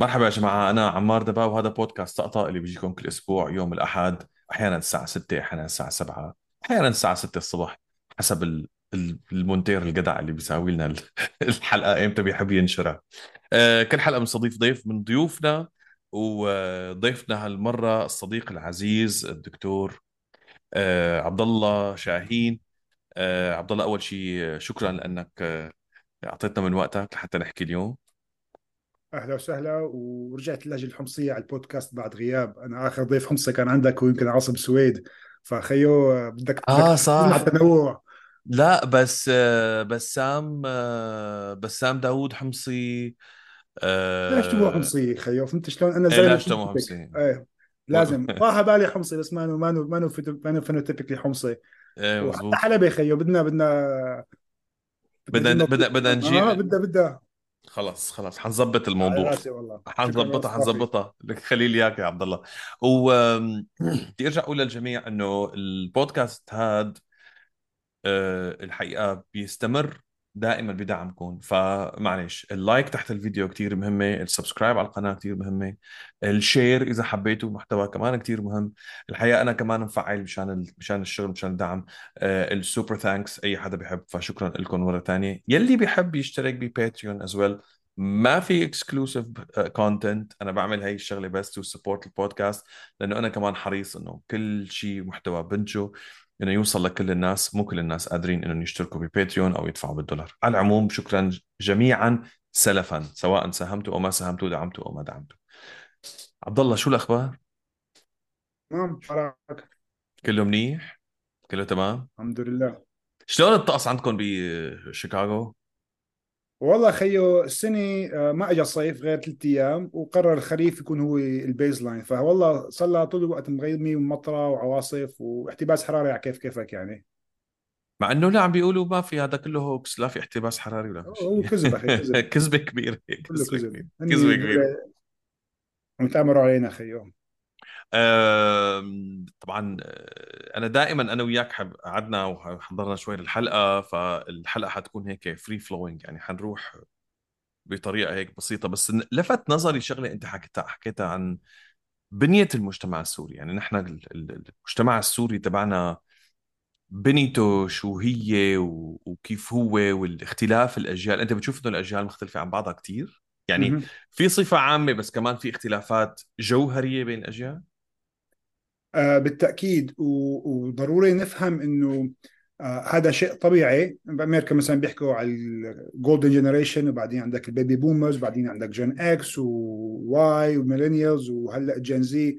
مرحبا يا جماعة أنا عمار دبا وهذا بودكاست طقطقة اللي بيجيكم كل أسبوع يوم الأحد أحيانا الساعة 6 أحيانا الساعة 7 أحيانا الساعة 6 الصبح حسب ال- ال- المونتير الجدع اللي بيساوي لنا ال- الحلقة إمتى بيحب ينشرها. آه، كل حلقة بنستضيف ضيف من ضيوفنا وضيفنا هالمرة الصديق العزيز الدكتور آه، عبد الله شاهين. آه، عبد الله أول شيء شكرا لأنك أعطيتنا من وقتك لحتى نحكي اليوم. أهلا وسهلا ورجعت اللهجه الحمصيه على البودكاست بعد غياب. أنا آخر ضيف حمصي كان عندك ويمكن عاصم السويد فخيو بدك آه على صح. التنوع. لا بس آه، بسام آه، بسام داوود حمصي ليش تبغى آه، حمصي خيو؟ فهمت شلون؟ أنا إيه زلمه لا شتموا فينوتيبك حمصي إيه. لازم. طه بالي حمصي بس مانو مانو مانو فيتو- مانو فينوتيبكلي حمصي. إيه مزبوط حلبي خيو بدنا بدنا بدنا بدنا نجيب بدنا موضوع بدنا. خلص خلص حنظبط الموضوع. شكرا حنظبطها حنظبطها. لك خليل إياك يا عبد الله. و آم، بدي أرجع أقول للجميع إنه البودكاست هاد آه، الحقيقة بيستمر دائما بدعمكم فمعلش ال like تحت الفيديو كتير مهمة ال subscribe على القناة كتير مهمة ال share إذا حبيتوا المحتوى كمان كتير مهم. الحقيقة أنا كمان مفعل مشان ال... مشان الشغل مشان الدعم. آه ال Super Thanks أي حدا بيحب. فشكرا لكم مرة تانية. يلي بيحب يشترك ب Patreon as well ما في exclusive content أنا بعمل هاي الشغلة بس to support البودكاست لأنه أنا كمان حريص إنه كل شيء محتوى بنتجه إنه يوصل لكل الناس. مو كل الناس قادرين إنهم يشتركوا ب Patreon أو يدفعوا بالدولار. على العموم شكرا جميعا سلفا سواء ساهمتوا أو ما ساهمتوا دعمتوا أو ما دعمتوا. عبد الله شو الأخبار؟ تمام حراك كله منيح؟ كله تمام؟ الحمد لله. شلون الطقس عندكم بشيكاغو والله خيو السنة آه، ما اجى صيف غير ثلاث أيام وقرر الخريف يكون هو ال baseline فوالله صار لها طول الوقت مغيمة ومطرة وعواصف واحتباس حراري على كيف كيفك يعني. مع إنه لا عم بيقولوا ما في هذا كله hoax لا في احتباس حراري ولا هو كذب أخي كذبة كبيرة كذبه كذب. كبيرة. كذبة كبيرة. عم يتآمروا علينا خيو. طبعا آه، أنا دائما أنا وياك حب- قعدنا وحضرنا شوي للحلقة فالحلقة حتكون هيك free flowing يعني حنروح بطريقة هيك بسيطة. بس لفت نظري شغلة أنت حكيتها حكيتها عن بنية المجتمع السوري. يعني نحن ال- ال- المجتمع السوري تبعنا بنيته شو هي وكيف هو والاختلاف الأجيال. أنت بتشوف إنه الأجيال مختلفة عن بعضها كتير. يعني. في صفة عامة بس كمان في اختلافات جوهرية بين الأجيال. آه بالتأكيد و- وضروري نفهم إنه آه هذا شيء طبيعي. بأمريكا مثلا بيحكوا على ال golden generation وبعدين عندك ال baby boomers وبعدين عندك Gen X و Y و millennials وهلأ Gen Z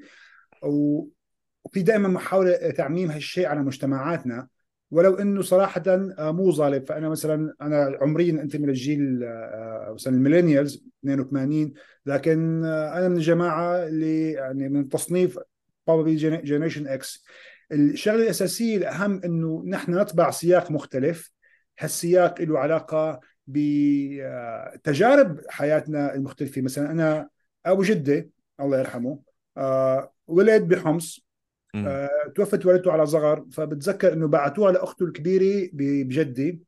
وفي دائما محاولة تعميم هالشيء على مجتمعاتنا. ولو إنه صراحة آه، مو ظالم. فأنا مثلا أنا عمريا انتمي للجيل آه، مثلا ال millennials 82 لكن أنا من الجماعة اللي يعني من تصنيف probably generation X الشغلة الأساسية الأهم إنه نحن نطبع سياق مختلف. هالسياق له علاقة بتجارب حياتنا المختلفة. مثلا أنا أبو جدة الله يرحمه آه، ولد بحمص. آه، توفت والدته على صغر. فبتذكر إنه بعثوها لأخته الكبيرة بجدي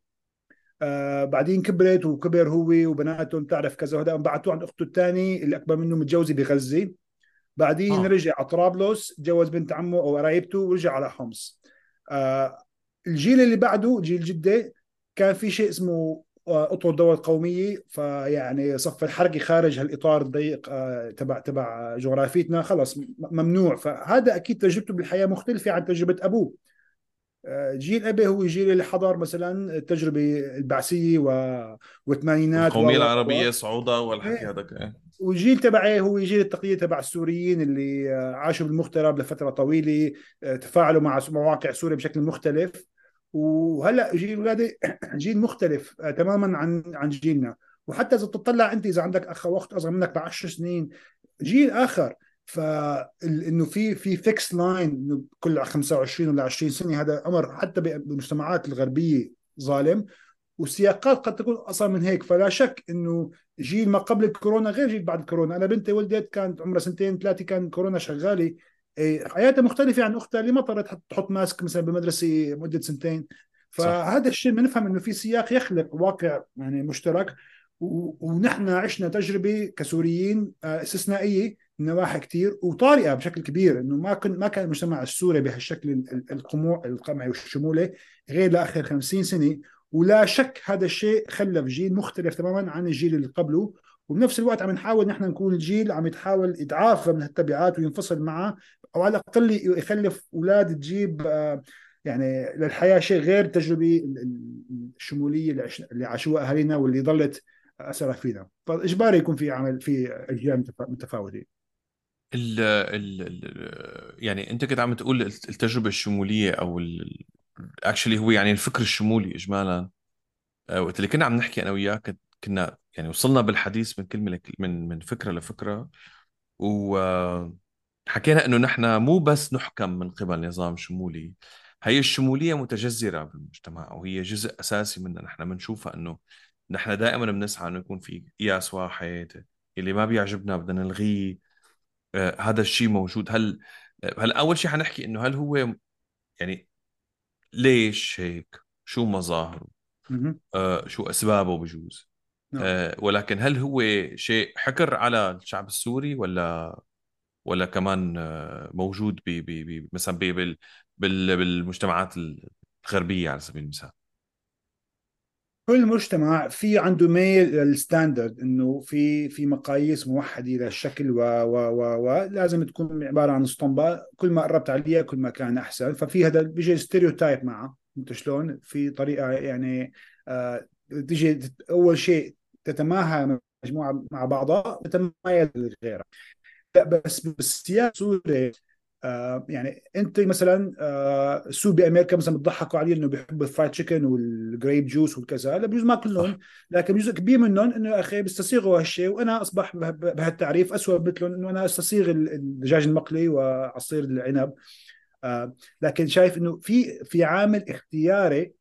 آه بعدين كبرت وكبر هو وبناتهم تعرف كذا. وهذا بعثوه عند اخته الثانية اللي أكبر منه متجوزة بغزة. بعدين آه. رجع على طرابلس تجوز بنت عمه أو قرايبته ورجع على حمص آه الجيل اللي بعده جيل جدة كان في شيء اسمه آه، اطر دول قومية فيعني صف الحركه خارج هالإطار الضيق آه، تبع تبع جغرافيتنا خلص ممنوع فهذا أكيد تجربته بالحياة مختلفة عن تجربة أبوه آه، جيل أبي هو الجيل اللي حضر مثلا التجربة البعثية. والثمانينات القومية و- العربية صعودا والحكي إيه. هذاك إيه. والجيل تبعي هو جيل التقليد تبع السوريين اللي آه، عاشوا بالمغترب لفترة طويلة آه، تفاعلوا مع مواقع سوريا بشكل مختلف. وهلأ جيل اولادي جيل مختلف آه، تماما عن عن جيلنا. وحتى إذا تطلع أنت إذا عندك أخ واخت أصغر منك بعشر سنين جيل آخر. فانه في في fixed line إنه كل 25 ولا 20 سنة هذا أمر حتى بالمجتمعات الغربية ظالم. والسياقات قد تكون أصلا من هيك. فلا شك إنه جيل ما قبل الكورونا غير جيل بعد الكورونا. أنا بنتي ولدت كانت عمرها سنتين ثلاثة كان كورونا شغالة. إيه، حياتها مختلفة عن أختها اللي ما اضطرت تحط- ماسك مثلا بالمدرسة مدة سنتين. فهذا الشيء بنفهم إنه في سياق يخلق واقع يعني مشترك. ونحن عشنا تجربة كسوريين آه، استثنائية من نواحي كثير وطارئة بشكل كبير. إنه ما كن ما كان المجتمع السوري بهالشكل القموع القمعي والشمولي غير لآخر 50 سنة. ولا شك هذا الشيء خلف جيل مختلف تماما عن الجيل اللي قبله. وبنفس الوقت عم نحاول نحن نكون الجيل عم يتحاول يتعافى من التبعات وينفصل معها أو على الأقل يخلف أولاد تجيب آه، يعني للحياة شيء غير التجربه الشمولية اللي عاشوها أهالينا واللي ظلت أثرها فينا. فإجباري يكون في عمل في أجيال متفاوتة. ال ال يعني أنت كنت عم تقول التجربة الشمولية أو اكشلي هو يعني الفكر الشمولي اجمالا. آه، وقت اللي كنا عم نحكي أنا وياك كنا يعني وصلنا بالحديث من كلمة من من فكرة لفكرة. وحكينا إنه نحن مو بس نحكم من قبل نظام شمولي. هي الشمولية متجذرة بالمجتمع وهي جزء أساسي منا نحن بنشوفها إنه نحن دائما بنسعى إنه يكون في قياس واحد اللي ما بيعجبنا بدنا نلغيه. آه هذا الشيء موجود. هل هل أول شيء حنحكي إنه هل هو يعني ليش هيك؟ شو مظاهره؟ آه شو أسبابه بجوز؟ نعم. آه ولكن هل هو شيء حكر على الشعب السوري ولا ولا كمان آه موجود بي بي بي مثلا بي بال بالمجتمعات الغربية على سبيل المثال؟ كل مجتمع في عنده ميل لل standard إنه في في مقاييس موحدة للشكل و و و و لازم تكون عبارة عن اسطمبة. كل ما قربت عليها كل ما كان أحسن. ففي هذا بيجي stereotype معه. أنت شلون؟ في طريقة يعني آه تيجي أول شيء تتماهى مجموعة مع بعضها تتمايز لغيرها لا بس بالسياق السوري آه يعني انت مثلا آه السود بأمريكا مثلا بتضحكوا عليه إنه بيحب ال fried chicken وال grape juice والكذا. لا بجوز ما كلهم لكن جزء كبير منهم إنه يا أخي بيستصيغوا هالشيء وأنا أصبح بهالتعريف اسوء مثلهم إنه أنا أستصيغ الدجاج المقلي وعصير العنب. آه لكن شايف إنه في في عامل اختياري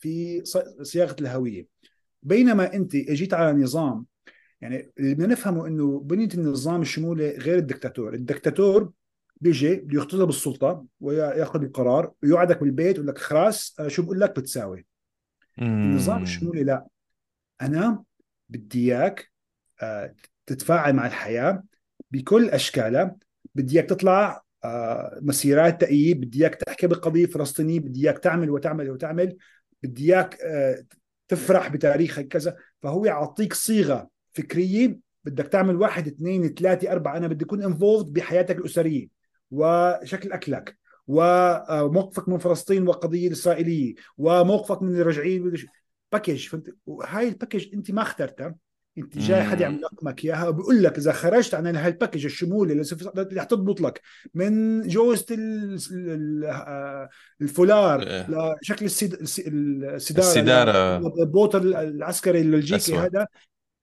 في صياغة الهوية. بينما أنت إجيت على نظام يعني اللي بدنا نفهمه إنه بنية النظام الشمولي غير الدكتاتور، الدكتاتور بيجي بده يختطب السلطة وياخذ القرار ويقعدك بالبيت يقول لك خلاص أنا شو بقول لك؟ بتساوي. النظام الشمولي لا. أنا بدي إياك آه، تتفاعل مع الحياة بكل أشكالها. بدي إياك تطلع آه، مسيرات تأييد بدي إياك تحكي بقضيه فلسطينيه بدي إياك تعمل وتعمل وتعمل. بدي إياك آه، تفرح بتاريخك كذا. فهو يعطيك صيغة فكرية بدك تعمل واحد اثنين ثلاثة أربعة. أنا بدي أكون انفولد بحياتك الأسرية. وشكل أكلك وموقفك من فلسطين والقضية الإسرائيلية وموقفك من الرجعيين package فهمت؟ وهاي ال package أنت ما اخترتها. أنت جاي حدا يعمل لك إياها وبيقول لك إذا خرجت عن هاي ال package الشمولي اللي حتضبط لك من جوزة الفولار إيه. لشكل السيدارة السيدارة. البوط العسكري البلجيكي هذا.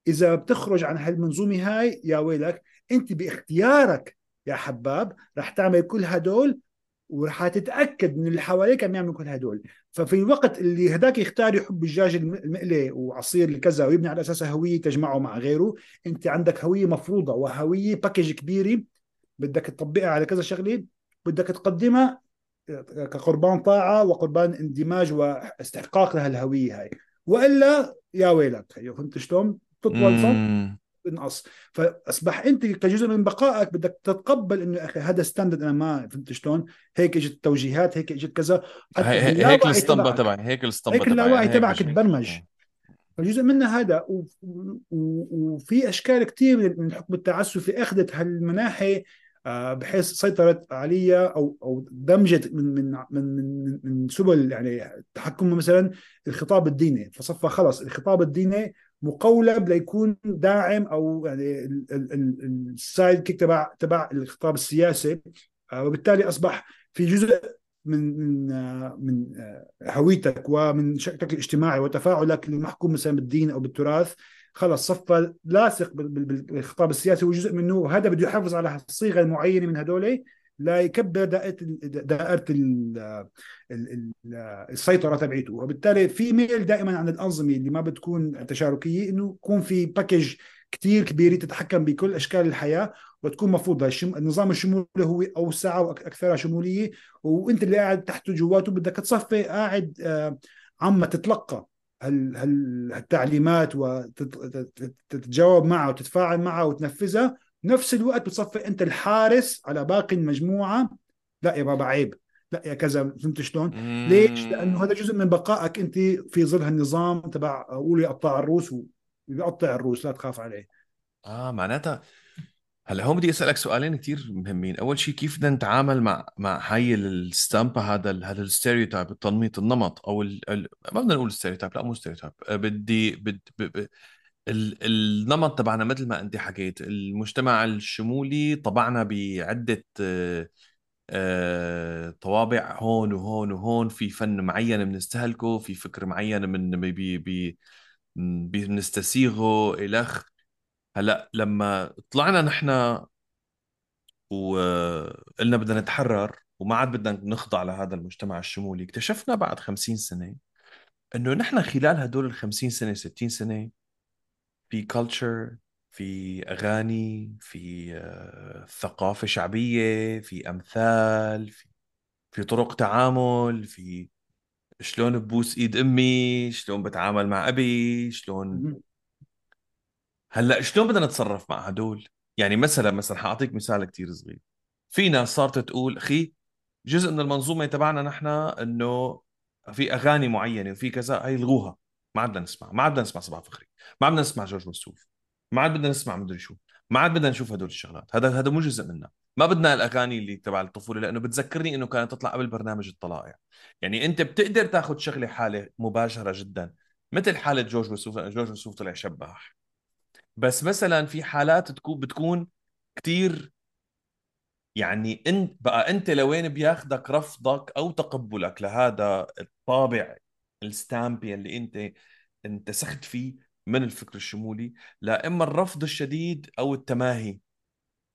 إذا بتخرج عن هالمنظومة هاي يا ويلك أنت باختيارك يا حباب رح تعمل كل هدول ورح تتأكد من اللي حواليك عم يعملوا كل هدول. ففي الوقت اللي هداك يختار يحب الدجاج المقلي وعصير الكذا ويبني على اساسها هوية تجمعه مع غيره أنت عندك هوية مفروضة وهوية باكج كبيرة. بدك تطبقها على كذا شغلة بدك تقدمها كقربان طاعة وقربان اندماج واستحقاق لهالهويه هاي. وإلا يا ويلك فهمت شلون؟ تطول صم بنقص. فأصبح أنت كجزء من بقائك بدك تتقبل إنه أخي هذا ستاندرد أنا ما فهمت شلون. هيك إجت التوجيهات هيك إجت كذا. هي هيك الاسطمبة تبعي هيك الاسطمبة هيك اللاوعي تبعك تبرمج. فجزء منها هذا. وفي أشكال كثير من الحكم التعسفي أخذت هالمناحي آه، بحيث سيطرت عليها أو أو دمجت من من من من سبل يعني التحكم مثلا الخطاب الديني. فصفى خلص الخطاب الديني مقولب ليكون داعم أو يعني السايد كيك تبع تبع الخطاب السياسي. آه، وبالتالي أصبح في جزء من من آه، من آه، هويتك ومن شكلك الاجتماعي وتفاعلك المحكوم مثلا بالدين أو بالتراث. خلص صفى لاصق بالخطاب السياسي وجزء منه. وهذا بده يحافظ على الصيغة المعينة من هدول. ليكبر دائرة دائرة السيطرة تبعيته. وبالتالي في ميل دائما عن الأنظمة اللي ما بتكون تشاركية إنه يكون في باكج كثير كبيره تتحكم بكل أشكال الحياة وتكون مفروضه النظام الشمولي هو أوسع وأكثرها شمولية. وأنت اللي قاعد تحته جواته بدك تصفي قاعد آه، عم تتلقى هال هال هالتعليمات وتتجاوب معها وتتفاعل معها وتنفذها. نفس الوقت بتصفي أنت الحارس على باقي المجموعة. لا يا بابا عيب. لا يا كذا فهمت شلون؟ ليش؟ لأنه هذا جزء من بقائك أنت في ظل هالنظام تبع قولي قطع الروس ويقطع الروس لا تخاف عليه. آه معناتها. هلا هون بدي أسألك سؤالين كثير مهمين، أول شيء كيف بدنا نتعامل مع مع هاي الستامبا هذا ال هذا ال stereotype التنميط النمط أو ال... ما بدنا نقول stereotype لا مو stereotype. آه، بدي بد... ب... ب... ال... النمط تبعنا مثل ما انت حكيت المجتمع الشمولي طبعنا بعده آه، طوابع هون وهون وهون في فن معين بنستهلكه في فكر معين من بي... بي... بنستسيغه الخ هلأ لما طلعنا نحن وقلنا بدنا نتحرر وما عاد بدنا نخضع لهذا المجتمع الشمولي اكتشفنا بعد خمسين سنة إنه نحن خلال هدول الخمسين سنة ستين سنة في كلتشر في أغاني في آه، ثقافة شعبية في أمثال في في طرق تعامل في شلون ببوس إيد أمي شلون بتعامل مع أبي شلون هلأ شلون بدنا نتصرف مع هدول؟ يعني مثلا مثلا حأعطيك مثال كتير صغير. في ناس صارت تقول أخي جزء من المنظومة تبعنا نحن إنه في أغاني معينة وفي كذا هي الغوها ما عاد بدنا نسمع ما عاد بدنا نسمع صباح فخري ما بدنا نسمع جورج وسوف. ما عاد بدنا نسمع مدري شو. ما عاد بدنا نشوف هدول الشغلات. هذا هذا مو جزء منا ما بدنا الأغاني اللي تبع الطفولة لأنه بتذكرني إنه كانت تطلع قبل برنامج الطلائع. يعني أنت بتقدر تاخذ شغلة حالة مباشرة جدا مثل حالة جورج وسوف جورج وسوف طلع شباح. بس مثلا في حالات تكون بتكون كثير يعني انت بقى أنت لوين بياخدك رفضك أو تقبلك لهذا الطابع الستامبي اللي انت انتسخت فيه من الفكر الشمولي لا إما الرفض الشديد أو التماهي.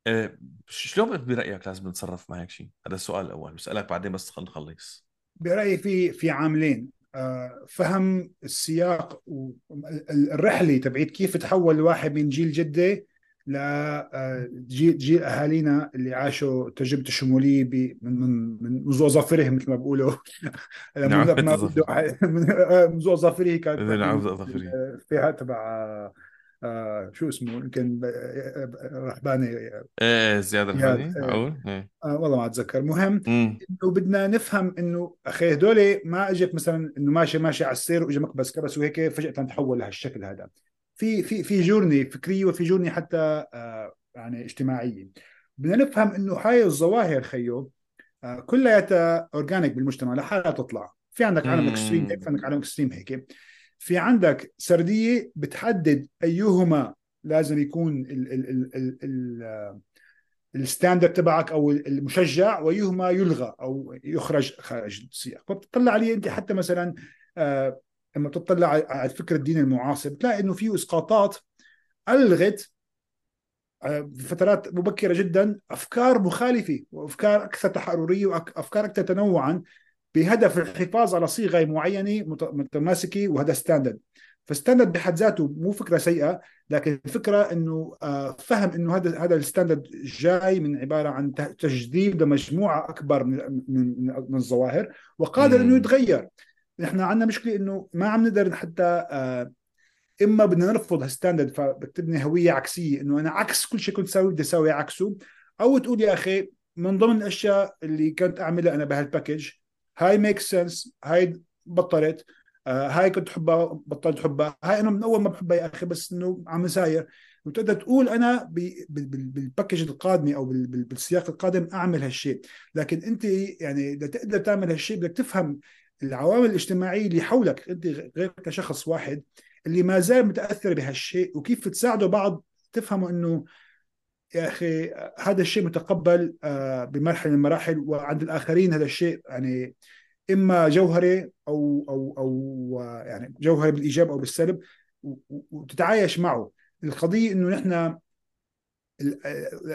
أه شلون برأيك لازم نتصرف مع هيك شيء؟ هذا السؤال الأول بسألك بعدين بس نخلص برأيي في في عاملين. آه، فهم السياق والرحله تبعيت كيف تحول الواحد من جيل جدة لجيل جيل أهالينا اللي عاشوا تجربة الشموليه من من من منذ اظافرهم مثل ما بيقولوا نعم منذ اظافره كانت نعم فيها تبع آه شو اسمه يمكن رحباني إيه زياد رحباني معقول؟ إيه. آه والله ما أتذكر. مهم إنه بدنا نفهم إنه أخي هدول ما إجت مثلا إنه ماشي ماشي على السير واجى مكبس كبس وهيك فجأة تحول لهالشكل هذا. في في في journey فكرية وفي journey حتى آه يعني اجتماعية. بدنا نفهم إنه هاي الظواهر خيو آه كلها organic بالمجتمع لحالها تطلع. في عندك عالم extreme هيك في عندك عالم extreme هيك. في عندك سردية بتحدد أيهما لازم يكون ال ال ال ال ال ال standard تبعك أو المشجع وأيهما يلغى أو يخرج خارج السياق. فبتطلع عليه أنت حتى مثلا آه لما بتطلع على فكر الدين المعاصر بتلاقي إنه في إسقاطات ألغت آه، في فترات مبكرة جدا أفكار مخالفة وأفكار أكثر تحررية وافكار أكثر تنوعا بهدف الحفاظ على صيغة معينة متماسكة وهذا standard فال standard بحد ذاته مو فكرة سيئة لكن الفكرة إنه آه، فهم إنه هذا هذا ال standard جاي من عبارة عن تجديد لمجموعة أكبر من من الظواهر وقادر إنه يتغير. نحن عندنا مشكلة إنه ما عم نقدر حتى آه، إما بدنا نرفض هال standard فبتبني هوية عكسية إنه أنا عكس كل شيء كنت أسوي بدي أسوي عكسه. أو تقول يا أخي من ضمن الأشياء اللي كنت أعملها أنا بهال package هاي make sense هاي بطلت آه هاي كنت حبها بطلت حبها هاي أنا من أول ما بحبها يا أخي بس إنه عم ساير وتقدر تقول أنا بال package القادمة أو بالسياق القادم أعمل هالشيء. لكن أنت يعني اذا تقدر تعمل هالشيء بدك تفهم العوامل الاجتماعية اللي حولك أنت غير كشخص واحد اللي ما زال متأثر بهالشيء وكيف تساعدوا بعض تفهموا إنه يا أخي هذا الشيء متقبل آه، بمرحلة من المراحل وعند الآخرين هذا الشيء يعني إما جوهري أو أو أو آه، يعني جوهري بالإيجاب أو بالسلب وتتعايش معه. القضية إنه نحن آه،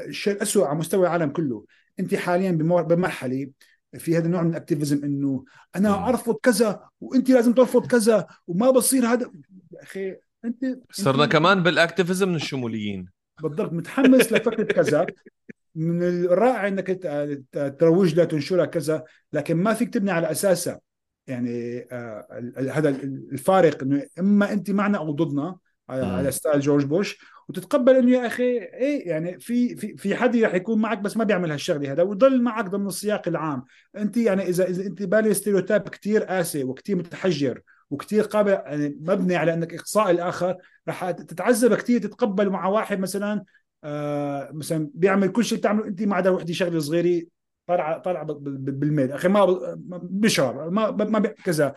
الشيء الاسوء على مستوى العالم كله. أنت حاليا بمرحلة في هذا النوع من ال activism إنه أنا أرفض كذا وأنت لازم ترفض كذا وما بصير هذا. يا أخي انت صرنا كمان بال activism من الشموليين. بالضبط متحمس لفكره كذا. من الرائع إنك تروج لها تنشرها كذا لكن ما فيك تبني على اساسها يعني آه هذا الفارق إنه إما أنت معنا أو ضدنا على, على style جورج بوش. وتتقبل إنه يا أخي إيه يعني في في في حد رح يكون معك بس ما بيعمل هالشغلة هذا ويضل معك ضمن السياق العام. أنت يعني اذا إذا أنت بال stereotype كثير قاسي وكثير متحجر وكثير قابل يعني مبني على إنك إقصاء الآخر رح تتعذب كثير تتقبل مع واحد مثلا آه مثلا بيعمل كل شيء بتعمله. أنت ما عدا وحدة شغلة صغيرة طالعه طالعة بالميل. أخي ما بشعر ما ما كذا.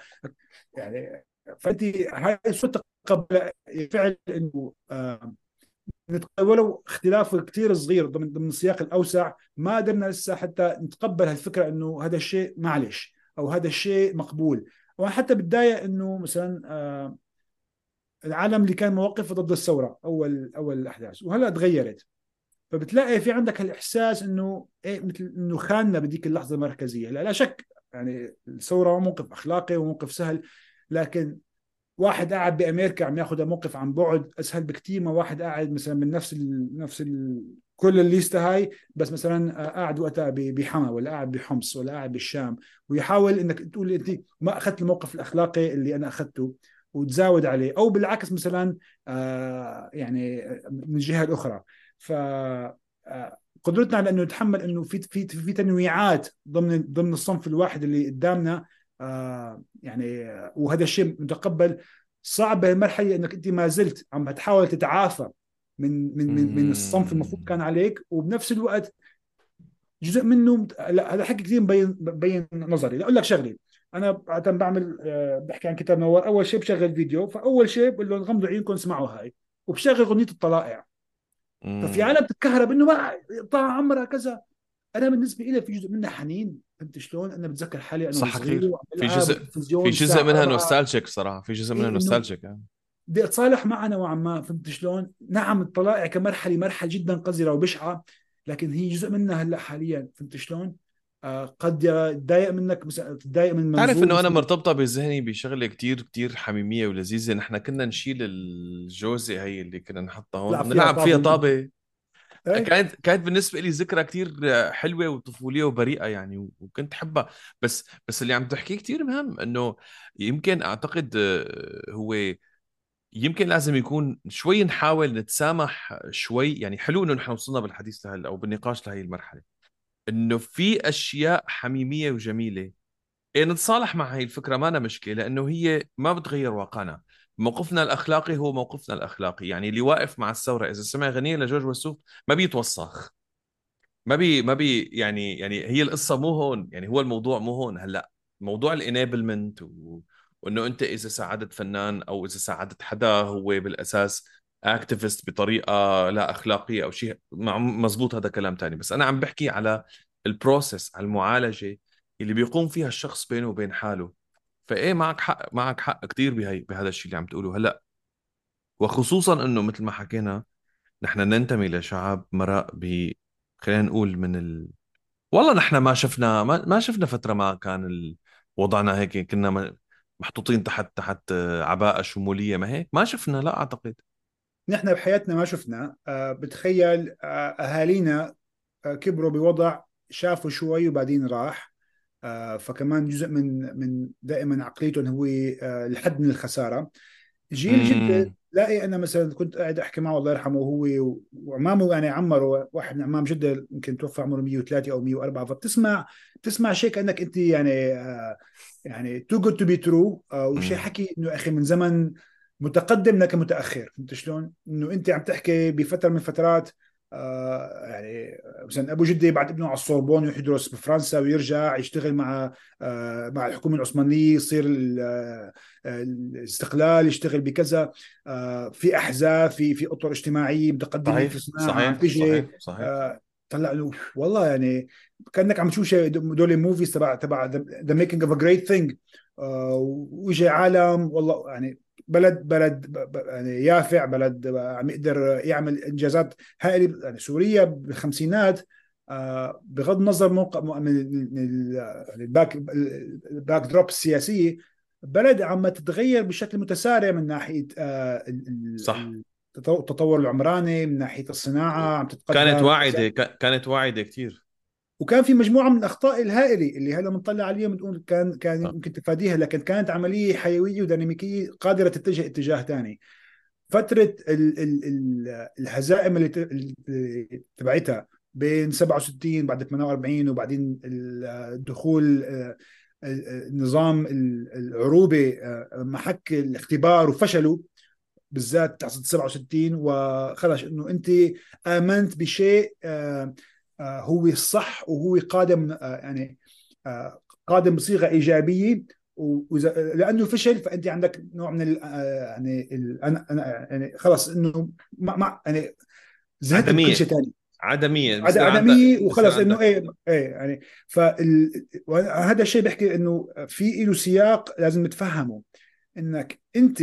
يعني فأنت هاي شو تقبل فعل إنه آه ولو اختلاف كثير صغير ضمن ضمن السياق الأوسع ما قدرنا لسه حتى نتقبل هالفكرة إنه هذا الشيء معلش أو هذا الشيء مقبول. وأنا حتى بتضايق إنه مثلا آه العالم اللي كان موقف ضد الثورة أول أول الاحداث وهلا تغيرت. فبتلاقي في عندك هالإحساس إنه إيه مثل إنه خاننا بديك اللحظة المركزية. لا, لا شك يعني الثورة موقف أخلاقي وموقف سهل لكن واحد قاعد بأمريكا عم ياخذ موقف عن بعد أسهل بكثير ما واحد قاعد مثلا من نفس ال نفس ال كل الليسته هاي بس مثلا قاعد وقتها بحما ولا قاعد بحمص ولا قاعد بالشام. ويحاول إنك تقول أنت ما أخذت الموقف الأخلاقي اللي أنا أخذته وتزاود عليه أو بالعكس مثلا آه يعني من الجهه الاخرى ف آه، قدرتنا على إنه نتحمل إنه في في في تنويعات ضمن ضمن الصنف الواحد اللي قدامنا يعني وهذا الشيء متقبل. صعب بهالمرحله إنك أنت ما زلت عم تحاول تتعافى من من من, من الصنف المفروض كان عليك وبنفس الوقت جزء منه لا هذا حكي كثير مبين مبين نظري. أقول لك شغلة أنا عادة بعمل آه، بحكي عن كتاب نوار. أول شيء بشغل فيديو فأول شيء بقول لهم غمضوا عيونكم اسمعوا هاي وبشغل أغنية الطلائع. ففي عالم بتتكهرب إنه ما طاعة عمرها كذا. أنا بالنسبة لي في جزء منها حنين. فهمت شلون؟ أنا بتذكر حالي أنا صح كثير في جزء في جزء منها نوستالجيك صراحة في جزء منها نوستالجيك يعني. بدي أتصالح معها نوعا ما فهمت شلون؟ نعم الطلائع كمرحلة مرحلة جدا قذرة وبشعة لكن هي جزء منها هلأ حاليا فهمت شلون؟ آه قد تضايق منك تضايق من تعرف إنه أنا مرتبطة بذهني بشغلة كتير كتير حميمية ولذيذة نحن كنا نشيل الجوزة هي اللي كنا نحطها هون نلعب فيها طابة. كانت كانت بالنسبة لي ذكرى كتير حلوة وطفولية وبريئة يعني وكنت حبها بس بس اللي عم تحكيه كتير مهم إنه يمكن أعتقد آه، هو يمكن لازم يكون شوي نحاول نتسامح شوي يعني حلو إنه نحن وصلنا بالحديث لهال أو بالنقاش لهي المرحلة إنه في أشياء حميمية وجميلة. إيه نتصالح مع هاي الفكرة ما أنا مشكلة لأنه هي ما بتغير واقعنا. موقفنا الأخلاقي هو موقفنا الأخلاقي. يعني اللي واقف مع الثورة إذا سمع غنيه لجورج وسوف ما بيتوسخ ما بي ما بي يعني يعني هي القصة مو هون يعني هو الموضوع مو هون. هلأ موضوع ال enablement و... وإنه أنت إذا ساعدت فنان أو إذا ساعدت حدا هو بالأساس activist بطريقة لا أخلاقية أو شيء مزبوط هذا كلام تاني. بس أنا عم بحكي على ال process على المعالجة اللي بيقوم فيها الشخص بينه وبين حاله. فإيه معك حق معك حق كثير بهي بهذا الشيء اللي عم تقوله هلأ. وخصوصا إنه مثل ما حكينا نحن ننتمي لشعب مرق ب خلينا نقول من ال... والله نحن ما شفنا ما, ما شفنا فترة ما كان ال... وضعنا هيك كنا محطوطين تحت تحت عباءة شمولية ما هيك. ما شفنا لا أعتقد. نحن بحياتنا ما شفنا. آه، بتخيل آه، أهالينا آه، كبروا بوضع شافوا شوي وبعدين راح. فكمان جزء من من دائما عقليتهم هو آه، الحد من الخسارة. جيل جدي لاقي أنا مثلا كنت قاعد أحكي معه الله يرحمه هو وعمامه يعني عمره واحد من عمام جدة يمكن توفى عمره 103 أو 104 فبتسمع بتسمع شيء كأنك أنت يعني آه، يعني too good to be true وشيء حكي إنه أخي من زمن متقدم لكن متأخر. فهمت شلون؟ إنه أنت عم تحكي بفترة من الفترات آه يعني مثلا أبو جدة يبعث ابنه على السوربون يروح يدرس بفرنسا ويرجع يشتغل مع آه مع الحكومة العثمانية يصير آه، الاستقلال يشتغل بكذا. آه في أحزاب في في أطر اجتماعية متقدمة صحيح في صحيح صحيح, صحيح. آه طلع له والله يعني كأنك عم تشوف دول ال movies تبع تبع the making of a great thing ويجي عالم والله يعني بلد بلد يعني يافع بلد عم يقدر يعمل إنجازات هائلة يعني سوريا بالخمسينات آه، بغض النظر موقع من ال back ال backdrop السياسية بلد عم تتغير بشكل متسارع من ناحية آه، صح. التطور العمراني من ناحية الصناعة عم تتقدم كانت واعدة كانت واعدة كثير وكان في مجموعة من الأخطاء الهائلة اللي هلأ بنطلع عليها بنقول كان كان آه. يمكن تفاديها لكن كانت عملية حيوية وديناميكية قادرة تتجه اتجاه ثاني فترة ال ال ال الهزائم اللي تبعتها بين 67 بعد 48 وبعدين الدخول آه، النظام العروبي آه، محك الاختبار وفشلوا بالذات تحت 67 وخلص إنه أنت آمنت بشيء آه، آه، هو الصح وهو قادم آه، يعني آه، قادم بصيغه إيجابية. وإذا لأنه فشل فأنت عندك نوع من ال آه، يعني ال أنا يعني خلص إنه ما ما يعني زهقت من. كل شيء ثاني عدمية. عد- عدمية بصير وخلص إنه إيه إيه يعني فهذا الشيء بيحكي إنه في له سياق لازم نتفهمه. إنك أنت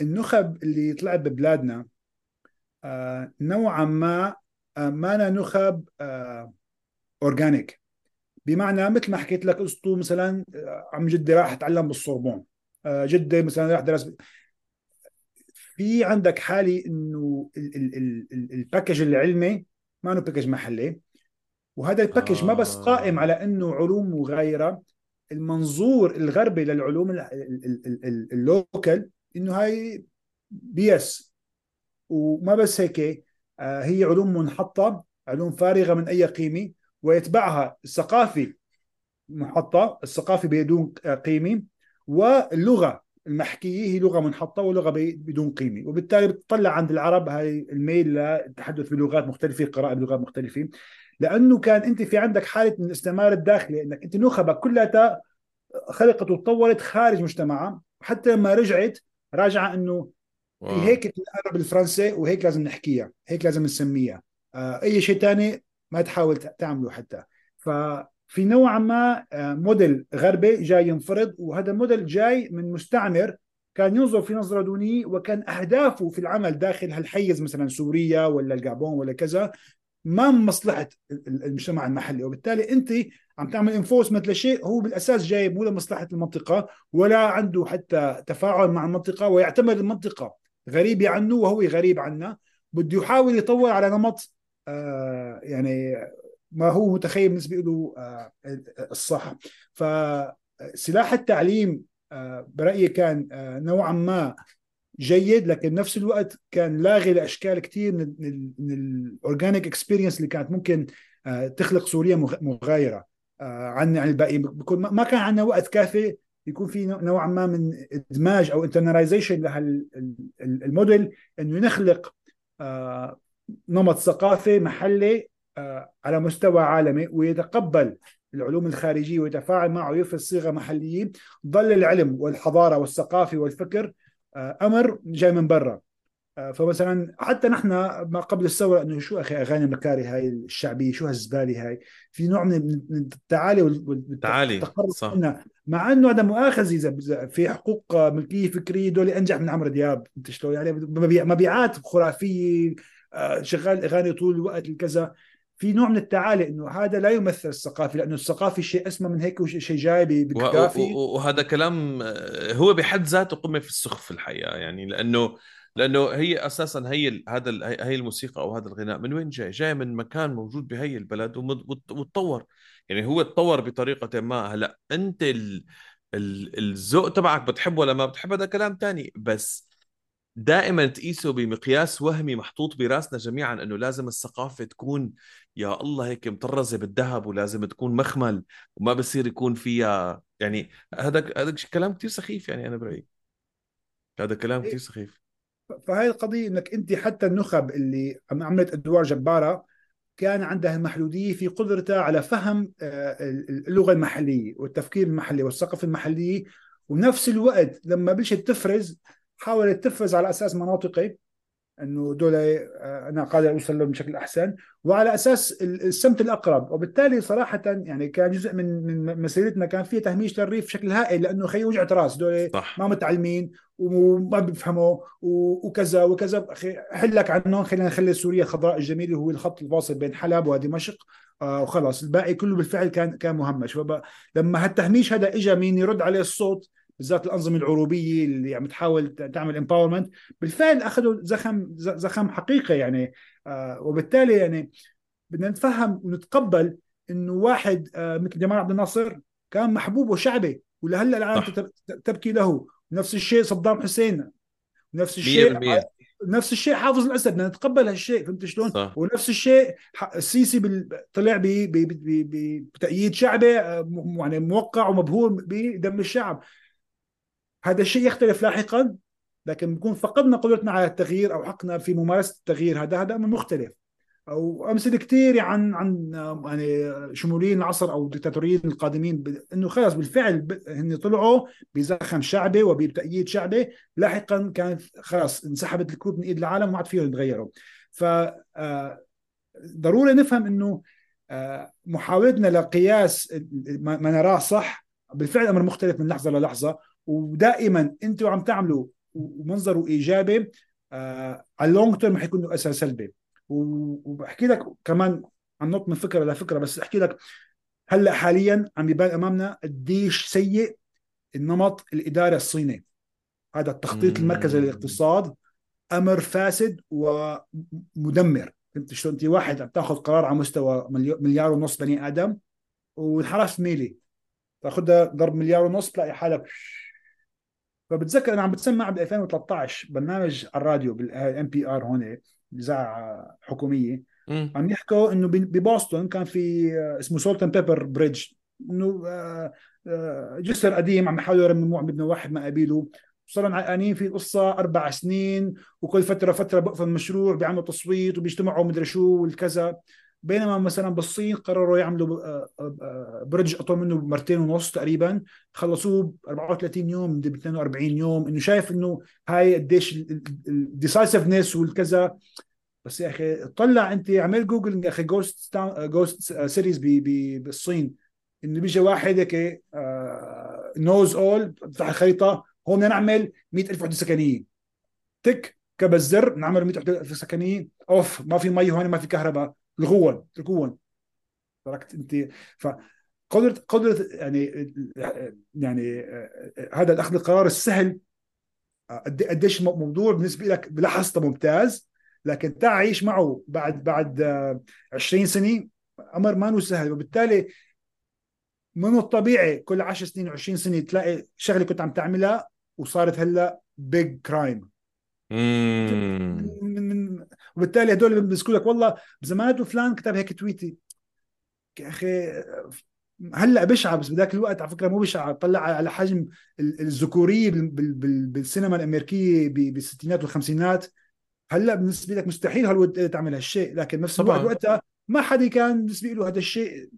النخب اللي طلعت ببلادنا آه نوعا ما آه ما أنا نخب آه اورجانيك بمعنى مثل ما حكيت لك قصته مثلا آه، عم جدي راح اتعلم بالصوربون. آه جدي مثلا راح درس في عندك حالي إنه ال- ال- ال- ال- ال package العلمي ما إنه package محلي. وهذا ال package ما بس آه. قائم على إنه علوم وغيرها المنظور الغربي للعلوم ال- ال- ال- ال- ال- ال local إنه هاي base وما بس هيك آه، هي علوم منحطة علوم فارغة من أي قيمة ويتبعها الثقافي محطه الثقافي بدون قيمة واللغة المحكية هي لغة منحطة ولغة ب- بدون قيمة. وبالتالي بتطلع عند العرب هاي الميل للتحدث بلغات مختلفة قراءة بلغات مختلفة. لأنه كان أنت في عندك حالة من الاستعمار الداخلي إنك أنت نخبك كلها خلقت وتطورت خارج مجتمعها. حتى لما رجعت راجعة إنه في واو. هيك الأدب الفرنسي وهيك لازم نحكيها هيك لازم نسميها. آه أي شيء تاني ما تحاول تعمله حتى. ففي نوعا ما آه موديل غربي جاي ينفرض وهذا الموديل جاي من مستعمر كان ينظر في نظرة دونية وكان أهدافه في العمل داخل هالحيز مثلا سوريا ولا الجابون ولا كذا ما مصلحة المجتمع المحلي. وبالتالي أنت عم تعمل enforcement لشيء هو بالأساس جاي مو لمصلحة المنطقة ولا عنده حتى تفاعل مع المنطقة ويعتبر المنطقة. غريبة عنه وهو غريب عنا بده يحاول يطور على نمط آه يعني ما هو متخيل بالنسبة له آه الصح. فسلاح التعليم آه برأيي كان نوعا ما جيد لكن نفس الوقت كان لاغي لأشكال كثير من ال من ال organic experience اللي كانت ممكن تخلق سوريا مغايرة عن عن الباقي. ما كان عندنا وقت كافي يكون في نوعا ما من إدماج أو internalization لهالموديل إنه نخلق آه نمط ثقافي محلي آه على مستوى عالمي ويتقبل العلوم الخارجية ويتفاعل معه ويفرض صيغة محلية. ضل العلم والحضارة والثقافة والفكر أمر جاي من برا. فمثلا حتى نحن ما قبل الثورة إنه شو أخي أغاني مكاري هاي الشعبية؟ شو هالزبالة هاي؟ في نوع من التعالي والتعالي صح. مع إنه هذا مؤاخذة إذا في حقوق ملكية فكرية دول أنجح من عمرو دياب. أنت شلون؟ يعني مبيعات خرافية شغال أغاني طول الوقت الكذا. في نوع من التعالي إنه هذا لا يمثل الثقافي لأنه الثقافي شيء أسمى من هيك وشيء جاي بكافي وهذا كلام هو بحد ذاته قمة في السخف الحقيقة يعني لأنه لأنه هي أساسا هي هذا هي الموسيقى أو هذا الغناء. من وين جاي؟ جاي من مكان موجود بهي البلد وتطور. يعني هو تطور بطريقة ما. هلأ أنت ال... ال... الذوق تبعك بتحب ولا ما بتحب هذا كلام تاني. بس دائما تقيسه بمقياس وهمي محطوط براسنا جميعا إنه لازم الثقافة تكون يا الله هيك مطرزة بالذهب ولازم تكون مخمل وما بصير يكون فيها. يعني هذا هذا كلام كثير سخيف يعني أنا برأيي. هذا كلام كثير سخيف. فهي القضية إنك أنت حتى النخب اللي عملت أدوار جبارة كان عندها المحدوديه في قدرتها على فهم اللغة المحلية والتفكير المحلي والثقافة المحلية. ونفس الوقت لما بلشت تفرز حاولت تفرز على أساس مناطقي. إنه دول أنا قادر أوصل لهم بشكل أحسن. وعلى أساس السمت الأقرب. وبالتالي صراحة يعني كان جزء من من مسيرتنا كان فيها تهميش للريف بشكل هائل لأنه خي وجعه راس دول صح. ما متعلمين وما بيفهموا وكذا وكذا. أخي حلك عنهم. خلينا نخلي سوريا الخضراء الجميله هو الخط الفاصل بين حلب ودمشق. آه وخلاص. الباقي كله بالفعل كان كان مهمش. لما هالتهميش هذا اجى مين يرد عليه الصوت بالذات الأنظمة العروبية اللي عم تحاول تعمل امباورمنت بالفعل أخذوا زخم زخم حقيقي يعني آه وبالتالي يعني بدنا نتفهم ونتقبل إنه واحد آه، مثل جمال عبد الناصر كان محبوب وشعبي ولهلأ العالم تبكي له. نفس الشيء صدام حسين. نفس الشيء 100% نفس الشيء حافظ الأسد. بدنا نتقبل هالشيء فهمت شلون؟ صح. ونفس الشيء السيسي بال... طلع بتأييد شعبي آه، يعني موقع ومبهور بدم الشعب. هذا الشيء يختلف لاحقا لكن بنكون فقدنا قدرتنا على التغيير أو حقنا في ممارسة التغيير. هذا هذا أمر مختلف. أو أمثلة كثير عن عن يعني شموليين العصر أو الدكتاتوريين القادمين إنه خلص بالفعل هن طلعوا بزخم شعبي وبتأييد شعبي. لاحقا كانت خلص انسحبت الكروت من إيد العالم وما عاد فيهم يتغيروا. ف آه، ضروري نفهم إنه آه، محاولتنا لقياس ما نراه صح بالفعل أمر مختلف من لحظة للحظة. ودائما أنتم عم تعملوا ومنظره ايجابي آه على اللونج تيرم حيكون له اثر سلبي وبحكي لك كمان عم نط من فكرة لفكره بس أحكي لك هلأ حاليا عم يبان أمامنا قديش سيء النمط الإداري الصيني. هذا التخطيط المركزي للاقتصاد أمر فاسد ومدمر. فهمت شلون؟ أنت واحد عم تأخذ قرار على مستوى مليار ونص بني آدم وانحرف ميلي. تاخذها ضرب مليار ونص تلاقي حالك فبتذكر أنا عم بتسمع ب 2013 برنامج على الراديو بال NPR هون إذاعة حكومية. عم يحكوا إنه ببوسطن كان في آه، اسمه salt and pepper bridge إنه آه، آه، جسر قديم عم يحاولوا يرمموه عم يبنوا واحد ما قبيله صاروا عقانين في قصة أربع سنين وكل فترة فترة بقفل المشروع بيعملوا تصويت وبيجتمعوا مدري شو والكذا. بينما مثلا بالصين قرروا يعملوا آه، آه، برج أطول منه مرتين ونص تقريبا خلصوه ب 34 يوم ب 42 يوم. إنه شايف إنه هاي قديش الديسايسفنس والكذا. بس يا أخي طلع أنت اعمل جوجل يا أخي جوست جوست سيريز بالصين. إنه بيجي واحد هيك نوز اول بفتح الخريطة هون بدنا نعمل 100000 وحدة سكنيه تك كبس زر نعمل 100000 سكنيه أوف ما في مي هون ما في كهرباء. الغول الغول. تركت انت. ف قدرة قدرة يعني يعني هذا الأخذ القرار السهل قديش الموضوع بالنسبة لك بلحظته ممتاز لكن تعيش معه بعد بعد 20 سنة أمر ما سهل. وبالتالي من الطبيعي كل 10 سنين و20 سنة تلاقي شغلة كنت عم تعملها وصارت هلأ بيج كرايم وبالتالي هدول بيمسكوا لك والله بزمانته فلان كتب هيك تويتي. يا أخي هلأ بشعه بس بذاك الوقت على فكرة مو بشعه طلع على حجم الذكورية بالسينما الأمريكية بالستينات والخمسينات. هلأ بالنسبة لك مستحيل هالود تعمل هالشيء لكن نفس الوقت وقتها ما حدا كان بالنسبة له هذا الشيء.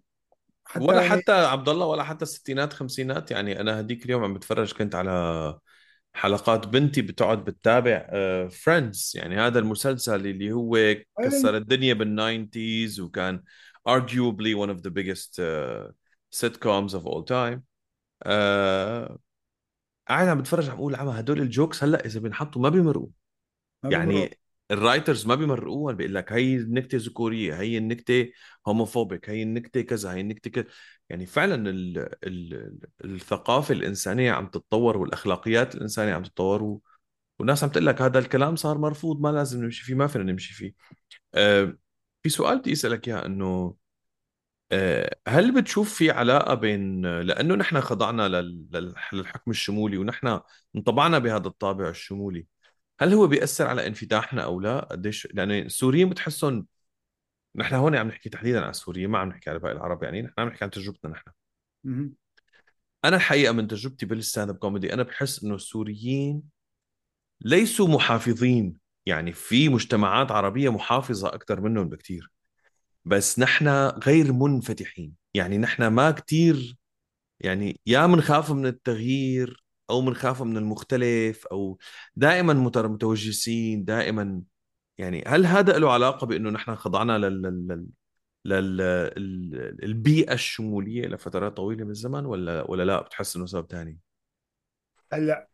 حتى ولا يعني... حتى عبد الله ولا حتى الستينات خمسينات. يعني أنا هديك اليوم عم بتفرج كنت على حلقات بنتي بتقعد بتتابع فريندز uh, يعني هذا المسلسل اللي هو كسر الدنيا بال nineties وكان arguably one of the biggest uh, sitcoms of all time. uh, قاعد عم بتفرج عم بقول عم هدول ال jokes هلأ إذا بنحطوا ما بيمرقوا. يعني ال writers ما بيمرقوها بيقول لك هي النكتة ذكورية هي النكتة homophobic هي النكتة كذا هي النكتة كذا. يعني فعلا ال ال الثقافة الإنسانية عم تتطور والأخلاقيات الإنسانية عم تتطور و... والناس عم تقول لك هذا الكلام صار مرفوض ما لازم نمشي فيه ما فينا نمشي فيه. أه في سؤال بدي أسألك إياه إنه أه هل بتشوف في علاقة بين لأنه نحن خضعنا للحكم الشمولي ونحن انطبعنا بهذا الطابع الشمولي. هل هو بيأثر على انفتاحنا أو لا؟ قديش؟ يعني السوريين بتحسهم نحن هون عم نحكي تحديدا على السوريين ما عم نحكي على باقي العرب يعني نحن عم نحكي عن تجربتنا نحن. أنا الحقيقة من تجربتي بال stand up comedy أنا بحس إنه السوريين ليسوا محافظين. يعني في مجتمعات عربية محافظة أكثر منهم بكثير بس نحن غير منفتحين. يعني نحن ما كثير يعني يا منخاف من التغيير أو بنخاف من المختلف أو دائما متوجسين دائما يعني هل هذا له علاقة بأنه نحن خضعنا لل, لل... لل... البيئة الشمولية لفترات طويلة من الزمن ولا ولا لا بتحس إنه سبب ثاني؟ هلأ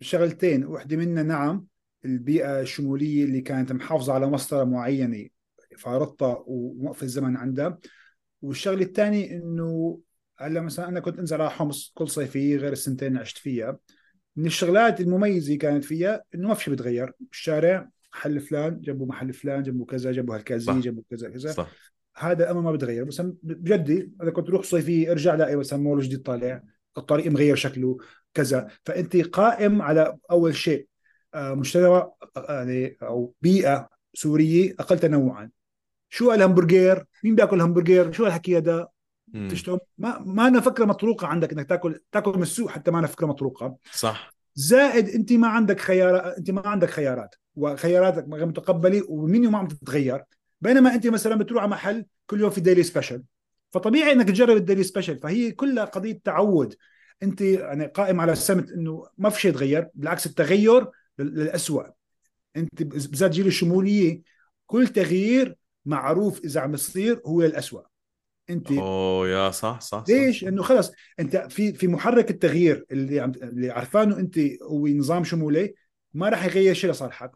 شغلتين وحدة منها نعم البيئة الشمولية اللي كانت محافظة على مسطرة معينة فارضتها ووقف الزمن عندها والشغلة الثانية إنه هلا مثلا أنا كنت أنزل على حمص كل صيفيه غير السنتين اللي عشت فيها. من الشغلات المميزة كانت فيها إنه ما في شيء بتغير. الشارع محل فلان جنبه محل فلان جنبه كذا جنبه هالكازي جنبه كذا كذا. صح. هذا الامر ما بتغير. بس بجدي إذا كنت تروح صيفيه ارجع لاقي مثلا مول جديد طالع الطريق مغير شكله كذا. فأنت قائم على أول شيء آه، مجتمع يعني أو بيئة سورية أقل تنوعا. شو الهمبرجر مين بياكل همبرجر شو الحكي هذا؟ شلون ما ما أنا فكرة مطروقة عندك إنك تاكل تاكل من السوق حتى ما أنا فكرة مطروقة. صح. زائد أنت ما عندك خيارات أنت ما عندك خيارات وخياراتك غير متقبلة ومنيو ما عم تتغير. بينما أنت مثلا بتروح على محل كل يوم في ديلي سبيشل فطبيعي إنك تجرب الديلي سبيشل فهي كلها قضية تعود. أنت يعني قائم على السمت إنه ما في شيء يتغير بالعكس التغير للأسوأ. أنت بالذات جيل الشمولية. كل تغيير معروف إذا عم يصير هو الأسوأ. انت أوه يا صح صح ليش؟ إنه خلص أنت في في محرك التغيير اللي عم اللي عرفانه أنت هو نظام شمولي ما راح يغير شيء لصالحك.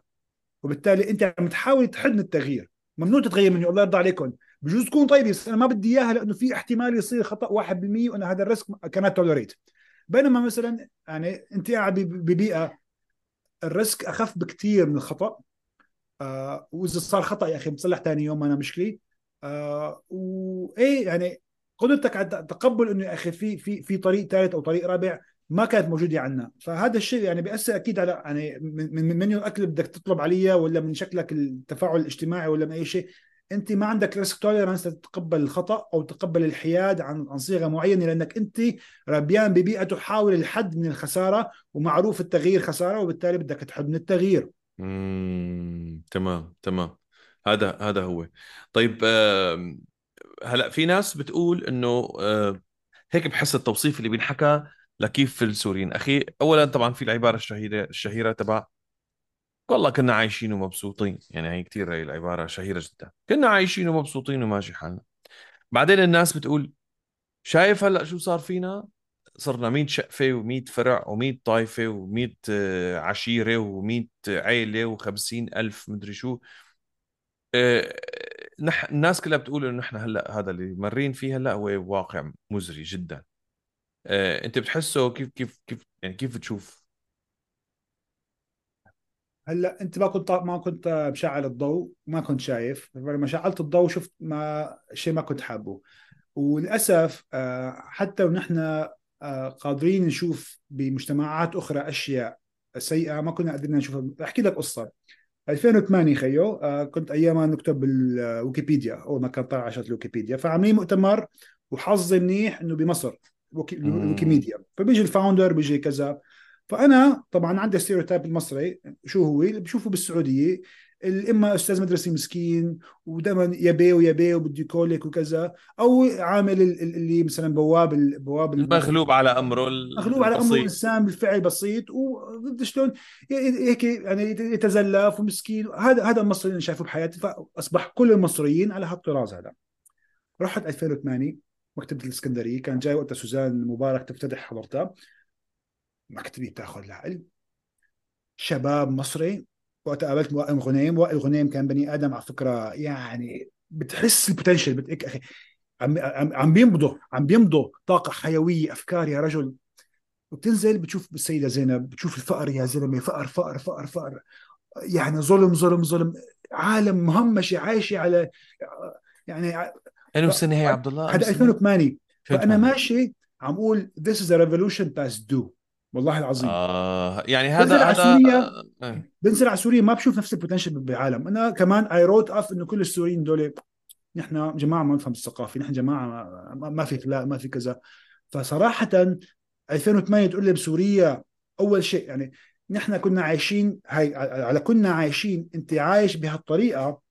وبالتالي أنت عم تحاول تحد التغيير. ممنوع تتغير منه الله يرضى عليكم. بجوز تكون طيبه بس أنا ما بدي إياها لأنه في احتمال يصير خطأ 1% وأنا هذا الريسك كانت تولريت بينما مثلا يعني أنت قاعد ببيئة ال risk أخف بكثير من الخطأ. آه وإذا صار خطأ يا أخي بتصلح ثاني يوم ما أنا مشكلة. آه وإيه يعني قدرتك على تقبل إنه يا أخي في في في طريق ثالث أو طريق رابع ما كانت موجودة عندنا. فهذا الشيء يعني بيأثر أكيد على يعني من من منيو الاكل بدك تطلب عليه ولا من شكلك التفاعل الاجتماعي ولا من أي شيء. أنت ما عندك risk tolerance تتقبل الخطأ أو تقبل الحياد عن عن صيغة معينة لأنك أنت ربيان ببيئة تحاول الحد من الخسارة ومعروف التغيير خسارة وبالتالي بدك تحد من التغيير. امم تمام تمام. هذا هذا هو. طيب هلأ في ناس بتقول إنه هيك بحس التوصيف اللي بينحكى لكيف في السوريين. أخي اولا طبعا في العبارة الشهيرة الشهيرة تبع والله كنا عايشين ومبسوطين. يعني هي كثير هي العبارة شهيرة جدا. كنا عايشين ومبسوطين وماشي حالنا. بعدين الناس بتقول شايف هلأ شو صار فينا؟ صرنا 100 شقفة و100 فرع و100 طائفه و100 عشيرة و100 عيلة و50 ألف مدري شو. آه، نح... الناس كلها بتقول إنه نحن هلأ هذا اللي مرين فيه هلأ هو واقع مزري جدا. آه، أنت بتحسه كيف كيف كيف يعني كيف بتشوف؟ هلأ أنت ما كنت ما كنت مشعل الضوء ما كنت شايف لما شعلت الضوء شفت ما شيء ما كنت حابه. وللأسف آه، حتى ونحن قادرين نشوف بمجتمعات أخرى أشياء سيئة ما كنا قادرين نشوفها. أحكي لك قصة. 2008 خيو. آه كنت ايامها نكتب بالويكيبيديا. أول ما كان طلع عشان الويكيبيديا. فعاملين مؤتمر وحظي منيح إنه بمصر. ويكيميديا فبيجي ال founder بيجي كذا. فأنا طبعا عندي stereotype المصري. شو هو؟ اللي بشوفه بالسعودية. إما أستاذ مدرسي مسكين ودائما يبي ويبي وبده يكولك وكذا أو عامل اللي مثلا بواب بواب مغلوب على أمره مغلوب على أمره انسان بالفعل بسيط وشلون هيك يعني يتزلف ومسكين. هذا هذا المصري اللي شايفه بحياتي فأصبح كل المصريين على هالطراز هذا. رحت 2008 مكتبة الإسكندرية كان جاي وقتها سوزان مبارك تفتتح حضرتها. مكتبي بتاخذ العقل. شباب مصري وقت قابلت وائل غنيم وائل غنيم كان بني آدم على فكرة يعني بتحس البوتنشل بتك أخي عم عم بيمضوا عم بيمضوا طاقة حيوية أفكار يا رجل. وبتنزل بتشوف السيدة زينب بتشوف الفقر يا زلمة فقر فقر فقر فقر. يعني ظلم ظلم ظلم. عالم مهمشة عايشة على يعني إنه سنة هي عبد الله هذا 2008 فأنا ماشي عم أقول this is a revolution past due. والله العظيم. آه يعني هذا بنزل على سوريا آه. بنزل على سوريا ما بشوف نفس ال potential بالعالم. أنا كمان I wrote off إنه كل السوريين دول نحن جماعة ما نفهم الثقافة. نحن جماعة ما في اخلاق ما في كذا. فصراحة 2008 تقول لي بسوريا أول شيء يعني نحن كنا عايشين هاي على كنا عايشين أنت عايش بهالطريقة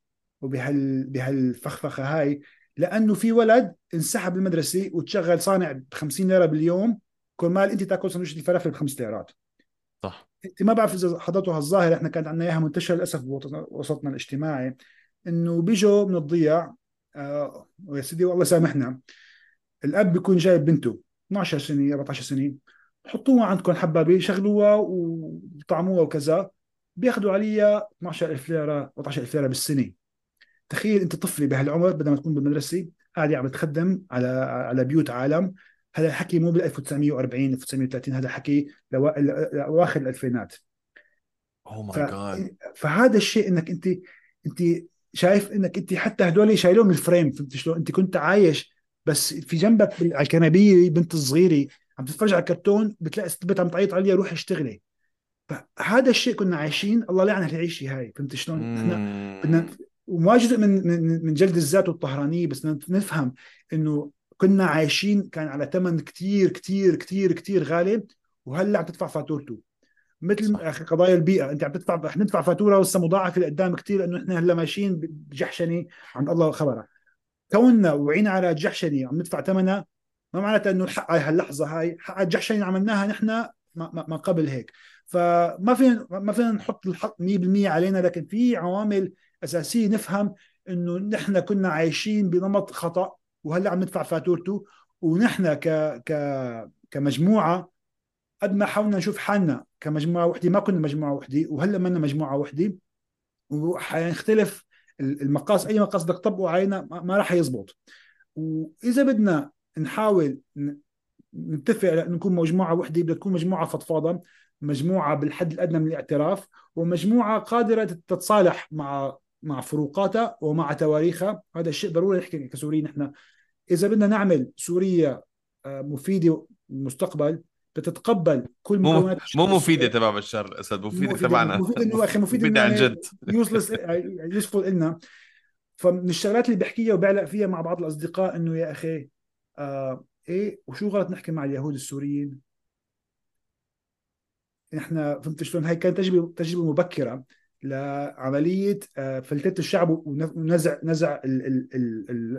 وبهال بهالفخفخة هاي لأنه في ولد انسحب المدرسة وتشغل صانع ب 50 ليرة باليوم كرمال انت تاكل سندويشه الفلافل بخمس ليرات. صح. انت ما بعرف إذا حضرتوا هالظاهره إحنا كانت عندنا إياها منتشرة للأسف بوسطنا الاجتماعي. إنه بيجوا من الضياع آه ويا سيدي والله سامحنا. الأب بيكون جايب بنته 12 سنة 14 سنة. حطوها عندكم حبابه شغلوها وطعموها وكذا. بياخذوا عليها 12000 ليرة 14000 ليرة بالسنة. تخيل أنت طفلة بهالعمر بدل ما تكون بالمدرسة قاعدة عم تخدم على على بيوت عالم. هذا الحكي مو بال 1940 1930 هذا حكي اواخر الألفينات. oh my God فهذا الشيء إنك أنت أنت شايف إنك أنت حتى هدول شايلهم ال frame فهمت شلون؟ أنت كنت عايش بس في جنبك على الكنبية بنت صغيره عم تتفرج على كرتون بتلاقي ست عم تعيط عليها روح اشتغلي. فهذا الشيء كنا عايشين الله لعنه العيشه هاي فهمت شلون؟ إحنا بدنا وما جزء من من من جلد الذات والطهرانية بس نفهم إنه كنا عايشين كان على ثمن كثير كثير كثير كثير غالي وهلا عم تدفع فاتورته. مثل أخي قضايا البيئة أنت عم تدفع رح ندفع فاتورة لسه مضاعفة لقدام كثير لأنه إحنا هلا ماشيين بجحشنة عند الله خبرة. كوننا وعينا على جحشنة عم ندفع ثمنها ما معناتها إنه الحق هاي هاللحظة هاي حق الجحشنة عملناها نحن ما قبل هيك. فما فينا ما فينا نحط الحق 100% علينا لكن في عوامل أساسية نفهم إنه نحن كنا عايشين بنمط خطأ. وهلا عم ندفع فاتورته. ونحن ك ك كمجموعة قد ما حاولنا نشوف حالنا كمجموعة وحدة ما كنا مجموعة وحدة وهلا منا مجموعة وحدة. وحيختلف المقاس أي مقاس بدك تطبقه علينا ما راح يزبط. وإذا بدنا نحاول نتفق على نكون مجموعة وحدة بدها تكون مجموعة فضفاضة مجموعة بالحد الأدنى من الاعتراف ومجموعة قادرة تتصالح مع مع فروقاتها ومع تواريخها. هذا الشيء ضروري نحكي كسوريين نحن إذا بدنا نعمل سوريا آه، مفيدة للمستقبل بتتقبل كل مكونات مو مو مفيدة تبع بشار الاسد مفيدة تبعنا. مفيده انه أخي مفيدة مفيدة عن جد. يوسلس يوسفول لنا فمن الشغلات اللي بحكيها وبعلق فيها مع بعض الأصدقاء إنه يا أخي آه إيه وشو غلط نحكي مع اليهود السوريين؟ إحنا فهمت شلون؟ هاي كانت تجربه تجربة مبكرة. لعملية آه، فلتة الشعب ونزع نزع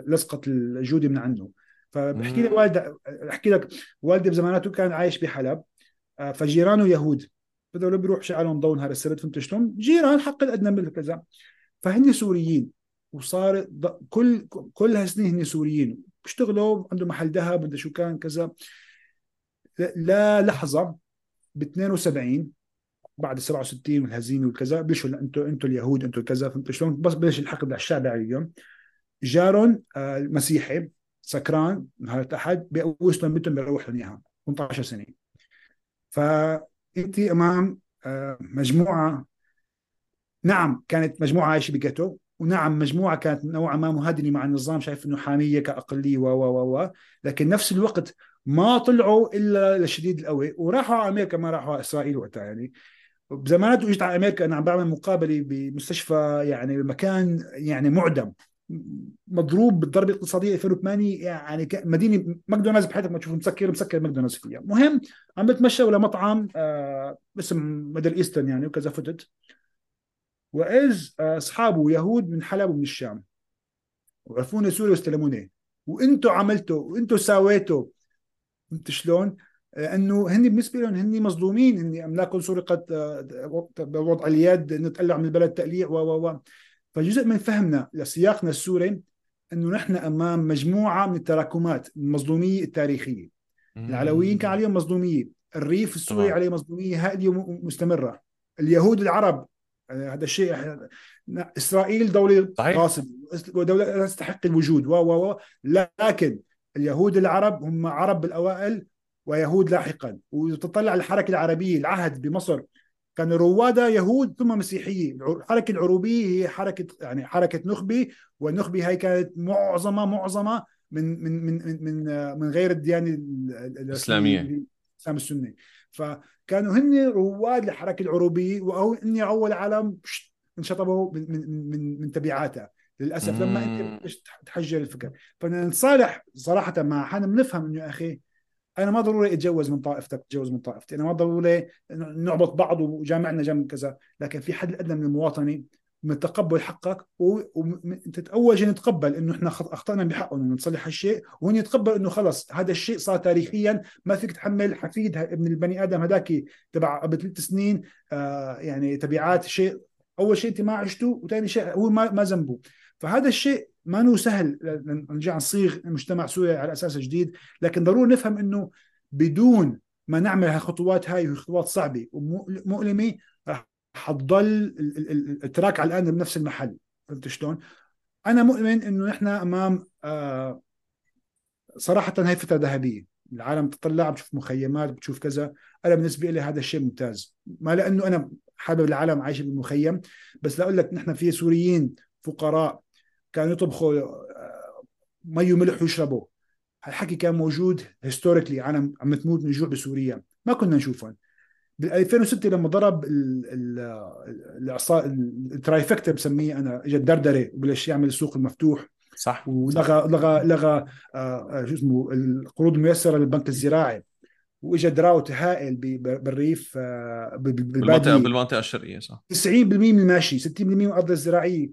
لصقة الجودي من عنده. فبحكي لي والدة أحكي لك والدي بزماناته كان عايش بحلب آه، فجيرانه يهود. بدهم بيروح شعلهم ضوء نهار السبت فهمت شلون؟ جيران حق الأدنى من كذا. فهن سوريين وصار كل كل هالسنين هن سوريين. بيشتغلوا عنده محل ذهب شو كان كذا. لا لحظة ب 72 بعد 67 والهزيمة والكذا بلشوا أنتم أنتم اليهود أنتم كذا فهمت شلون؟ بس بلش الحقد على الشعب عليهم جارون آه، مسيحي سكران نهار الاحد بيقوس لهم بيتهم بيروح لهم إياها 18 سنة. فانت أمام آه، مجموعة نعم كانت مجموعة عايشة بجيتو ونعم مجموعة كانت نوعا ما مهادنه مع النظام شايف إنه حامية كأقلية و و و لكن نفس الوقت ما طلعوا إلا للشديد القوي وراحوا على أمريكا ما راحوا على إسرائيل وقتها يعني. بزماناته إجت على أمريكا أنا عم بعمل مقابلة بمستشفى يعني مكان يعني معدم مضروب بالضربة الاقتصادية 2008 يعني مدينة ماكدونالدز بحياتك ما تشوف مسكر مسكر ماكدونالدز فيها. المهم عم بتمشى ولا مطعم آه اسم Middle Eastern يعني وكذا فتت. وإذ آه، أصحابه يهود من حلب ومن الشام. وعرفوني سوري واستلموني. وأنتم عملتوا وأنتم ساويتوا فهمت شلون؟ أنه هن بالنسبة لهم هن مظلومين هن أملاكهم سرقت آه، بوضع اليد نتقلع من البلد تقليع و و و. فجزء من فهمنا لسياقنا السوري أنه نحن أمام مجموعة من التراكمات المظلومية التاريخية. العلويين كان عليهم مظلومية الريف السوري عليه مظلومية هائله مستمرة. اليهود العرب آه، هذا الشيء إسرائيل دولة غاصبه ودولة لا تستحق الوجود و و. لكن اليهود العرب هم عرب بالأوائل ويهود لاحقا. وتطلع الحركة العربية العهد بمصر. كان روادها يهود ثم مسيحية. الحركه العروبية هي حركة يعني حركة نخبه والنخبه هاي كانت معظمها معظمها من من من من من غير الديانة الإسلامية. الإسلام السني. فكانوا هن رواد الحركه العروبية وهو اني أول عالم انشطبوا من من من, من تبعاتها. للأسف لما أنت تحجر الفكر. فنصالح صراحة مع حالنا بنفهم إنه يا أخي أنا ما ضروري أتجوز من طائفتك أتجوز من طائفتي. أنا ما ضروري نعبط بعض وجامعنا جنب كذا. لكن في حد أدنى من المواطنة من تقبل حقك وانت اول شيء نتقبل إنه إحنا أخطأنا بحقهم إنه نصلح هالشيء وهن يتقبل إنه خلص هذا الشيء صار تاريخيا. ما فيك تحمل حفيد ابن البني آدم هذاك تبع قبل ثلاث سنين. آه يعني تبعات شيء. أول شيء أنت ما عشته وثاني شيء هو ما ما ذنبه. فهذا الشيء ما هو سهل نرجع نصيغ مجتمع سوري على أساس جديد لكن ضروري نفهم إنه بدون ما نعمل هالخطوات هاي خطوات صعبة ومؤلمة رح حتضل التراك على الان بنفس المحل. فهمت شلون؟ أنا مؤمن إنه نحن أمام آه صراحة هي فترة ذهبية. العالم تطلع بتشوف مخيمات بتشوف كذا. أنا بالنسبة لي هذا الشيء ممتاز. ما لأنه أنا حابب العالم عايش بالمخيم بس لأقول لك نحن في سوريين فقراء كانوا يطبخوا مي وملح ويشربوا. هالحكي كان موجود historically عالم عم تموت من الجوع بسوريا. ما كنا نشوفهم. بال 2006 لما ضرب الاعصار ال trifecta بسميه أنا اجى الدردري وبلش يعمل السوق المفتوح. صح. ولغى لغى لغى آه شو اسمه القروض الميسرة للبنك الزراعي. واجى drought هائل بالريف آه بالمنطقة بالمنطقة الشرقية صح. 90% من الماشي 60% من الأرض الزراعية.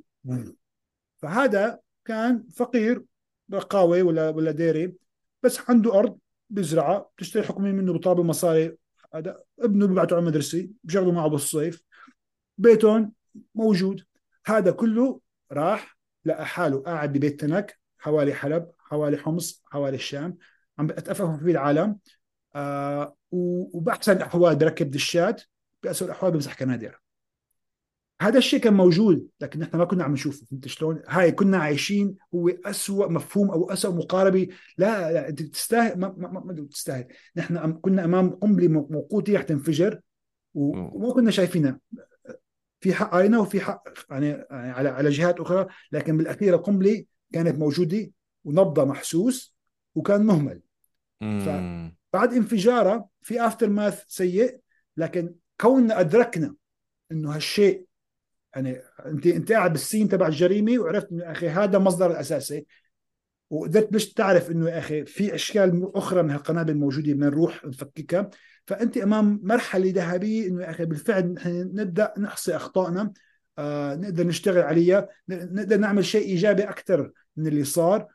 فهذا كان فقير رقاوي ولا ولا ديري بس عنده أرض بيزرعها بتشتري حكومي منه بطابة مصاري. هذا ابنه بيبعته على المدرسة بيشغلوا معه بالصيف بيتهم موجود. هذا كله راح لقى حاله قاعد ببيت تنك حوالي حلب حوالي حمص حوالي الشام. عم بتأفف في العالم. آه وبأحسن الأحوال بركب دشات بأسوأ الأحوال بمسح كنادر. هذا الشيء كان موجود لكن نحن ما كنا عم نشوفه فهمت شلون؟ هاي كنا عايشين هو أسوأ مفهوم أو أسوأ مقاربة. لا لا أنت تستاهل ما ما, ما تستاهل. نحن كنا أمام قنبلة موقوتة رح تنفجر وما كنا شايفينها. في حق علينا وفي حق يعني, يعني على على جهات أخرى لكن بالأخير القنبلة كانت موجودة ونبضها محسوس وكان مهمل. فبعد انفجارها في افتر ماث سيء لكن كوننا أدركنا إنه هالشيء يعني انت انت قاعد بالسين تبع الجريمة وعرفت إنه أخي هذا مصدر الأساسي. وقدرت مش تعرف إنه يا أخي في أشكال أخرى من هالقنابل الموجوده بدنا نروح نفككها. فأنت أمام مرحلة ذهبية إنه يا أخي بالفعل نحن نبدأ نحصي أخطائنا. آه نقدر نشتغل عليها. نقدر نعمل شيء إيجابي أكثر من اللي صار.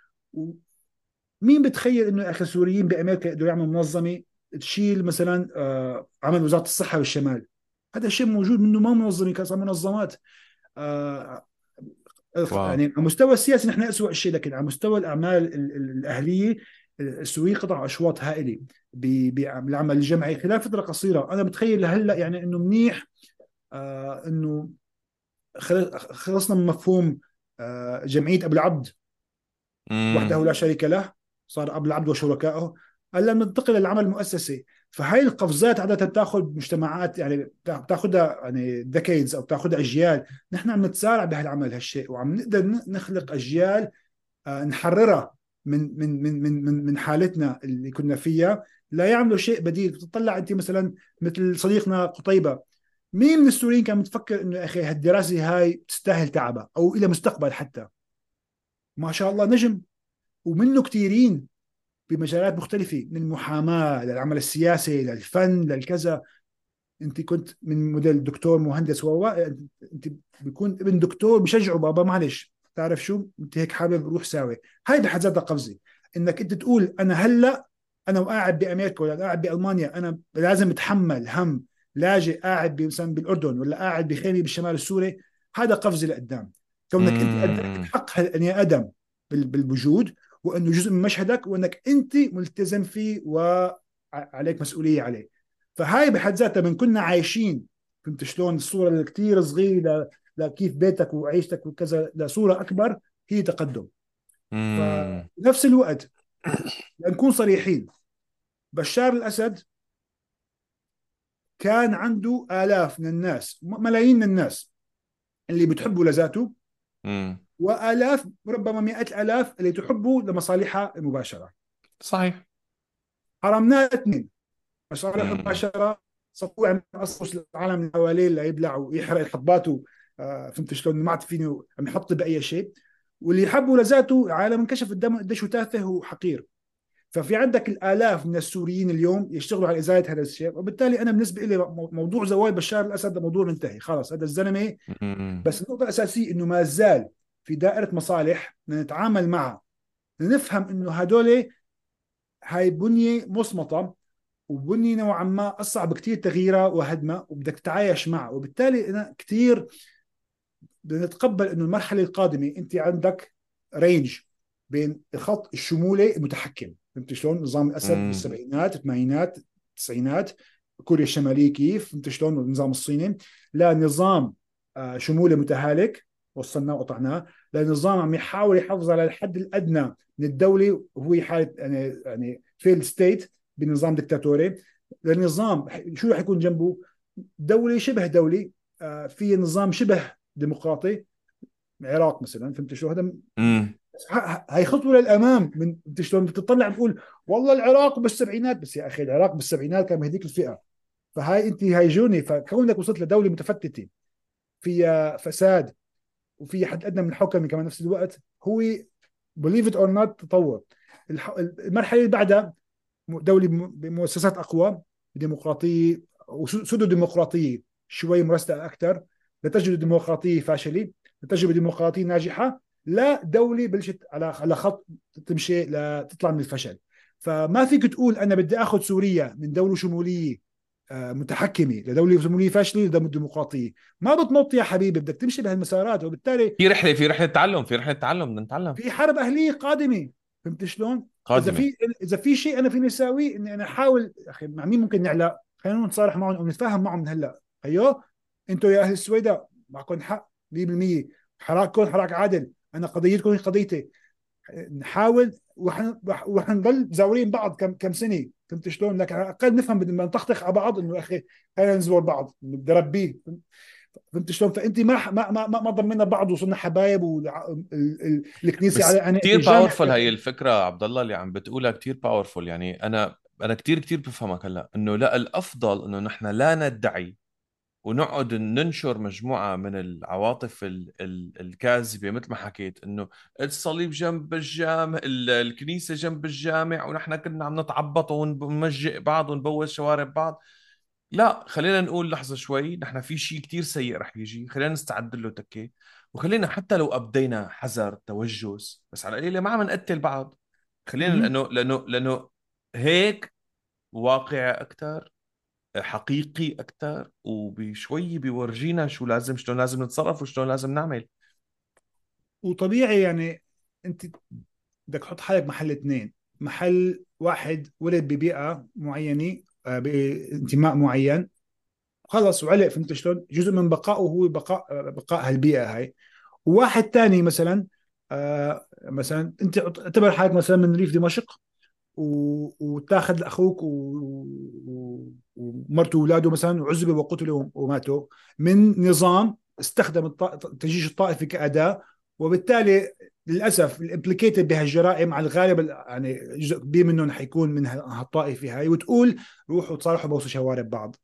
مين بتخيل إنه يا أخي السوريين بأمريكا يقدروا يعملوا منظمة تشيل مثلا آه عمل وزارة الصحة بالشمال هذا الشيء موجود منه ما منظمه كان منظمات. آه يعني على مستوى السياسي نحن اسوء شيء لكن على مستوى الأعمال الأهلية السوريين قطعوا أشواط هائلة بالعمل الجمعي خلال فترة قصيرة. أنا بتخيل هلأ يعني إنه منيح آه إنه خلصنا من مفهوم آه جمعية أبو العبد. وحده لا شريك له صار أبو العبد وشركائه. هلأ بننتقل للعمل المؤسسي. فهي القفزات عادة بتاخذ مجتمعات يعني بتاخذها يعني ديكيدز أو بتاخذها أجيال. نحن عم نتسارع بهالعمل هالشيء وعم نقدر نخلق أجيال آه، نحررها من من من من من من حالتنا اللي كنا فيها. لا يعملوا شيء بديل. بتطلع أنت مثلا مثل صديقنا قطيبة. مين من السوريين كان متفكر إنه أخي هالدراسة هاي تستاهل تعبها أو إلى مستقبل حتى؟ ما شاء الله نجم. ومنه كثيرين بمجالات مختلفة من المحاماة للعمل السياسي للفن للكذا. انت كنت من موديل دكتور مهندس و انت بيكون ابن دكتور بشجعه بابا معلش تعرف شو؟ انت هيك حابب روح ساوي. هاي بحد ذاتها قفزة انك انت تقول أنا هلأ أنا وقاعد بأمريكا ولا قاعد بألمانيا أنا لازم أتحمل هم لاجئ قاعد مثلا بالأردن ولا قاعد بخيمة بالشمال السوري. هذا قفزة لقدام. كونك انت قدرت تحقق البني أدم بالوجود وانه جزء من مشهدك وأنك أنت ملتزم فيه وعليك مسؤولية عليه. فهاي بحد ذاتها من كنا عايشين. فهمت شلون الصورة الكثير صغيرة لكيف بيتك وعيشتك وكذا لصورة أكبر هي تقدم. فنفس الوقت لنكون صريحين. بشار الأسد كان عنده آلاف من الناس ملايين من الناس اللي بتحبوا لذاته. وآلاف ربما مئات الالاف اللي تحبه لمصالحها المباشرة. صحيح. حرمناه اثنين. مصالح مباشرة صفوا عم يقصص العالم من حواليه ليبلع ويحرق حطباته آه فهمت شلون؟ ما عاد فيني عم يحط بأي شيء. واللي يحبه لذاته عالم انكشف قدامه قديش تافه وحقير. ففي عندك الآلاف من السوريين اليوم يشتغلوا على ازاله هذا الشيء. وبالتالي أنا بالنسبة لي موضوع زواج بشار الأسد موضوع منتهي. خلاص هذا الزلمة بس النقطه الاساسيه إنه ما زال في دائرة مصالح نتعامل معها. نفهم إنه هدول هاي بنية مصمطه وبنية نوعا ما أصعب كثير تغييرها وهدمها وبدك تتعايش معها. وبالتالي أنا كثير بدنا نتقبل إنه المرحلة القادمة أنت عندك رينج بين الخط الشمولي المتحكم. فهمت شلون؟ نظام الأسد بالسبعينات الثمانينات التسعينات كوريا الشمالية كيف؟ فهمت شلون؟ النظام الصيني. لا نظام آه، شمولي متهالك. وصلناه وقطعناه. لنظام عم يحاول يحافظ على الحد الأدنى من الدولة وهو حاله يعني يعني failed state بنظام دكتاتوري. لنظام شو رح يكون جنبه؟ دولة شبه دولة آه، في نظام شبه ديمقراطي العراق مثلا فهمت شو؟ هذا هاي خطوة للأمام من شلون بتطلع بتقول والله العراق بالسبعينات؟ بس يا أخي العراق بالسبعينات كان بهذيك الفئة. فهاي أنت هيجوني فكونك وصلت لدولة متفتتة فيها فساد وفي حد أدنى من الحكم كمان نفس الوقت هو believe it or not تطور. المرحلة اللي بعدها دولة بمؤسسات أقوى ديمقراطيه و pseudo ديمقراطية شوي مرستقه أكثر لتجربه ديمقراطية فاشلة لتجربه ديمقراطية ناجحة لا دولة بلشت على على خط تمشي لتطلع من الفشل. فما فيك تقول أنا بدي آخذ سوريا من دولة شمولية متحكمة لدولة شموليه فاشلة لدوله ديمقراطيه ما بتنط يا حبيبي بدك تمشي بهالمسارات وبالتالي في رحلة في رحلة تعلم في رحلة تعلم بدنا نتعلم. في حرب أهلية قادمة فهمت شلون؟ قادمة. إذا في إذا في شيء أنا فيني أساويه إني أنا أحاول أخي مع مين ممكن نعلق؟ خلينا نتصالح معهم ونتفاهم معهم من هلأ. أيوه؟ أنتم يا أهل السويداء معكم حق 100% حراككم حراك عادل. أنا قضيتكم هي قضيتي. نحاول وحنضل زاورين بعض كم كم سنة فهمت شلون؟ لكن على الأقل نفهم بدنا نطخطخ على بعض إنه أخي خلينا نزور بعض بدي ربيه فهمت شلون؟ فأنت ما ما ما ما ضمنا بعض وصرنا حبايب والكنيسه على أنا كثير باورفول هي الفكرة عبد الله اللي عم بتقولها كثير باورفول يعني أنا أنا كثير كثير بفهمك هلأ إنه لا الأفضل إنه نحن لا ندعي ونقعد ننشر مجموعة من العواطف ال ال الكاذبة مثل ما حكيت إنه الصليب جنب الجامع الكنيسة جنب الجامع ونحن كنا عم نتعبط ونمجئ بعض ونبوس شوارع بعض. لا خلينا نقول لحظة شوي نحن في شيء كتير سيء رح يجي خلينا نستعد له تكي. وخلينا حتى لو أبدينا حذر توجس بس على القليلة ما عم نقتل بعض. خلينا لأنه لأنه لأنه هيك واقعي أكثر حقيقي أكثر وبشوي بيورجينا شو لازم شلون لازم نتصرف وشلون لازم نعمل. وطبيعي يعني أنت بدك تحط حالك محل اثنين. محل واحد ولد ببيئة معينة آه، بانتماء معين. خلص وعلق فهمت شلون؟ جزء من بقائه هو بقاء آه، بقاء هالبيئة هاي. وواحد ثاني مثلا آه مثلا أنت اعتبر حالك مثلا من ريف دمشق وتاخذ أخوك ومرته واولاده مثلا وعذبوا وقتلوا وماتوا من نظام استخدم التجيش الطائفي كأداة. وبالتالي للأسف الامبليكيتد بهالجرائم على الغالب يعني جزء كبير منهم حيكون من هالطائفة هاي. وتقول روحوا تصالحوا بوصوا شوارع بعض.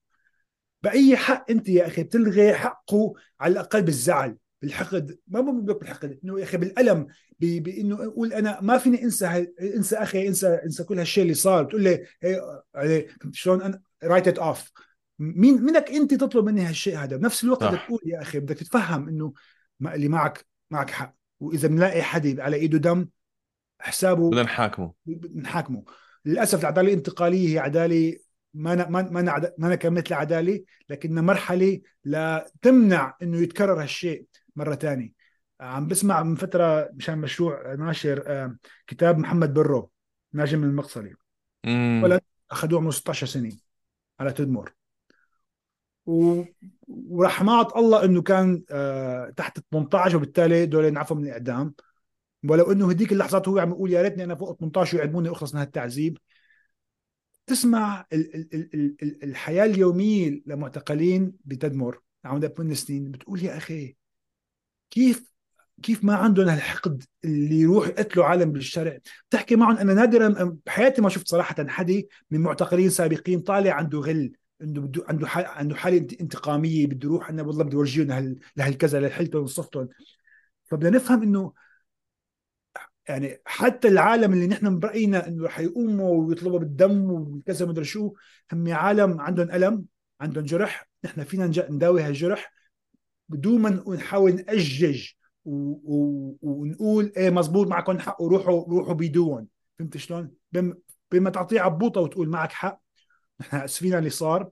بأي حق أنت يا أخي بتلغي حقه على الأقل بالزعل؟ بالحقد. ما بقول بالحقد. إنه يا أخي بالألم بإنه أقول أنا ما فيني أنسى أنسى أخي أنسى أنسى كل هالشيء اللي صار. بتقول لي هي شلون أنا write it off مين منك أنت تطلب مني هالشيء هذا؟ بنفس الوقت بدك تقول يا أخي بدك تتفهم إنه اللي معك معك حق. وإذا بنلاقي حدا على إيده دم حسابه بدنا نحاكمه. نحاكمه. للأسف العدالة الانتقالية هي عدالة ما ما ما ما كملت العداله لكنها مرحلة لتمنع إنه يتكرر هالشيء. مرة ثانية عم بسمع من فترة مشان مشروع ناشر آه، كتاب محمد برو ناجم من المقصلي ولد أخذوه عمره 16 سنه على تدمر و... ورحمات الله إنه كان آه، تحت 18 وبالتالي دول انعفوا من الإعدام. ولو إنه هديك اللحظات هو عم يقول يا ريتني أنا فوق 18 ويعدموني واخلص من هالتعذيب. تسمع ال ال ال ال الحياة اليومية لمعتقلين بتدمر. عم من سنين. بتقول يا أخي كيف كيف ما عندهم هالحقد اللي يروح يقتلوا عالم بالشارع بتحكي معهم أنا نادرا بحياتي ما شفت صراحة حدا من معتقلين سابقين طالع عنده غل عنده بده عنده حال عنده حالة انتقامية بده يروح أنا والله بدي أورجيهم لهالكذا لحلتهم وصفتهم فبدنا نفهم إنه يعني حتى العالم اللي نحن برأينا إنه رح يقوموا ويطلبوا بالدم وكذا مدري شو هم عالم عندهم ألم عندهم جرح نحن فينا نداوي هالجرح. بدون ما نحاول نأجج ونقول إيه مزبوط معكم حق وروحوا روحوا بيدوهم فهمت شلون؟ بما تعطيه عبوطه وتقول معك حق. نحن آسفين اللي صار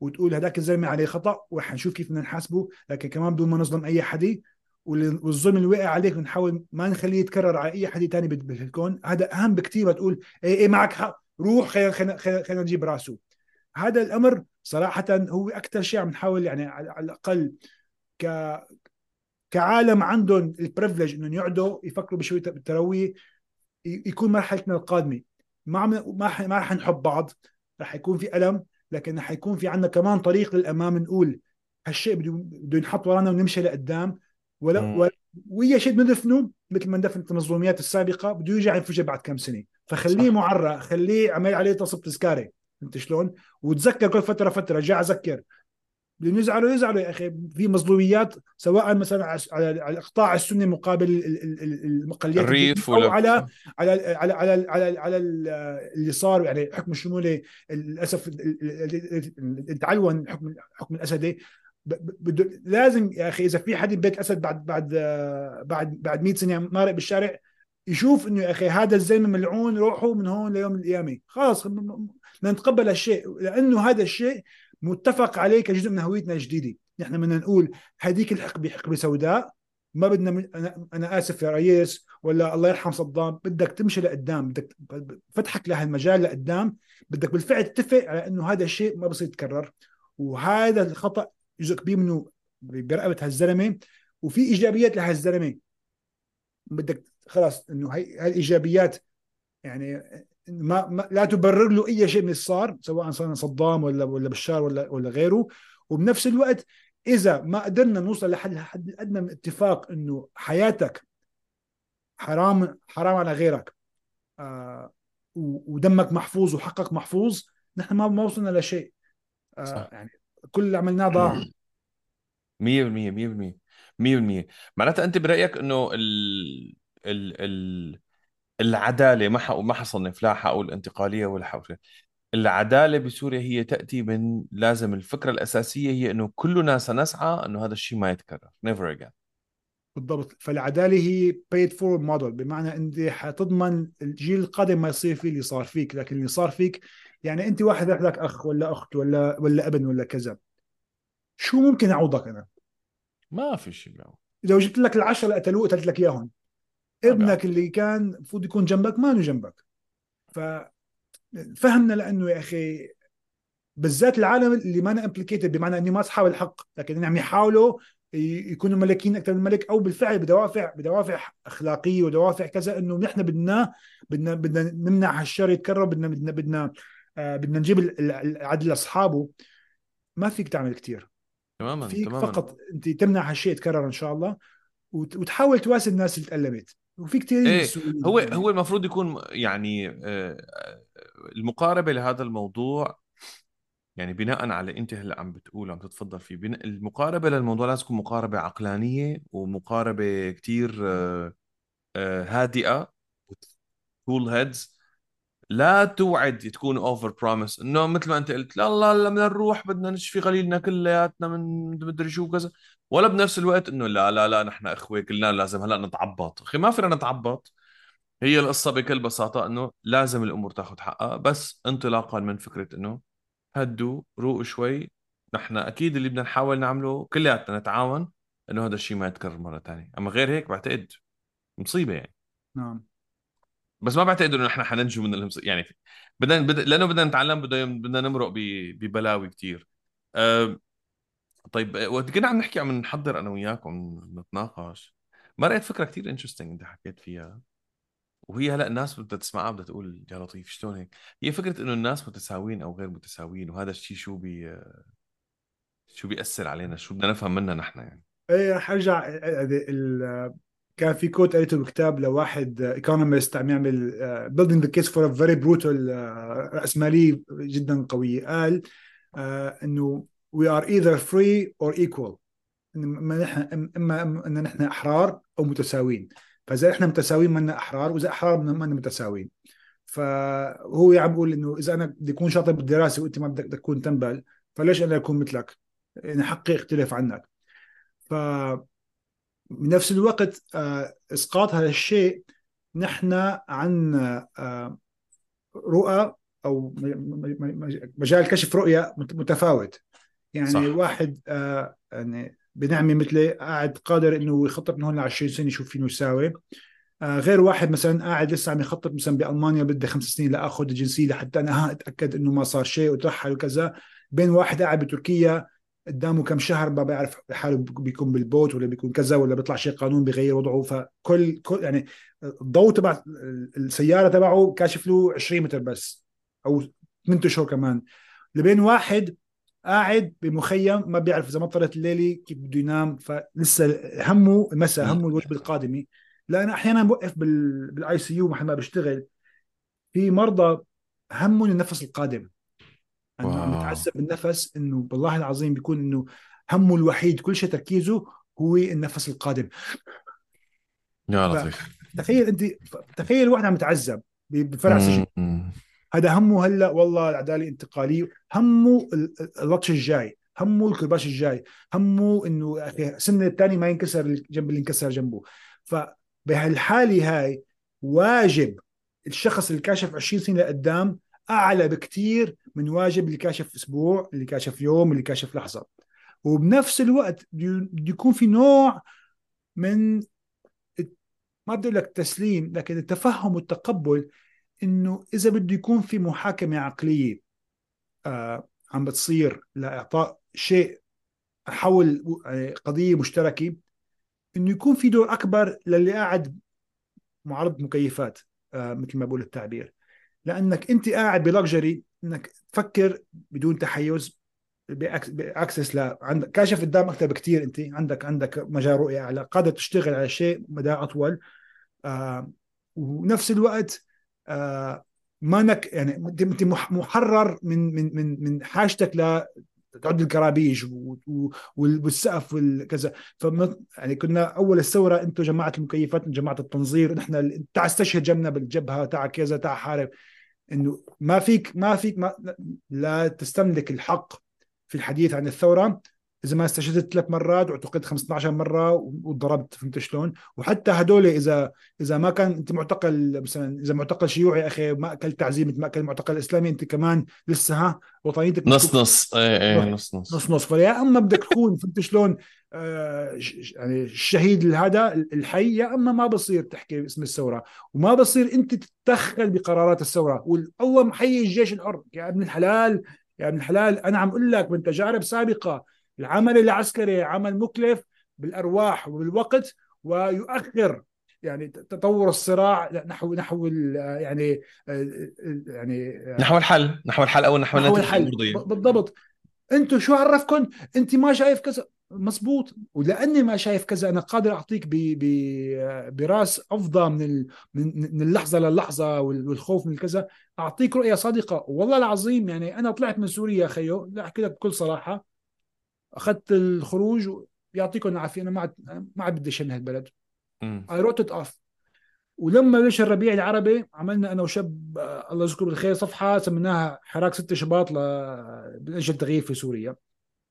وتقول هذاك الزلمة عليه خطأ ورح نشوف كيف بدنا نحاسبه. لكن كمان بدون ما نظلم أي حدا والظلم اللي وقع عليك بنحاول ما نخليه يتكرر على أي حد ثاني بالكون هذا أهم بكثير تقول إيه إيه معك حق روح خلينا خلينا خلينا نجيب راسه. هذا الأمر صراحة هو أكثر شيء عم نحاول يعني على الأقل ك كعالم عندهم البريفليج إنهم يقعدوا يفكروا بشوية بالترويه يكون مرحلتنا القادمة. ما ما ما رح نحب بعض رح يكون في ألم لكن رح يكون في عندنا كمان طريق للأمام نقول هالشيء بده بده ينحط ورانا ونمشي لقدام. ولا وهي شيء ندفنه مثل ما ندفنت المظلوميات السابقة بده يرجع ينفجر بعد كم سنة. فخليه صح. معرى خليه عمل عليه تصب تذكاري فهمت شلون؟ وتذكر كل فترة فترة رجع أذكر. بدهم يزعلوا يزعلوا يا أخي. في مظلوميات سواء مثلا على الإقطاع السني مقابل ال- ال- ال- الاقليات الريف ولا على على على على على, على اللي صار يعني حكم الشمولي للأسف التعلون حكم حكم الاسدي لازم يا أخي إذا في حد ببيت اسد بعد بعد بعد بعد 100 سنة مارق بالشارع يشوف إنه يا أخي هذا الزلمة ملعون روحه من هون ليوم القيامة. خلاص نتقبل هالشيء لأنه هذا الشيء متفق عليه كجزء من هويتنا الجديدة. نحن بدنا نقول هذيك الحقبه حقبه سوداء ما بدنا من أنا أنا آسف يا ريس ولا الله يرحم صدام بدك تمشي لقدام بدك فتحك لهالمجال لقدام. بدك بالفعل تتفق على إنه هذا الشيء ما بصير يتكرر. وهذا الخطأ جزء كبير منه برقبة هالزلمة. وفي إيجابيات لهالزلمة. بدك خلاص إنه هي هالايجابيات يعني ما, ما لا تبرر له أي شيء من اللي صار سواء صار صدام ولا ولا بشار ولا ولا غيره. وبنفس الوقت إذا ما قدرنا نوصل لحد الحد الأدنى من الاتفاق إنه حياتك حرام حرام على غيرك آه ودمك محفوظ وحقك محفوظ نحن ما ما وصلنا لشيء. آه صح. يعني كل اللي عملناه ضاع. 100% 100% 100% معناتها أنت برأيك إنه ال ال ال العدالة ما ح... ما حصنف لا حقول انتقالية ولا حقول العدالة بسوريا هي تأتي من لازم الفكرة الأساسية هي إنه كلنا سنسعى إنه هذا الشيء ما يتكرر never again. بالضبط. فالعدالة هي paid for model بمعنى أنت حتضمن الجيل القادم ما يصير فيه اللي صار فيك لكن اللي صار فيك يعني أنت واحد عندك أخ ولا أخت ولا ولا أبن ولا كذا. شو ممكن أعوضك أنا؟ ما في شيء. لو جبت لك العشرة اللي قتلوه قتلت لك إياهم. ابنك اللي كان المفروض يكون جنبك ما له جنبك ففهمنا لأنه يا أخي بالذات العالم اللي ما امبليكيتد بمعنى اني ما اصحاب الحق لكن عم يحاولوا يكونوا ملكين أكثر من الملك أو بالفعل بدوافع بدوافع أخلاقية ودوافع كذا إنه نحن بدنا بدنا بدنا نمنع هالشر يتكرر بدنا بدنا بدنا آه بدنا نجيب ال- ال- العدل لأصحابه. ما فيك تعمل كثير تماما فيك تماما. فقط أنت تمنع هالشيء يتكرر إن شاء الله وت- وتحاول تواسي الناس اللي تألمت. وفي كثير إيه هو هو المفروض يكون يعني آه، المقاربة لهذا الموضوع يعني بناء على أنت هلأ عم بتقول عم تتفضل فيه بناء المقاربة للموضوع لازم تكون مقاربة عقلانية ومقاربة كتير آه، آه، هادئة cool heads لا توعد تكون over promise إنه مثل ما أنت قلت لا الله لا بدنا نروح بدنا نشفي غليلنا كلياتنا من مدري شو كذا ولا بنفس الوقت إنه لا لا لا نحن إخوة كلنا لازم هلأ نتعبط. أخي ما فينا نتعبط. هي القصة بكل بساطة إنه لازم الأمور تاخذ حقها بس انطلاقا من فكرة إنه هدوا روقوا شوي. نحن أكيد اللي بدنا نحاول نعمله كلياتنا نتعاون إنه هذا الشيء ما يتكرر مرة ثانية أما غير هيك بعتقد مصيبة يعني. نعم. بس ما بعتقد إنه نحن حننجو من المصيبه يعني بدنا بد... لأنه بدنا نتعلم بدنا بدنا نمرق ب... ببلاوي كثير أه... طيب آه، وقت كنا عم نحكي عم نحضر أنا وياك وعم نتناقش. ما رأيت فكرة كثير interesting إنت حكيت فيها؟ وهي هلأ الناس بدها تسمعها بدها تقول يا لطيف شلون هيك؟ هي فكرة إنه الناس متساويين أو غير متساويين وهذا الشيء شو بي شو بيأثر علينا؟ شو بدنا نفهم منها نحن يعني؟ إيه رح أرجع ال- ال- كان في quote قريته بكتاب لواحد economist عم يعمل building the case for a very brutal رأسمالية جدا قوية. قال آه، إنه we are either free or equal. اما نحن إما إن نحن أحرار أو متساويين فإذا إحنا متساويين منا أحرار وإذا أحرار منا متساويين فهو عم بيقول إنه إذا أنا بدي أكون شاطر بالدراسة وأنت ما بدك تكون تنبل فليش أنا أكون مثلك؟ يعني حقي اختلف عنك. ف بنفس الوقت آه، إسقاط هذا الشيء نحن عندنا آه، رؤى أو مجال كشف رؤية مت- متفاوت. يعني صح. واحد آه، يعني بنعمة مثلي قاعد قادر إنه يخطط من هون ل 20 سنة يشوف فينه يساوي آه، غير واحد مثلا قاعد لسه عم يخطط مثلا بألمانيا بدي خمس سنين لآخذ الجنسية لحتى أنا ها أتأكد إنه ما صار شيء وترحل وكذا. بين واحد قاعد بتركيا قدامه كم شهر ما بيعرف حاله بيكون بالبوت ولا بيكون كذا ولا بيطلع شيء قانون بيغير وضعه. فكل كل يعني الضوء تبع السيارة تبعه كاشف له 20 متر بس أو 8 اشهر كمان. لبين واحد قاعد بمخيم ما بيعرف إذا مطرت الليلة كيف بده ينام. فلسه همه المساء همه الوجبة القادمة. لا انا أحيانا بوقف بال ICU محل ما بشتغل في مرضى همهم النفس القادم. انه عم بتعذب بالنفس إنه والله العظيم بيكون إنه همه الوحيد كل شيء تركيزه هو النفس القادم. يا لطيف. تخيل أنت تخيل واحد عم يتعذب بفرع سجن. هذا همه هلا والله العدالة الانتقالية همه اللطش الجاي همه الكرباش الجاي همه إنه أخي سنه الثاني ما ينكسر جنب اللي انكسر جنبه. فبهالحاله هاي واجب الشخص اللي كاشف 20 سنة لقدام أعلى بكثير من واجب اللي كاشف أسبوع اللي كاشف يوم اللي كاشف لحظة. وبنفس الوقت بده يكون في نوع من ما بدي لك تسليم لكن التفهم والتقبل إنه إذا بده يكون في محاكمة عقلية آه عم بتصير لإعطاء شيء حول آه، قضية مشتركة إنه يكون في دور أكبر للي قاعد معرض مكيفات آه مثل ما بقول التعبير. لأنك أنت قاعد ب luxury إنك تفكر بدون تحيز ب access ل عندك كاشف قدام أكثر بكثير أنت. عندك عندك مجال رؤية أعلى قادر تشتغل على شيء مدى أطول آه ونفس الوقت مانك يعني انت محرر من من من من حاجتك ل تعد الكرابيج والسقف والكذا فما يعني كنا أول الثورة أنتم جماعة المكيفات جماعة التنظير نحن تعال استشهد جنبنا بالجبهة تعال كذا تعال حارب. إنه ما فيك ما فيك ما لا تستملك الحق في الحديث عن الثورة. إذا ما استشهدت ثلاث مرات واعتقلت 15 مرة وضربت فهمت شلون؟ وحتى هدول إذا إذا ما كان أنت معتقل مثلا إذا معتقل شيوعي أخي ما أكلت تعذيب ما اكل معتقل إسلامي أنت كمان لسه ها؟ وطنيتك نص نص. إيه إيه نص نص نص. نص فيا أما بدك تكون فهمت شلون؟ آه يعني الشهيد هذا الحي يا أما ما بصير تحكي باسم الثورة. وما بصير أنت تتدخل بقرارات الثورة. والله محيي الجيش الحر. يا ابن الحلال يا ابن الحلال أنا عم أقول لك من تجارب سابقة. العمل العسكري عمل مكلف بالأرواح وبالوقت ويؤخر يعني تطور الصراع نحو نحو يعني يعني نحو الحل نحو الحل أو نحو, نحو الحل. بالضبط. أنتم شو عرفكم انت ما شايف كذا. مزبوط ولأني ما شايف كذا أنا قادر أعطيك ب ب براس افضى من من اللحظة للحظة والخوف من كذا أعطيك رؤية صادقة. والله العظيم يعني أنا طلعت من سوريا خيو لا أحكي لك بكل صراحة. أخذت الخروج يعطيكم العافية. أنا ما عاد ما عاد بدي من هالبلد. I wrote it off ولما بلش الربيع العربي عملنا أنا وشاب آه، الله يذكره بالخير صفحة سميناها حراك ست شباط لاجل التغيير في سوريا.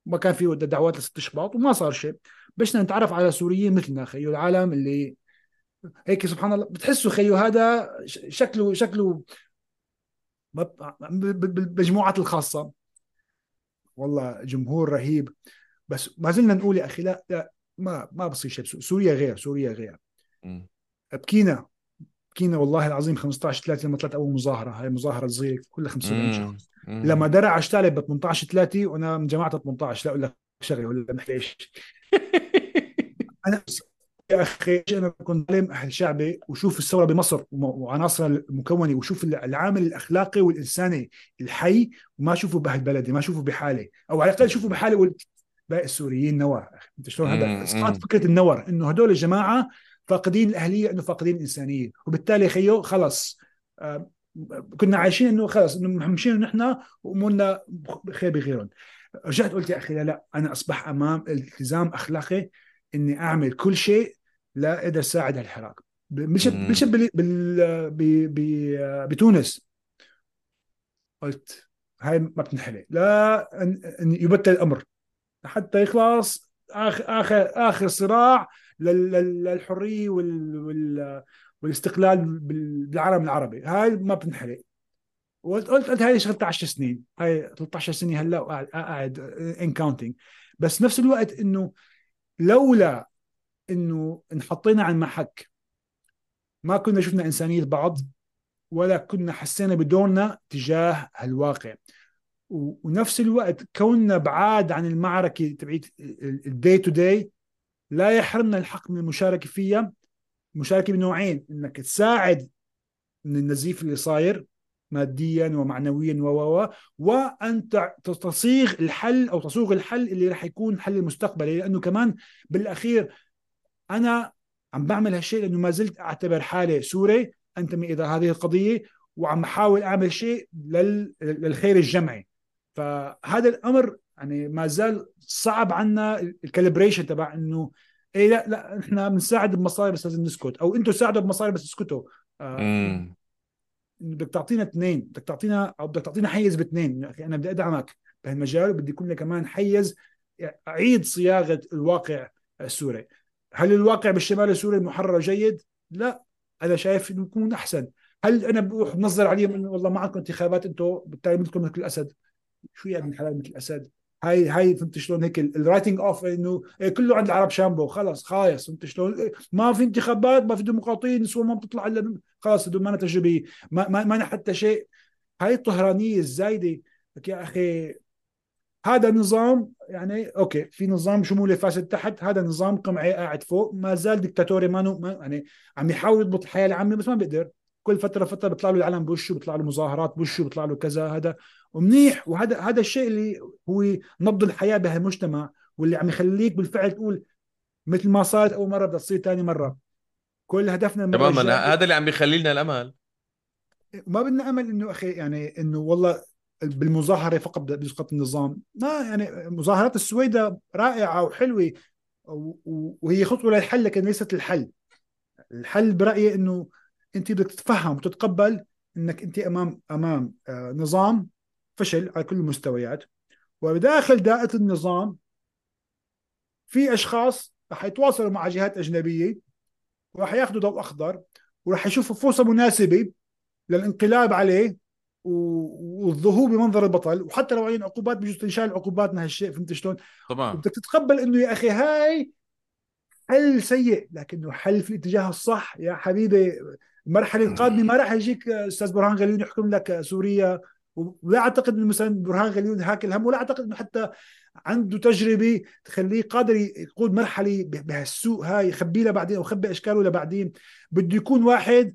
ما كان في دعوات لست شباط وما صار شيء. بلشنا نتعرف على سوريين مثلنا خيو العالم اللي هيك سبحان الله بتحسوا خيو هذا شكله شكله بالمجموعات الخاصة. والله جمهور رهيب. بس ما زلنا نقول يا أخي لا, لا ما ما بصير شيء. سوريا غير سوريا غير. بكينا بكينا والله العظيم 15 3 لما طلعت أول مظاهرة. هاي مظاهرة صغيرة كلها 500 شخص. لما درع اشتغل ب 18 3 وأنا من جماعة 18 لا أقول لك شغلة ولا نحكي إيش. أنا يا أخي أنا كنت علم أهل شعبي وشوف الثورة بمصر وعناصرها المكونة وشوف العامل الأخلاقي والإنساني الحي وما شوفه بهالبلد ما شوفه بحاله أو على الأقل شوفه بحاله باقي السوريين نور أنت شلون هذا؟ اسقاط فكرة النور إنه هدول الجماعة فاقدين الأهلية إنه فاقدين الانسانيه وبالتالي خيو خلص. آه كنا عايشين إنه خلص إنه مهمشين نحن وأمورنا خير بغيرهم رجعت قلت يا أخي لا لا أنا أصبح أمام التزام أخلاقي إني أعمل كل شيء لا أقدر اساعد هالحراك مش مش بال بال بتونس. قلت هاي ما بتنحلي لا ان يبتل الأمر. حتى يخلص اخر اخر آخر صراع للحرية وال, وال والاستقلال بالعالم العربي. هاي ما بتنحلي قلت قلت قلت هاي 13 سنين. هاي 13 سنة هلأ قاعد and counting بس نفس الوقت إنه لولا إنه انحطينا على المحك ما كنا شفنا إنسانية بعض ولا كنا حسينا بدورنا تجاه الواقع ونفس الوقت كوننا بعاد عن المعركة تبعت ال day to day لا يحرمنا الحق من المشاركة فيها. المشاركه بنوعين إنك تساعد من النزيف اللي صاير ماديا ومعنويا و وأن تصيغ الحل أو تصوغ الحل اللي راح يكون حل المستقبلي لأنه كمان بالأخير أنا عم بعمل هالشيء لأنه ما زلت أعتبر حالي سوري أنتمي إلى هذه القضية وعم احاول أعمل شيء للخير الجمعي. فهذا الأمر يعني ما زال صعب عنا ال calibration تبع إنه إيه لا لا إحنا بنساعد بمصاري بس لازم نسكت. أو أنتم ساعدوا بمصاري بس اسكتوا. آه بدك تعطينا اثنين بدك تعطينا أو بدك تعطينا حيز باثنين. أنا بدي أدعمك بهالمجال وبدي يكون لك كمان حيز أعيد صياغة الواقع السوري. هل الواقع بالشمال السوري محرر جيد؟ لا أنا شايف إنه يكون أحسن. هل أنا بروح بنظر عليهم إنه والله ما عندكم انتخابات أنتم بالتالي بدكم مثل الأسد؟ شو يا ابن الحلال مثل الأسد؟ هاي هاي فهمت شلون هيك ال writing off إنه إيه كله عند العرب شامبو خلص خايس فهمت شلون؟ إيه ما في انتخابات ما في ديمقراطية نسوان ما بتطلع إلا خلص ما تجربه ما ما, ما حتى شيء. هاي الطهرانية الزايدة يا أخي هذا نظام يعني أوكي في نظام شمولي فاسد تحت هذا نظام قمعي قاعد فوق ما زال دكتاتوري ما, ما يعني عم يحاول يضبط الحياة العامة بس ما بيقدر. كل فترة فترة بيطلع له العلم بوشه بيطلع له مظاهرات بوشه بيطلع له كذا هذا. ومنيح وهذا هذا الشيء اللي هو نبض الحياة بهالمجتمع واللي عم يخليك بالفعل تقول مثل ما صارت أول مرة بدها تصير ثاني مرة. كل هدفنا تماما هذا اللي عم بيخلي لنا الأمل. ما بدنا أمل إنه أخي يعني إنه والله بالمظاهرة فقط بيسقط النظام. ما يعني مظاهرات السويدة رائعة وحلوة وهي خطوة للحل لكن ليست الحل. الحل برأيي إنه أنت بدك تتفهم وتتقبل إنك أنت أمام أمام آه، نظام فشل على كل المستويات. وبداخل دائرة النظام في أشخاص رح يتواصلوا مع جهات أجنبية وراح ياخذوا ضوء أخضر وراح يشوفوا فرصة مناسبة للانقلاب عليه والظهور بمنظر البطل. وحتى لو عين عقوبات بجوز تنشال عقوبات من هالشيء فهمت شلون؟ طبعا بدك تتقبل إنه يا أخي هاي حل سيء لكنه حل في الاتجاه الصح. يا حبيبي المرحله القادمه ما راح يجيك أستاذ برهان غليون يحكم لك سوريا. ولا أعتقد إنه مثلا برهان غليون هاك الهم ولا أعتقد إنه حتى عنده تجربة تخليه قادر يقود مرحلة بهالسوء هاي يخبي لها بعدين أو يخبي أشكاله لبعدين. بده يكون واحد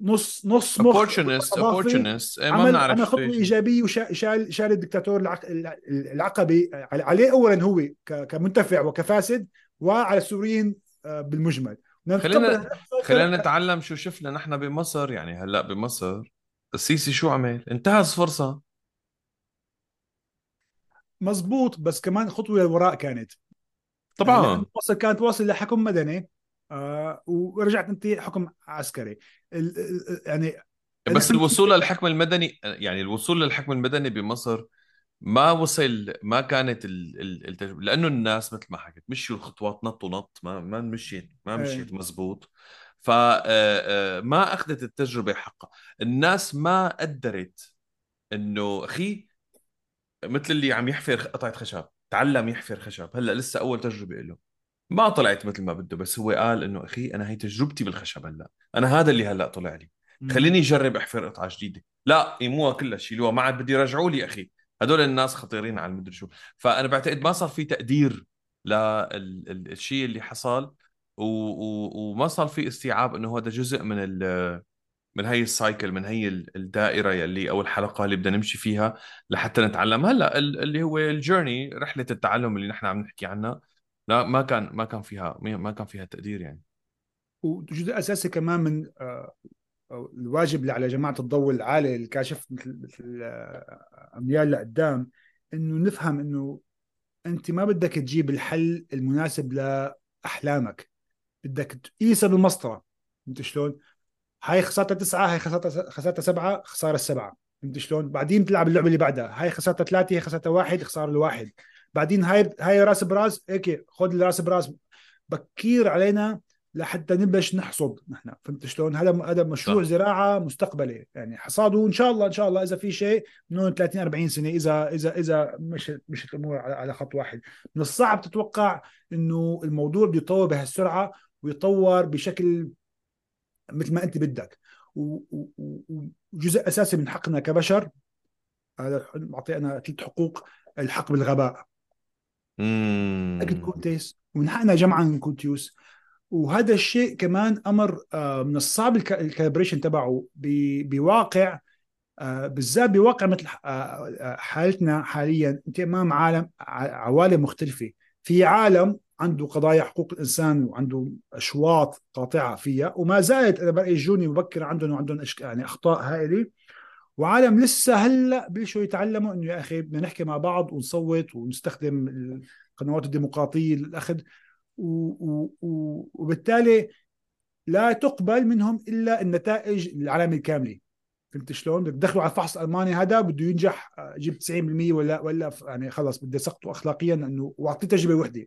نص نص مخ opportunist opportunist ما بنعرف عمل خطوة إيجابية وشال شال الدكتاتور العقبي عليه اولا هو كمنتفع وكفاسد وعلى السوريين آه، بالمجمل. خلينا خلينا نتعلم شو شفنا نحن بمصر. يعني هلأ بمصر السيسي شو عمل؟ انتهز فرصه مزبوط بس كمان خطوة للوراء كانت. طبعا. يعني مصر كانت واصل لحكم مدني. آه ورجعت انت حكم عسكري. يعني بس الوصول للحكم المدني يعني الوصول للحكم المدني بمصر ما وصل ما كانت التجربه لأنه الناس مثل ما حكيت مشيوا الخطوات نط ونط ما ما مشيت ما إيه. مشيت مزبوط. فما آه، آه، أخذت التجربة حقها. الناس ما قدرت إنه أخي مثل اللي عم يحفر قطعة خشب تعلم يحفر خشب. هلأ لسه أول تجربة له ما طلعت مثل ما بده بس هو قال إنه أخي أنا هي تجربتي بالخشب هلأ. أنا هذا اللي هلأ طلع لي. خليني أجرب أحفر قطعة جديدة. لا يموها كلها شيلوها ما عاد بدي يرجعوا لي أخي. هدول الناس خطيرين على المدري شو. فأنا بعتقد ما صار في تقدير للشيء اللي حصل و... و... وما صار في استيعاب إنه هذا جزء من ال... من هي السايكل من هي الدائرة يلي أو الحلقة اللي بدنا نمشي فيها لحتى نتعلم. هلأ اللي هو الجيرني رحلة التعلم اللي نحن عم نحكي عنها. لا ما كان ما كان فيها ما كان فيها تقدير يعني. وجزء أساسي كمان من آه، الواجب اللي على جماعة الضوء العالي الكاشف مثل مثل آه، أميال لقدام إنه نفهم إنه أنت ما بدك تجيب الحل المناسب لأحلامك. بدك تقيسها بالمسطره فهمت شلون؟ هاي خسارتها تسعة هاي خسارتها سبعة خسارة السبعه فهمت شلون؟ بعدين بتلعب اللعبة اللي بعدها. هاي خسارتها ثلاثة هي خسارتها واحد خسارة الواحد. بعدين هاي هاي راس براس هيك خذ الراس براس بكير علينا لحتى نبلش نحصد نحن. فهمت شلون؟ هذا هذا مشروع صح. زراعة مستقبلي. يعني حصاده إن شاء الله إن شاء الله إذا في شيء من 30 40 سنة إذا إذا إذا مش مش الأمور على خط واحد. من الصعب تتوقع إنه الموضوع بده يتطور بهالسرعة ويتطور بشكل مثل ما أنت بدك. وجزء أساسي من حقنا كبشر هذا بعطي أنا ثلاث حقوق الحق بالغباء. أكيد كونتيس ومن حقنا جمعا نكون تيوس وهذا الشيء كمان أمر آه، من الصعب ال calibration تبعه. بواقع آه، بالذات بواقع مثل آه، حالتنا حاليا. أنت أمام عالم عوالم مختلفة. في عالم عنده قضايا حقوق الإنسان وعنده أشواط قاطعة فيها. وما زالت أنا برأيي يجوني مبكر عندهم وعندهم يعني أخطاء هائله وعالم لسه هلأ بلشوا يتعلموا إنه يا أخي بدنا نحكي مع بعض ونصوت ونستخدم القنوات الديمقراطية للأخذ. وبالتالي لا تقبل منهم إلا النتائج العالمية الكاملة. فهمت شلون؟ بدك تدخلوا على الفحص الالماني هذا بده ينجح يجيب 90% ولا ولا يعني خلص بده يسقطوا اخلاقيا إنه وأعطيه تجربة وحدة.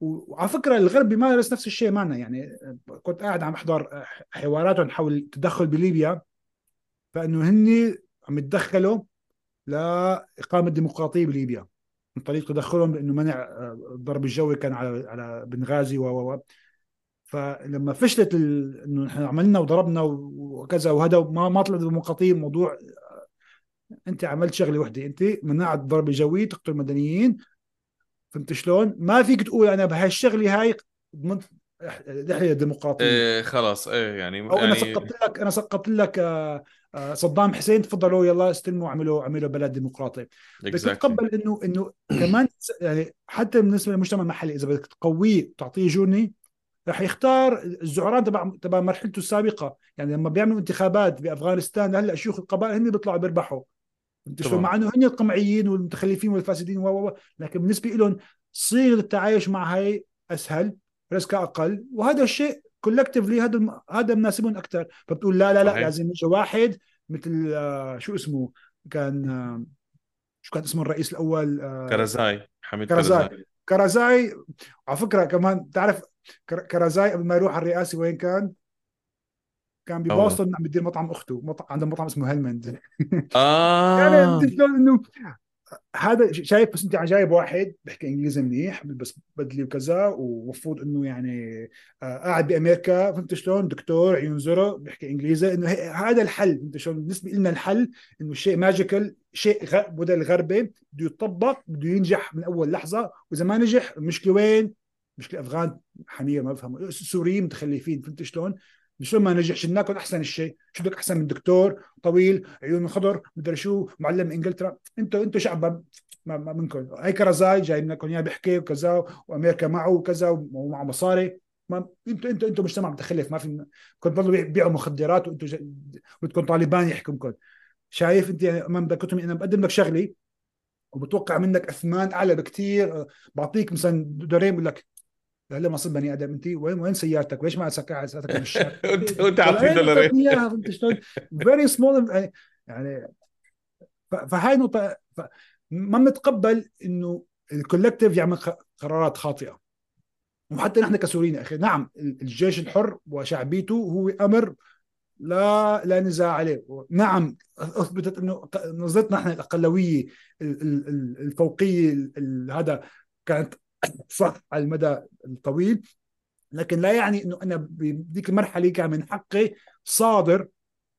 وعلى فكرة الغرب بيمارس نفس الشيء معنا يعني كنت قاعد عم أحضر حواراتهم حول التدخل بليبيا. فإنه هن عم يتدخلوا لإقامة ديمقراطية بليبيا من طريق تدخلهم بإنه منع الضرب الجوي كان على على بنغازي و فلما فشلت ال... إنه نحن عملنا وضربنا وكذا وهذا ما ما طلع ديمقراطية موضوع أنت عملت شغلة وحدة أنت منعت الضرب الجوي تقتل مدنيين فهمت شلون؟ ما فيك تقول أنا بهاي الشغلة هاي ضمنت دحيه ديمقراطيه إيه خلاص إيه يعني أو يعني... أنا سقطت لك أنا سقطت لك آه، آه، صدام حسين تفضلوا يلا استلموا اعملوا اعملوا بلد ديمقراطي. exactly. بتتقبل إنه إنه كمان يعني حتى بالنسبة للمجتمع المحلي إذا بدك تقويه وتعطيه جورني رح يختار الزعران تبع تبع مرحلته السابقة. يعني لما بيعملوا انتخابات بأفغانستان هلأ شيوخ القبائل هن بيطلعوا بيربحوا. مع إنه هن القمعيين والمتخلفين والفاسدين و لكن بالنسبة لهم صيغه التعايش مع هاي أسهل رزقها أقل وهذا الشيء collectively هذا هذا مناسبهم أكثر فبتقول لا لا لا صحيح. لازم يجي واحد مثل آه شو اسمه؟ كان آه شو كان اسمه الرئيس الأول؟ آه كرزاي حميد كرزاي كرزاي, كرزاي على فكرة كمان تعرف كرزاي قبل ما يروح على الرئاسة وين كان؟ كان ببوسطن عم بيدير مطعم أخته مطعم عنده مطعم اسمه هيلمند. آه. يعني شلون إنه هذا شايف بس انت جايب واحد بيحكي إنجليزي منيح بس بدلي وكذا ومفروض إنه يعني آه قاعد بأمريكا فهمت شلون دكتور عيون زرق بيحكي إنجليزي إنه هذا الحل فهمت شلون بالنسبة لنا الحل إنه شيء magical شيء موديل غربي بده يطبق بده ينجح من أول لحظة وإذا ما نجح المشكلة وين؟ مشكله أفغان حمير ما بفهموا السوريين متخلفين فهمت شلون؟ شلون ما نجح ناكل أحسن الشيء؟ شو بدك أحسن من دكتور؟ طويل عيون خضر مدري شو معلم إنجلترا. أنتوا أنتوا شعب ما, ما منكم. هي كرزاي جاي لكم اياه بيحكي وكذا وأمريكا معه وكذا ومعه مصاري. ما أنتوا أنتوا أنتوا مجتمع متخلف ما في كنت تضلوا يبيعوا مخدرات وانتوا بدكم طالبان يحكمكم شايف أنت يعني إمام بدك أنا بقدم لك شغلي وبتوقع منك أثمان أعلى بكثير بعطيك مثلا دورين بقول لك هلا ما صرت بني آدم أنت وين وين سيارتك؟ وليش ما سكرت سيارتك من الشارع وانت عطيه دولارين إياها فهمت شلون؟ very small يعني فهاي نقطة ما بنتقبل إنه ال collective يعمل قرارات خاطئة. وحتى نحن كسوريين أخي نعم الجيش الحر وشعبيته هو أمر لا لا نزاع عليه. نعم أثبتت إنه نظرتنا نحن الأقلوية الفوقية هذا كانت صح على المدى الطويل. لكن لا يعني إنه أنا بذيك المرحلة كان من حقي صادر.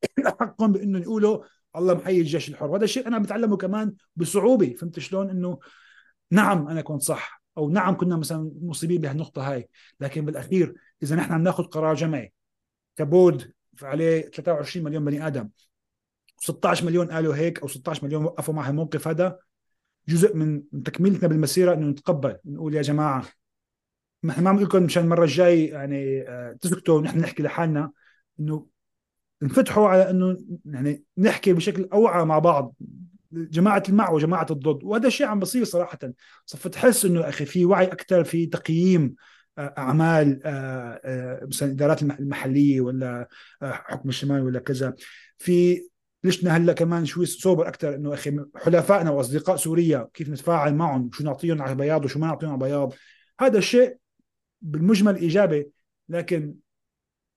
حقهم بإنه يقولوا الله محيي الجيش الحر. وهذا الشيء أنا بتعلمه كمان بصعوبة. فهمت شلون؟ إنه نعم أنا كنت صح. أو نعم كنا مثلا مصيبين بهالنقطة هاي. لكن بالأخير إذا نحن عم ناخذ قرار جمعي كبود عليه 23 مليون بني آدم 16 مليون قالوا هيك أو 16 مليون وقفوا مع الموقف هذا جزء من تكملتنا بالمسيرة إنه نتقبل نقول يا جماعة ما إحنا ما بنقول لكم مشان المرة الجاي يعني آه، تسكتوا ونحن نحكي لحالنا إنه انفتحوا على إنه يعني نحكي بشكل أوعى مع بعض جماعة المع وجماعة الضد. وهذا الشيء عم بصير صراحة. صفت تحس إنه أخي في وعي أكثر في تقييم آه، أعمال آه، مثلا الادارات المحلية ولا حكم الشمال ولا كذا. في ليشنا هلا كمان شوي سوبر أكثر إنه أخي حلفائنا وأصدقاء سوريا كيف نتفاعل معهم؟ شو نعطيهم على بياض وشو ما نعطيهم على بياض. هذا الشيء بالمجمل إيجابي لكن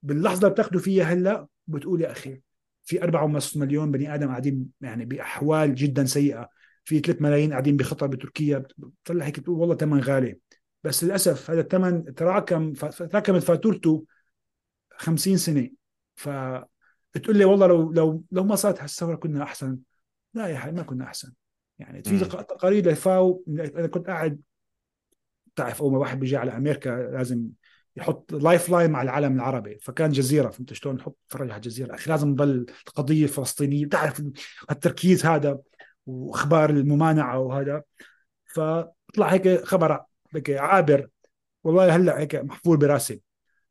باللحظة اللي بتاخذوا فيها هلا بتقول يا أخي في 4.5 مليون بني آدم قاعدين يعني بأحوال جدا سيئة. في 3 ملايين قاعدين بخطر بتركيا. بتطلع هيك تقول والله ثمن غالي. بس للأسف هذا الثمن تراكم تراكمت فاتورته 50 سنة. ف تقول لي والله لو لو لو ما صارت هالثورة كنا أحسن. لا يا حبيبي ما كنا أحسن. يعني في تقارير لفاو. أنا كنت قاعد تعرف أول ما واحد بيجي على أمريكا لازم يحط lifeline مع العالم العربي. فكان جزيرة فهمت شلون؟ نحط نتفرج على الجزيرة. أخي لازم نضل القضية الفلسطينية. بتعرف التركيز هذا وأخبار الممانعة وهذا. فطلع هيك خبر هيك عابر. والله هلأ هيك محفور براسي.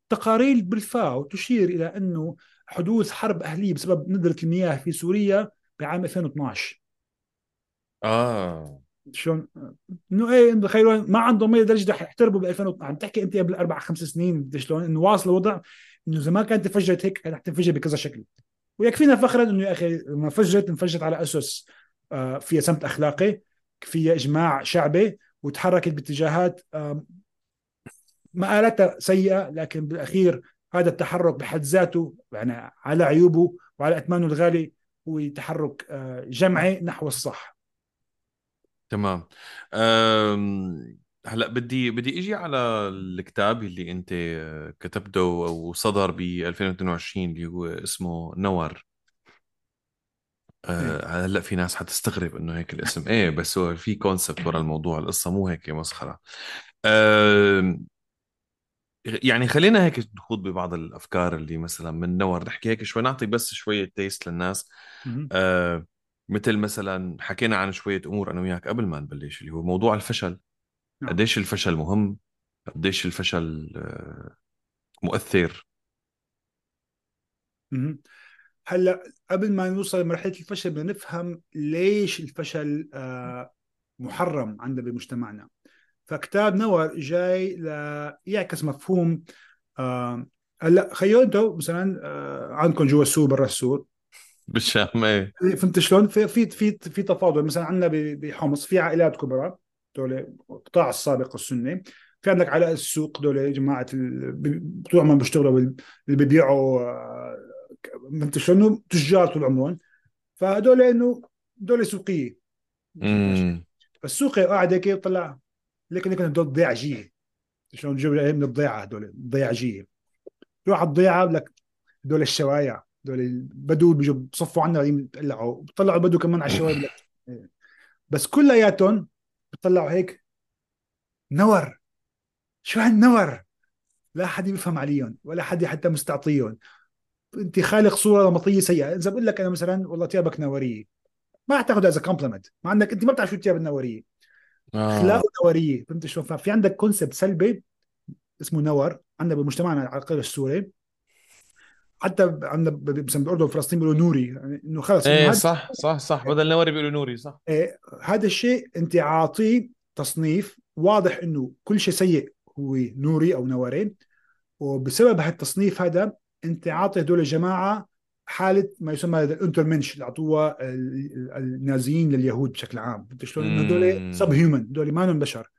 تقارير بالفاو تشير إلى إنه حدوث حرب أهلية بسبب ندره المياه في سوريا بعام 2012 آه. شلون؟ إنه إيه تخيلوا ما عندهم مية درجه رح يحتربوا ب 2000 عم تحكي أنت قبل أربع خمس سنين شلون إنه واصل الوضع إنه اذا ما كانت تفجرت هيك رح تنفجر بكذا شكل. ويكفينا فخرا إنه يا أخي لما فجرت انفجرت على أسس آه، فيها سمت أخلاقي فيها إجماع شعبي وتحركت باتجاهات مآلاتها سيئة لكن بالأخير هذا التحرك بحد ذاته يعني على عيوبه وعلى اثمانه الغالي هو تحرك آه، جمعي نحو الصح. تمام. هلا بدي بدي إجي على الكتاب اللي أنت كتبته وصدر ب 2022 اللي هو اسمه نور آه، إيه. هلا في ناس حتستغرب إنه هيك الاسم. إيه بس هو في concept ورا الموضوع القصة مو هيك مسخرة. يعني خلينا هيك نخوض ببعض الأفكار اللي مثلا من نور نحكي هيك شوي نعطي بس شوية taste للناس. آه مثل مثلا حكينا عن شوية أمور أنا وياك قبل ما نبلش اللي هو موضوع الفشل. نعم. قديش الفشل مهم؟ قديش الفشل آه مؤثر؟ هلأ قبل ما نوصل لمرحلة الفشل بدنا نفهم ليش الفشل آه محرم عندنا بمجتمعنا. فكتاب نور جاي ليعكس مفهوم آه هلا خيو أنتم مثلا آه عندكم جوا السور برا السور بالشام إيه. فهمت شلون؟ في في في في تفاضل. مثلا عندنا بحمص في عائلات كبرى دول القطاع السابق السني في عندك علاء السوق دول جماعة طول عمرهم بيشتغلوا اللي بيبيعوا آه، فهمت شلون؟ تجار طول عمرهم. فهدول إنه دول سوقية. فالسوقي قاعد هيك طلع لكن لكن هدول ضيعجيه شلون تجيب من الضيعه هدول؟ ضيعجيه تروح على الضيعة لك هدول الشوايع هدول البدو بيجوا بصفوا عنا بيطلعوا بيطلعوا البدو كمان على الشوايع بس كلياتهم بيطلعوا هيك نور. شو هالنور؟ لا حد بيفهم عليهم ولا حد حتى مستعطيهم. أنت خالق صورة نمطية سيئة. إذا بقول لك أنا مثلا والله ثيابك نورية. ما أعتقد as compliment ما عندك أنت ما بتعرف شو الثياب النورية. آه. اخلاقه نوريه فهمت شلون؟ ففي عندك concept سلبي اسمه نور عندنا بمجتمعنا العرقي السوري. حتى عندنا بالاردن وفلسطين بيقولوا نوري يعني إنه خلص. إيه صح صح صح. بدل نوري بيقولوا نوري صح. إيه هذا الشيء أنت عاطيه تصنيف واضح إنه كل شيء سيء هو نوري أو نوري وبسبب هالتصنيف هذا أنت عاطي هدول الجماعة حالة ما يسمى الانترمنش اللي اعطوها النازيين لليهود بشكل عام. شلون؟ هدول سب هيومن هدول ما بشر.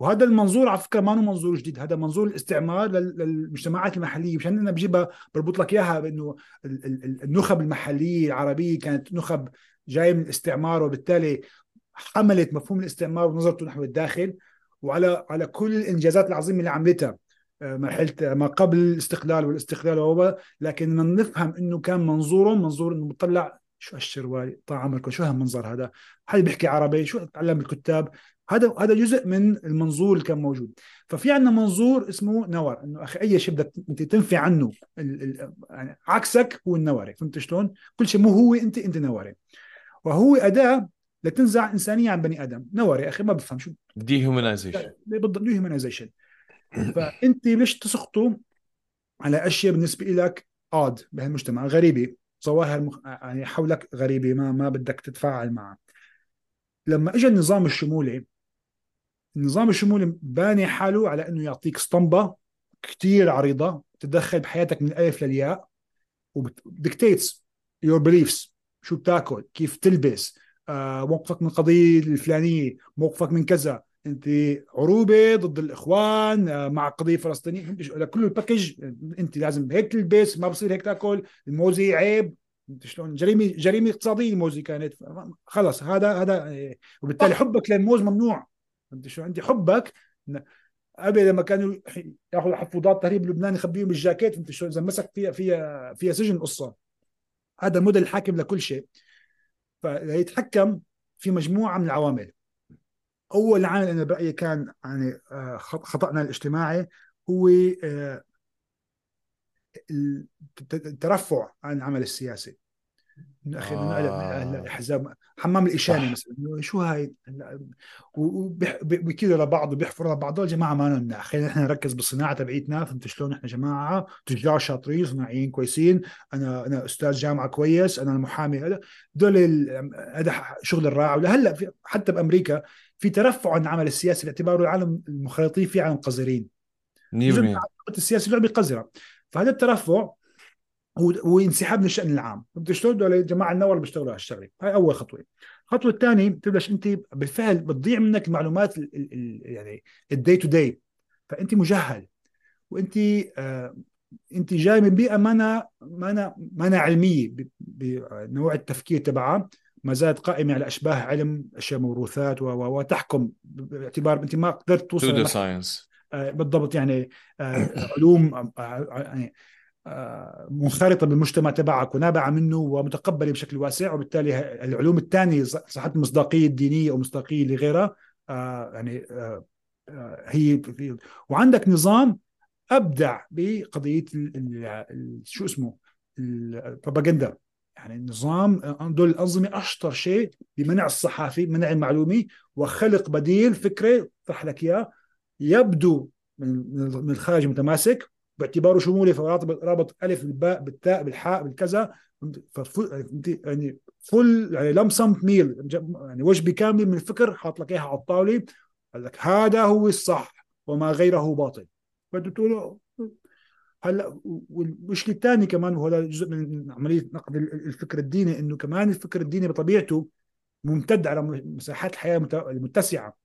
وهذا المنظور على فكرة ما هو منظور جديد. هذا منظور الاستعمار للمجتمعات المحلية. مشان أنا بجيبها بربط لك إياها بإنه النخب المحلية العربية كانت نخب جاية من الاستعمار وبالتالي حملت مفهوم الاستعمار ونظرته نحو الداخل. وعلى على كل الإنجازات العظيمة اللي عملتها مرحله ما قبل الاستقلال والاستقلال وهو لكن نفهم إنه كان منظوره منظور إنه بتطلع شو هالشروال طال عمركم شو هالمنظر هذا؟ حد بيحكي عربي شو تعلم الكتاب؟ هذا هذا جزء من المنظور اللي كان موجود. ففي عندنا منظور اسمه نور إنه أخي أي شيء بدك أنت تنفي عنه ال ال يعني عكسك هو النوري فهمت شلون؟ كل شيء مو هو أنت أنت نوري وهو أداة لتنزع إنسانية عن بني آدم. نوري أخي ما بفهم شو. دي هيومنايزيشن بالضبط دي هيومنايزيشن فأنت ليش تسقطوا على أشياء بالنسبة لك odd بهالمجتمع؟ غريبة. ظواهر مخ... يعني حولك غريبة ما ما بدك تتفاعل معها. لما اجى النظام الشمولي النظام الشمولي باني حاله على إنه يعطيك اسطمبة كثير عريضة تتدخل بحياتك من الالف للياء و dictates your beliefs شو بتاكل؟ كيف تلبس؟ آه، موقفك من القضية الفلانية موقفك من كذا. انت عروبة ضد الإخوان آه، مع قضية فلسطينية. كل ال package انت لازم هيك تلبس ما بصير هيك تاكل. الموزه عيب. انت شلون؟ جريمة جريمة اقتصادية الموزه كانت. خلص هذا هذا آه، وبالتالي حبك للموز ممنوع. انت شو؟ عندي حبك. قبل لما كانوا ياخذوا حفوضات تهريب لبنان يخبيهم بالجاكيت انت شو؟ إذا مسك فيها فيها فيها سجن قصة. هذا الموديل الحاكم لكل شيء. فيتحكم في مجموعة من العوامل. أول عامل أنا برأيي كان يعني آه، خطأنا الاجتماعي هو آه، الترفع عن العمل السياسي. أخي هلا آه. احزاب حمام الإشاني صح. مثلا شو هاي؟ وبكذا لبعض وبيحفروا لبعض دول جماعة ما لنا. خلينا نحن نركز بالصناعة تبعيتنا فهمت شلون إحنا جماعة تجار شاطرين صناعيين كويسين أنا أنا أستاذ جامعة كويس أنا المحامي هذا. دول هذا شغل الراعي. ولهلا حتى بأمريكا في ترفع عن العمل السياسي باعتباره العالم المنخرطين فيه عالم قذرين جزء من 100% العلاقات السياسي لعبه قذره فهذا الترفع هو هو انسحاب من الشان العام. فهمت شلون؟ دول الجماعه النور بيشتغلوا على الشغله هاي أول خطوة. الخطوة الثانية بتبلش أنت بالفعل بتضيع منك المعلومات ال ال ال يعني ال day to day فأنت مجهل. وأنت آه أنت جاي من بيئة ما أنا ما أنا ما أنا علمية ب- بنوع التفكير تبعها. ما زالت قائمة على أشباه علم أشياء موروثات و- و- وتحكم باعتبار أنت ما قدرت توصل ساينس آه، بالضبط يعني آه، علوم آه، يعني منخرطة بالمجتمع تبعك ونابعة منه ومتقبلة بشكل واسع وبالتالي العلوم الثانية صحت المصداقية الدينية أو مصداقية لغيرها يعني هي في وعندك نظام أبدع بقضية ال- ال- ال- شو اسمه البروباغندا يعني النظام دول الأنظمة أشطر شيء بمنع الصحافي منع المعلومي وخلق بديل فكره طرح لك إياه يبدو من من الخارج متماسك باعتباره شمولي فرابط رابط ألف بالباء بالتاء بالحاء بالكذا. ففل يعني فل يعني لم سم ميل. يعني وجبة كاملة من الفكر حاط لك إياها على الطاولة. قال لك هذا هو الصح وما غيره باطل. فانت تقول هلا والمشكلة الثانية كمان وهذا جزء من عملية نقد الفكر الديني إنه كمان الفكر الديني بطبيعته ممتد على مساحات الحياة المتسعة.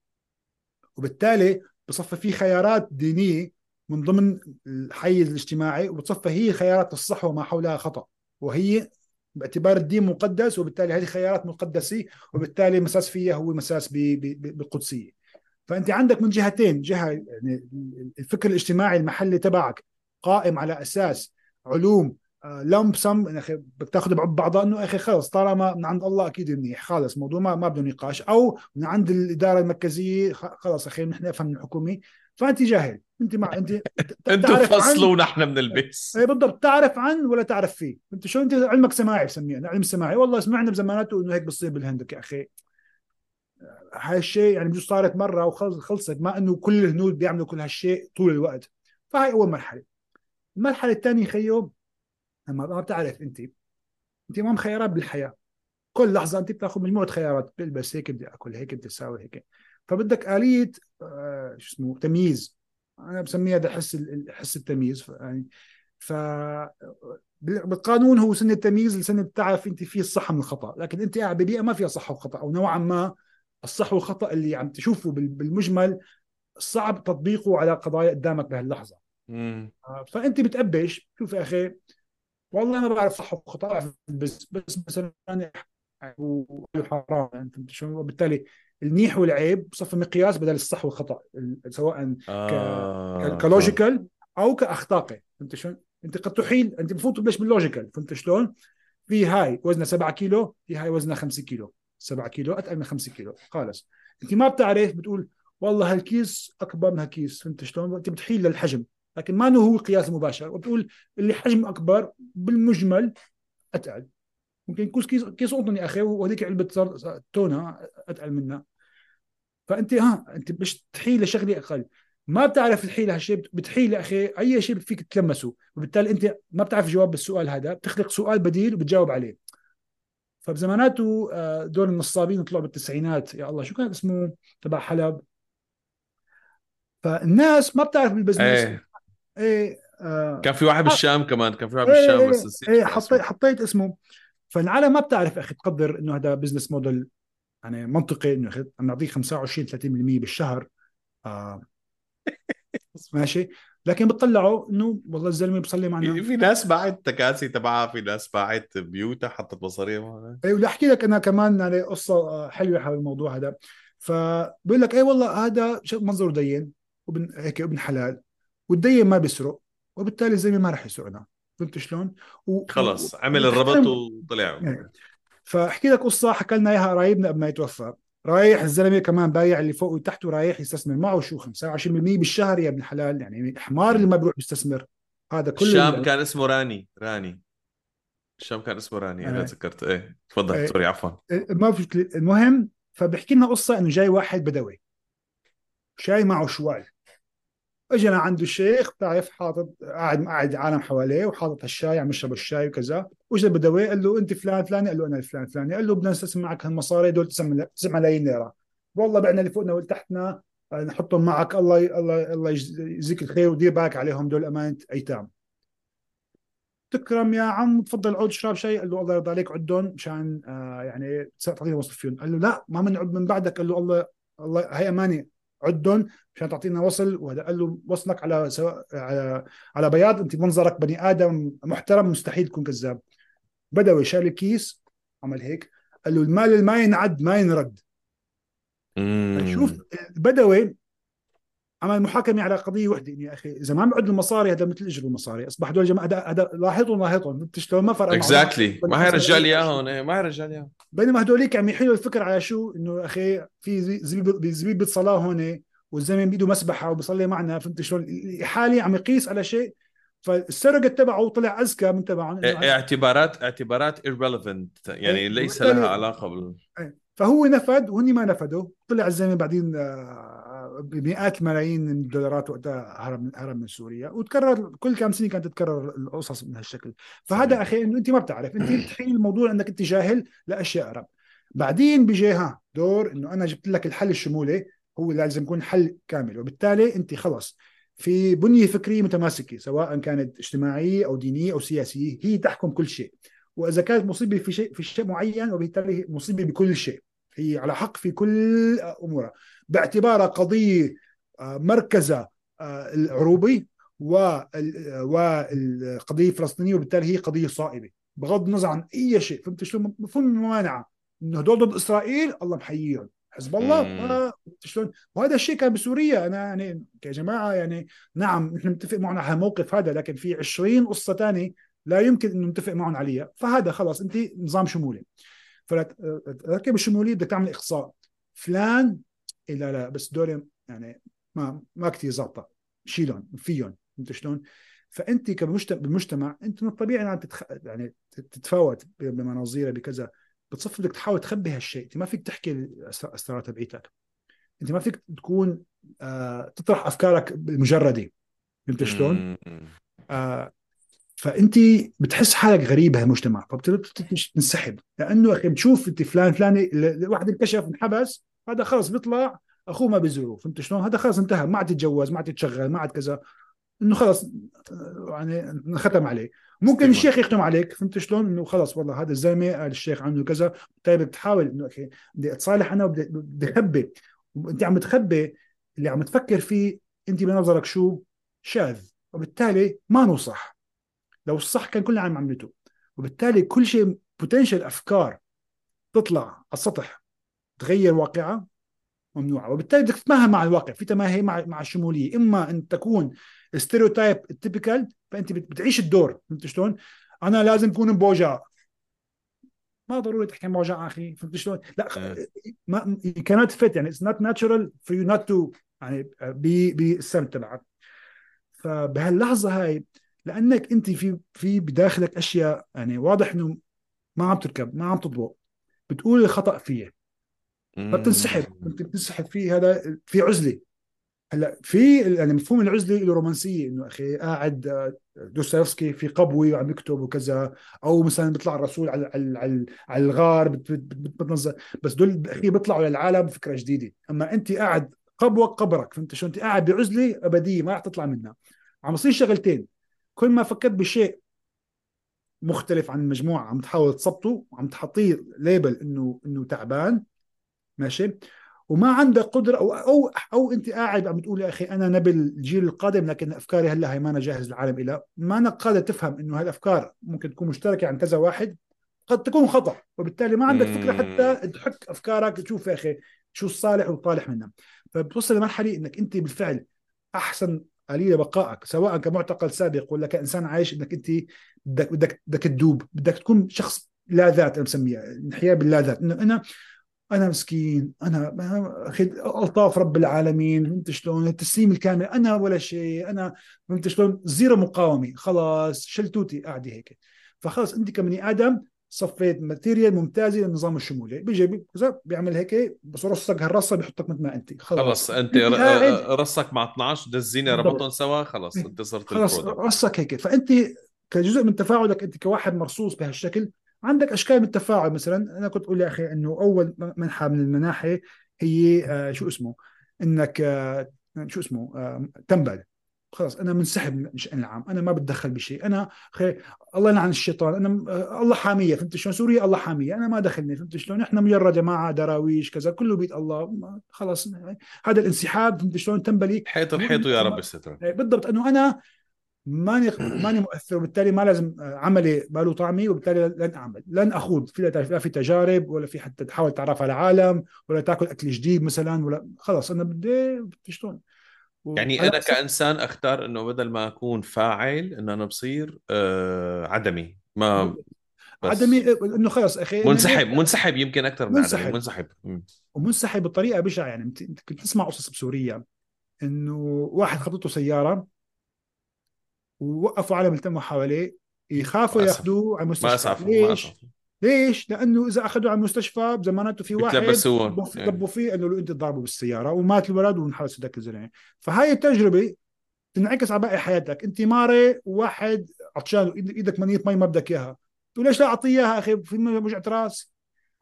وبالتالي بصفى في خيارات دينية من ضمن الحيز الاجتماعي وبتصفى هي خيارات الصح وما حولها خطأ. وهي باعتبار الدين مقدس وبالتالي هذه خيارات مقدسة وبالتالي مساس فيها هو مساس بالقدسية. فأنت عندك من جهتين جهة يعني الفكر الاجتماعي المحلي تبعك قائم على أساس علوم لمب سم يا أخي بدك تاخذ بعضها إنه أخي خلص طالما من عند الله أكيد منيح خلص موضوع ما ما بده نقاش. أو من عند الإدارة المركزية خلص أخي نحن نفهم من الحكومي فانت جاهل انت مع انت أنتوا فصلوا ونحن بنلبس اي بالضبط تعرف عن ولا تعرف فيه. انت شو انت علمك سماعي بسميه علم سماعي. والله سمعنا بزماناته إنه هيك بصير بالهند يا أخي. هاي الشيء يعني بجوز صارت مرة وخلصت ما إنه كل الهنود بيعملوا كل هالشيء طول الوقت. فهاي أول مرحلة. المرحله الثانية خيو لما ما بتعرف أنت. أنت امام خيارات بالحياة. كل لحظة أنت بتاخذ مجموعة خيارات. بلبس هيك بدي آكل هيك بدي أساوي هيك. فبدك آلية آه شو اسمه تمييز. أنا بسميها ده حس حس التمييز. يعني ف بالقانون هو سن التمييز السنة بتعرف أنت فيه الصح من الخطأ. لكن أنت قاعد ببيئة ما فيها صح وخطأ أو نوعا ما الصح والخطأ اللي عم تشوفه بالمجمل صعب تطبيقه على قضايا قدامك بهاللحظة. مم. فأنت بتأبش شوف يا أخي والله ما بعرف صح وخطأ بس بس مثلا حرام يعني فهمت شو بالتالي المنيح والعيب بصفي مقياس بدل الصح والخطأ سواء آه. ك logical أو كاخلاقي فهمت شلون؟ أنت قد تحيل أنت المفروض تبلش بال logical فهمت شلون؟ في هاي وزنها 7 كيلو في هاي وزنها 5 كيلو 7 كيلو أتقل من 5 كيلو خالص أنت ما بتعرف بتقول والله هالكيس أكبر من هالكيس فهمت شلون؟ أنت بتحيل للحجم لكن ما هو القياس المباشر وبتقول اللي حجم أكبر بالمجمل اتقل ممكن قطن يا أخي وهذيك علبة تونة اتقل منها. فأنت ها أنت مش تحيل لشغله أقل. ما بتعرف تحيل هالشيء بتحيل أخي أي شيء فيك تلمسه. وبالتالي أنت ما بتعرف جواب بالسؤال هذا. بتخلق سؤال بديل وبتجاوب عليه. فبزماناته دول النصابين طلعوا بالتسعينات. يا الله شو كان اسمه؟ تبع حلب. فالناس ما بتعرف بالبزنس. إيه. إيه آه. كان في واحد بالشام كمان كان في واحد بالشام إيه بس إيه حطيت اسمه. حطيت اسمه. فالعالم ما بتعرف أخي تقدر إنه هذا business model يعني منطقي إنه عم نعطيك 25 30% بالشهر آه. ماشي. لكن بتطلعوا إنه والله الزلمة بصلي معنا. في ناس باعت تكاسي تبعها في ناس باعت بيوتها حطت مصاريف هون. اي ولاحكي لك أنا كمان يعني قصة حلوة حول الموضوع هذا. فبقول لك اي والله هذا منظره دين وابن هيك ابن حلال. والدين ما بيسرق وبالتالي الزلمه ما راح يسرقنا. فهمت شلون؟ و... خلص. عمل الربط وطلع. يعني فاحكي لك قصة حكى لنا إياها قرايبنا قبل ما يتوفى. رايح الزلمة كمان بايع اللي فوق وتحت ورايح يستثمر. معه شو 25% بالشهر يا ابن الحلال؟ يعني حمار اللي ما بيروح يستثمر. هذا كله الشاب كان اسمه راني راني. الشاب كان اسمه راني أنا آه. تذكرت. إيه تفضل آه. سوري عفوا. ما في المهم فبحكي لنا قصة إنه جاي واحد بدوي. شاي معه شوال. اجى عنده الشيخ بتعرف حاطط قاعد قاعد عالم حواليه وحاطط الشاي عم يشرب الشاي وكذا. واجى البدوي قال له أنت فلان فلاني قال له أنا الفلان فلاني قال له بدنا نستثمر معك هالمصاري دول 9 ملايين ليرة. والله بعنا اللي فوقنا واللي تحتنا آه، نحطهم معك. الله الله الله يجزيك الخير ودير بالك عليهم دول أمانة أيتام. تكرم يا عم تفضل عود اشرب شيء قال له الله يرضى عليك عدهم مشان آه يعني تعطيني وصف فيهم. قال له لا ما بنعد من بعدك. قال له الله الله هي أمانة عدهم مشان تعطينا وصل وهذا قال له وصلك على سواء على على بياض أنت منظرك بني آدم محترم مستحيل تكون كذاب. بدوي شال الكيس عمل هيك. قال له المال ما ينعد ما ينرد. شوف بدوي عمل محاكمه على قضية وحدة يا أخي إذا ما بعد المصاري هذا مثل اجر المصاري. أصبح هدول الجماعه هذا لاحظوا شلون ما فرق اكزاكتلي ما هي رجال إياهم إيه، ما هي رجال إياهم. بينما هدوليك عم يحيلوا الفكر على شو؟ إنه أخي في زبيب زبيب صلاة هون والزلمة بيده مسبحة وبيصلي معنا فهمت شلون؟ حالي عم يقيس على شيء. فالسرقة تبعه طلع اذكى من تبعهم اعتبارات اعتبارات irrelevant يعني إيه، ليس لها علاقة بال إيه. فهو نفذ وهن ما نفذوا طلع الزلمة بعدين آه، بمئات الملايين من الدولارات وقتها هرب هرب من سوريا وتكرر كل كم سنة كانت تتكرر القصص من هالشكل فهذا أخي إنه أنت ما بتعرف أنت بتحيل الموضوع انك أنت جاهل لأشياء رب بعدين بيجي ها دور إنه أنا جبت لك الحل الشمولي هو لازم يكون حل كامل وبالتالي أنت خلص. في بنية فكرية متماسكة سواء كانت اجتماعية أو دينية أو سياسية هي تحكم كل شيء. وإذا كانت مصيبة في شيء في شيء معين وبالتالي مصيبة بكل شيء. هي على حق في كل أمورها. باعتبارها قضية آه، مركزة آه، العروبي والقضية الفلسطينية وبالتالي هي قضية صائبة بغض النظر عن أي شيء. فهمت شلون؟ مفهوم الممانعه إنه هدول ضد إسرائيل الله محييهم حزب الله. شلون؟ وهذا الشيء كان بسوريا. أنا يعني يا جماعة يعني نعم نحن نتفق معهم على الموقف هذا لكن في 20 قصة ثانية لا يمكن إنه نتفق معهم عليها. فهذا خلاص أنت نظام شمولي. فتركب الشموليه بدك تعمل إقصاء. فلان إيه لا لا بس دول يعني ما ما كثير ظابطة. شيلهم فيهم انت شلون؟ فأنت كمجتمع بالمجتمع أنت من الطبيعي يعني تتخ... يعني تتفاوت بمناظيره بكذا. بتصف بدك تحاول تخبي هالشيء. أنت ما فيك تحكي الأسرار تبعيتك. أنت ما فيك تكون آه تطرح أفكارك المجرده فهمت شلون؟ آه فأنت بتحس حالك غريب بهالمجتمع فبتنسحب لأنه أخي بتشوف أنت فلان فلاني الواحد انكشف انحبس هذا خلص بيطلع أخوه ما بيزوره فهمت شلون؟ هذا خلص انتهى ما عاد تتجوز ما عاد تشغل ما عاد كذا. إنه خلص يعني ختم عليه. ممكن الشيخ يختم عليك فهمت شلون؟ إنه خلص والله هذا الزلمة قال الشيخ عنه كذا. طيب بتحاول إنه أوكي بدي أتصالح أنا وبدي أخبي. وانت عم تخبي اللي عم تفكر فيه أنت بنظرك شو؟ شاذ. وبالتالي ما نصح لو الصح كان كل عام عملته وبالتالي كل شيء بوتنشل أفكار تطلع على السطح تغير واقعها ممنوعة وبالتالي بدك تتماهى مع الواقع في تماهي مع مع الشموليه إما أن تكون stereotype ال typical فأنت بتعيش الدور فهمت شلون؟ أنا لازم أكون بوجع ما ضروري تحكي بوجع أخي فهمت شلون؟ لا إيه. ما كانت fit يعني it's not natural for you not to يعني بالسم تبعك فبهاللحظة هاي لأنك أنت في في بداخلك أشياء يعني واضح إنه ما عم تركب ما عم تضبط بتقول الخطأ فيه فبتنسحب بتنسحب في هذا في عزلة. هلأ في يعني مفهوم العزلة له رومانسية إنه أخي قاعد آه، دوستويفسكي في قبوه وعم يكتب وكذا أو مثلا بيطلع الرسول على على على الغار بتنظر بس دول أخي بيطلعوا للعالم بفكره جديدة. أما أنت قاعد قبوه قبرك فهمت شو أنت قاعد بعزلة أبدية ما راح تطلع منها. عم يصير شغلتين. كل ما فكرت بشيء مختلف عن المجموعه عم تحاول تثبطه وعم تحطيه ليبل إنه إنه تعبان ماشي؟ وما عندك قدرة أو أو أو أنت قاعد عم تقول يا أخي أنا نبي الجيل القادم لكن أفكاري هلأ هي ما أنا جاهز للعالم إلى ما أنا قادر تفهم إنه هالافكار ممكن تكون مشتركة عند كذا واحد قد تكون خطأ وبالتالي ما عندك فكرة حتى تحك أفكارك تشوف يا أخي شو الصالح والطالح منها. فبتوصل لمرحلة إنك أنت بالفعل أحسن آلية بقائك سواء كمعتقل سابق ولا كإنسان عايش إنك أنت بدك بدك بدك تدوب بدك تكون شخص لا ذات أنا بسميها انمحاء باللا ذات إنه أنا أنا مسكين أنا ما- أخي ألطاف رب العالمين فهمت شلون؟ التسليم الكامل أنا ولا شيء أنا فهمت شلون؟ zero مقاومة خلاص شلتوتي قاعدة هيك. فخلص أنت كبني آدم صفيت material ممتازه للنظام الشمولي. بيجي بي- بيعمل هيك بس رصك هالرصة بيحطك مثل ما انت خلاص. خلص انت ر- رصك مع 12 دزيني ربطهم سوا خلص انت صرت خلص رصك هيك. فانت كجزء من تفاعلك انت كواحد مرصوص بهالشكل عندك أشكال من التفاعل. مثلا أنا كنت أقول يا أخي إنه أول منحى من المناحي هي آه شو اسمه؟ إنك آه شو اسمه؟ آه تنبل. خلاص أنا منسحب من الشأن العام أنا ما بتدخل بشيء أنا أخي الله يلعن الشيطان أنا آه الله حامية فهمت شلون؟ سوريا الله حامية أنا ما دخلني فهمت شلون؟ إحنا مجرد جماعة دراويش كذا كله بيت الله ما- خلاص هذا الانسحاب فهمت شلون؟ تنبلي. حيط الحيط ويا رب الستر. بالضبط أنه أنا ماني ماني مؤثر وبالتالي ما لازم عملي باله طعمي وبالتالي لن أعمل لن أخوض في لا في تجارب ولا في حتى تحاول تعرف على العالم ولا تأكل أكل جديد مثلا ولا خلص أنا بدي بدي شلون؟ يعني أنا كإنسان أختار إنه بدل ما أكون فاعل انه أنا بصير آه عدمي ما بس عدمي إنه خلص أخي منسحب منسحب يمكن أكثر من عدمي منسحب. منسحب مم. ومنسحب بطريقة بشعة يعني أنت كنت تسمع قصص بسوريا إنه واحد خبطته سيارة ووقفوا عالم التموا حواليه يخافوا. ياخذوه على ما المستشفى اسعف ما ليش؟ ليش؟ لأنه إذا اخذوه على المستشفى بزمانته في واحد بتلبسوه. ضبوا يعني. فيه إنه انت ضربه بالسيارة ومات الولد وانحبس ذاك الزلمه فهاي التجربة تنعكس على باقي حياتك. أنت ماري وواحد عطشان إيدك منية مي ما بدك إياها. تقول ليش لا أعطيه إياها أخي؟ في وجعه راس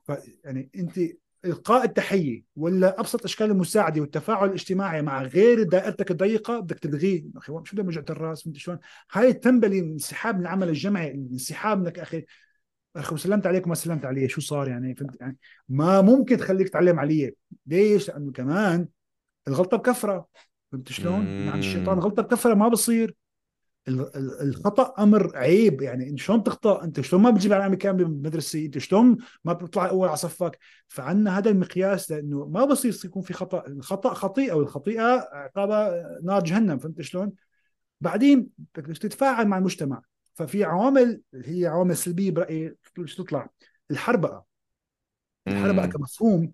ف يعني أنت إلقاء التحية ولا أبسط أشكال المساعدة والتفاعل الاجتماعي مع غير دائرتك الضيقة بدك تلغيه. أخي شو ده وجعه الراس انت شلون. هاي التنبلي انسحاب من العمل الجمعي انسحاب انك أخي. أخي وسلمت عليك وما سلمت علي شو صار يعني؟ فهمت؟ يعني ما ممكن تخليك تعلم علي ليش؟ لأنه كمان الغلطة بكفرة. فهمت شلون؟ عند الشيطان مم. الغلطه بكفرة ما بصير. ال- ال- الخطأ أمر عيب. يعني أنت شلون تخطأ؟ أنت شلون ما بتجيب علامه كامله بالمدرسة أنت شلون ما بتطلع أول على صفك؟ فعندنا هذا المقياس لأنه ما بصير يكون في خطأ. الخطأ خطيئه والخطيئه عقابها نار جهنم. فهمت شلون؟ بعدين بدك تتفاعل مع المجتمع. ففي عوامل هي عوامل سلبية برأيي شو تطلع؟ الحربقة. الحربقة. كمفهوم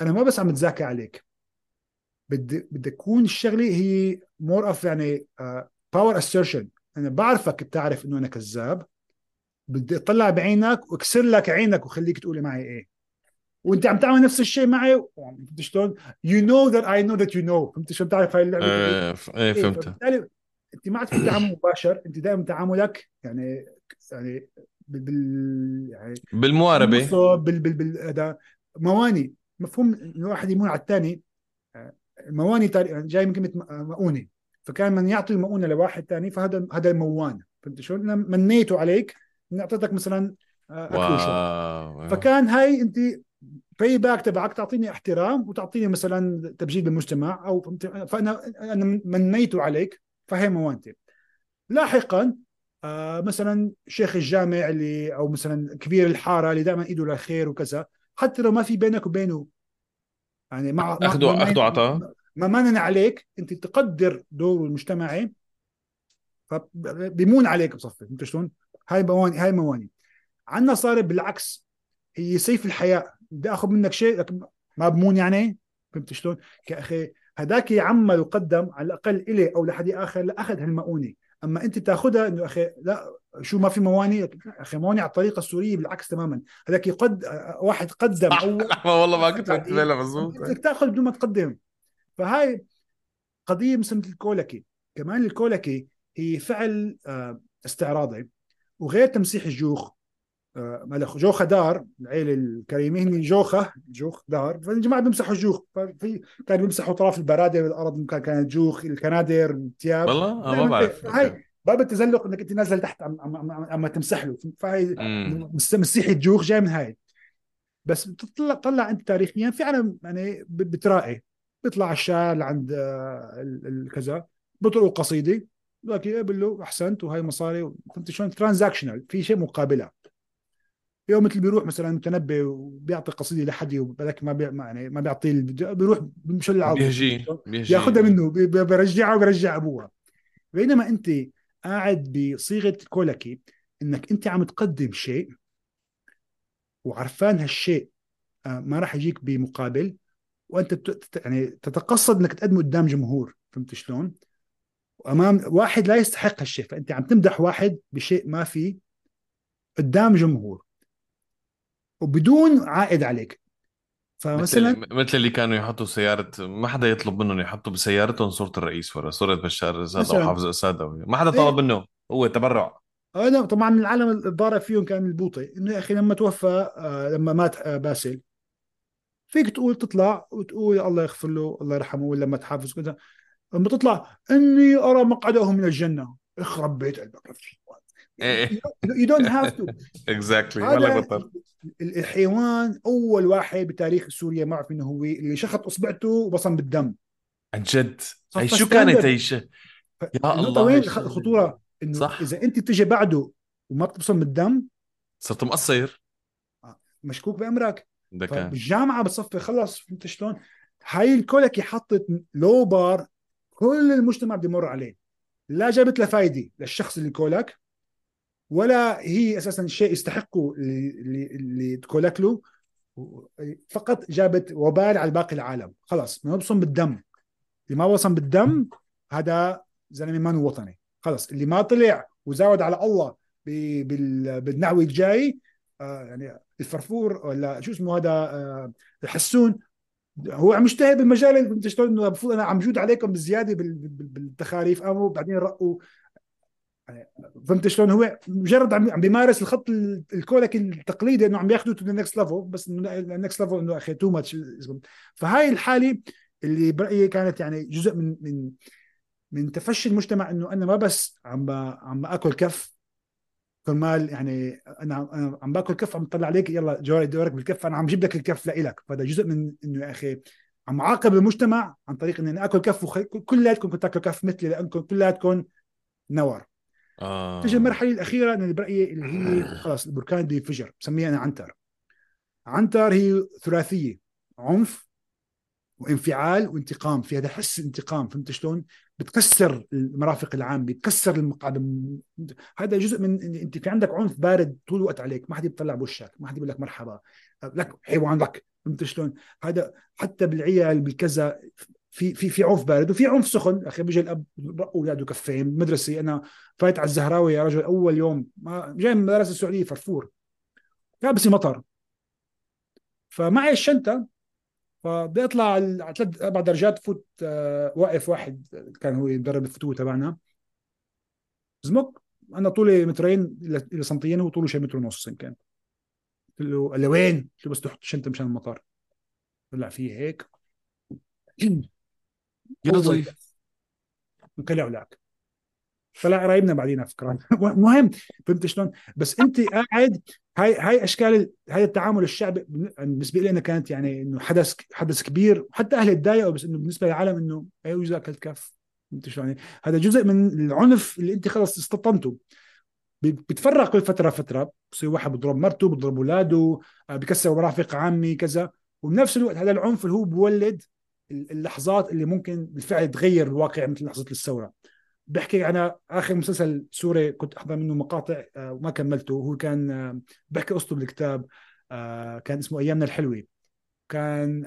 أنا ما بس عم تذاكى عليك. بدي بدي تكون الشغلة هي more of يعني power assertion أنا بعرفك بتعرف إنه أنا كذاب. بدي أطلع بعينك وأكسر لك عينك وخليك تقولي معي إيه. وأنت عم تعمل نفس الشيء معي فهمت شلون؟ you know that I know that you know فهمت شلون بتعرف هاي اللعبة؟ إيه ف- إيه، فهمت أنت ما عاد في تعامل مباشر أنت دائما تعاملك يعني يعني بال- بال يعني بالمواربة. بال بال بال هذا مواني. مفهوم إنه الواحد يمون على الثاني. مواني يعني جاي من كلمة مؤونة. فكان من يعطي المؤونة لواحد ثاني فهذا هذا موان فهمت شلون؟ منيته عليك اني أعطيتك مثلا آه، واو. فكان هاي أنت pay back تبعك تعطيني احترام وتعطيني مثلا تبجيل بالمجتمع أو فأنا أنا منيته عليك. فهي موانتي لاحقا آه مثلا شيخ الجامع اللي أو مثلا كبير الحارة اللي دائما إيده للخير وكذا حتى لو ما في بينك وبينه يعني مع ما- أخده عطاه؟ ما منن عليك أنت تقدر دوره المجتمعي فبيمون عليك بصفي فهمت شلون؟ هاي مواني هاي مواني عنا صار بالعكس هي سيف الحياة بدي آخذ منك شيء لكن ما بمون يعني فهمت شلون؟ هذاك يعمل وقدم على الأقل إلي أو لحد آخر لاخذ هالمؤونه أما أنت تاخذها إنه أخي لا شو ما في مواني لا، أخي مواني على الطريقة السورية بالعكس تماما. هذاك يقد واحد قدم اول والله ما كنت بتبالي مزبوط بدك تأخذ بدون ما تقدم. فهاي قضية مثل مثل الكولكي. كمان الكولكي هي فعل آه، استعراضي. وغير تمسيح الجوخ آه، ملخ جوخة دار العيلة الكريمة هن جوخة جوخ دار. فالجماعة بيمسحوا الجوخ ففي كانوا بيمسحوا طرف البرادة والأرض كان كانت جوخ الكنادر الثياب والله؟ آه، ما بعرف. هاي باب التزلق إنك انت نازل تحت عم عم عم, عم تمسح له. فهي مم. مس- مسيحي الجوخ جاي من هاي. بس بتطلع طلع أنت تاريخيا في عالم يعني بتراقي بيطلع الشاعر لعند آه، ال- ال- كذا. بطرق قصيدة. يقبل له أحسنت وهي مصاري. فهمت شلون؟ ترانزاكشنال في شيء مقابلة. يوم مثل بيروح مثلا متنبي وبيعطي قصيدة لحد وبدك ما بي ما يعني ما بيعطيه بيروح بمشلع بيهجيه بيهجيه ياخذها منه بي- بي- بيرجعها وبيرجع أبوها. بينما أنت قاعد بصيغة كولكي إنك أنت عم تقدم شيء وعرفان هالشيء آه، ما راح يجيك بمقابل وأنت يعني تتقصد إنك تقدمه قدام جمهور فهمت شلون؟ أمام واحد لا يستحق هالشيء فأنت عم تمدح واحد بشيء ما في قدام جمهور. وبدون عائد عليك. فمثلا مثل, مثل اللي كانوا يحطوا سيارة ما حدا يطلب منهم يحطوا بسيارتهم صورة الرئيس ورا صورة بشار أسد أو حافظ أسد ما حدا طلب إيه؟ منه هو تبرع. هذا طبعا من العالم الضارب فيهم كان البوطي. إنه يا أخي لما توفى آه لما مات آه باسل فيك تقول تطلع وتقول الله يغفر له الله يرحمه ولا ما تحافظ. كذا لما تطلع إني أرى مقعده من الجنة. اخرب بيت قلبك يو دونت هاف تو اكزاكتلي بطل. الحيوان أول واحد بتاريخ سوريا ما أعرف انه هو اللي شخط أصبعته وبصم بالدم. عن جد؟ هي شو كانت هي يا الله وين الخطورة؟ إنه صح. إذا أنت بتجي بعده وما بتبصم بالدم. صرت مقصر. آه، مشكوك بأمرك. بالجامعة بتصفي خلص فهمت شلون؟ هاي الكولكي حطت لو بار كل المجتمع بده يمر عليه. لا جابت له فايدة للشخص اللي كولك. ولا هي أساسا شيء يستحقه اللي تكولك له فقط جابت وبال على باقي العالم. خلاص ما بصم بالدم. اللي ما وصم بالدم هذا زلمة ما وطني. خلص اللي ما طلع وزاود على الله بالنعوي الجاي آه يعني الفرفور ولا شو اسمه هذا آه الحسون هو عم يجتهد بالمجال اللي انت إنه المفروض أنا عم جود عليكم بالزيادة بالتخاريف قاموا بعدين رقوا فهمت شلون هو مجرد عم بيمارس الخط الكولكي التقليدي إنه عم ياخذه to next level بس ال next level إنه أخي too much فهاي الحالة اللي برأيي كانت يعني جزء من من من تفشي المجتمع إنه أنا ما بس عم عم اكل كف كرمال يعني أنا أنا عم بأكل كف عم طلع عليك يلا جواري دورك بالكف أنا عم جيب لك الكف لإلك. فهذا جزء من إنه يا أخي عم عاقب المجتمع عن طريق إني آكل كف وكلياتكم كنتوا تاكلوا كف مثلي لأنكم كلياتكم نور آه. تجي المرحلة الأخيرة أنا برايي اللي هي خلص البركان بده ينفجر بسميها أنا عنتر عنتر هي ثلاثية عنف وانفعال وانتقام في هذا حس انتقام فهمت شلون؟ بتكسر المرافق العام بتكسر المقعد هذا جزء من أنت في عندك عنف بارد طول الوقت عليك ما حد بيطلع بوشك ما حد بيقول لك مرحبا لك حيوان لك فهمت شلون؟ هذا حتى بالعيال بالكذا في في في عنف بارد وفي عنف سخن. أخي بيجي الأب أولاده كفين بالمدرسة أنا فايت على الزهراوي يا رجل أول يوم ما جاي من المدرسة السعودية فرفور. لابسي مطر. فمعي الشنطه فبدي أطلع على ثلاث أربع درجات فوت آه، واقف واحد كان هو يدرب الفتوة تبعنا. زمك أنا طولي مترين إلى سنتين وطوله طوله شي متر ونص يمكن قلت له لوين؟ قلت له بس تحط الشنطه مشان المطر. طلع فيه هيك. يا ضيف. وكلع لك طلع قرايبنا بعدين فكرة. مهم. فهمت شلون؟ بس أنت قاعد هاي هاي أشكال هاي التعامل الشعبي بالنسبة لي أنا كانت يعني إنه حدث حدث كبير. وحتى أهلي تضايقوا بس إنه بالنسبة للعالم إنه أيوه أكلت كف؟ فهمت شلون؟ يعني هذا جزء من العنف اللي أنت خلص استطنته بتفرق كل فترة فترة. بصير واحد بضرب مرته بضرب أولاده آه، بكسر مرافق عامي كذا. وبنفس الوقت هذا العنف اللي هو بولد اللحظات اللي ممكن بالفعل تغير الواقع مثل لحظة الثورة. بحكي أنا آخر مسلسل سوري كنت أحضر منه مقاطع آه، وما كملته. هو كان آه، بحكي قصته بالكتاب آه، كان اسمه أيامنا الحلوة. كان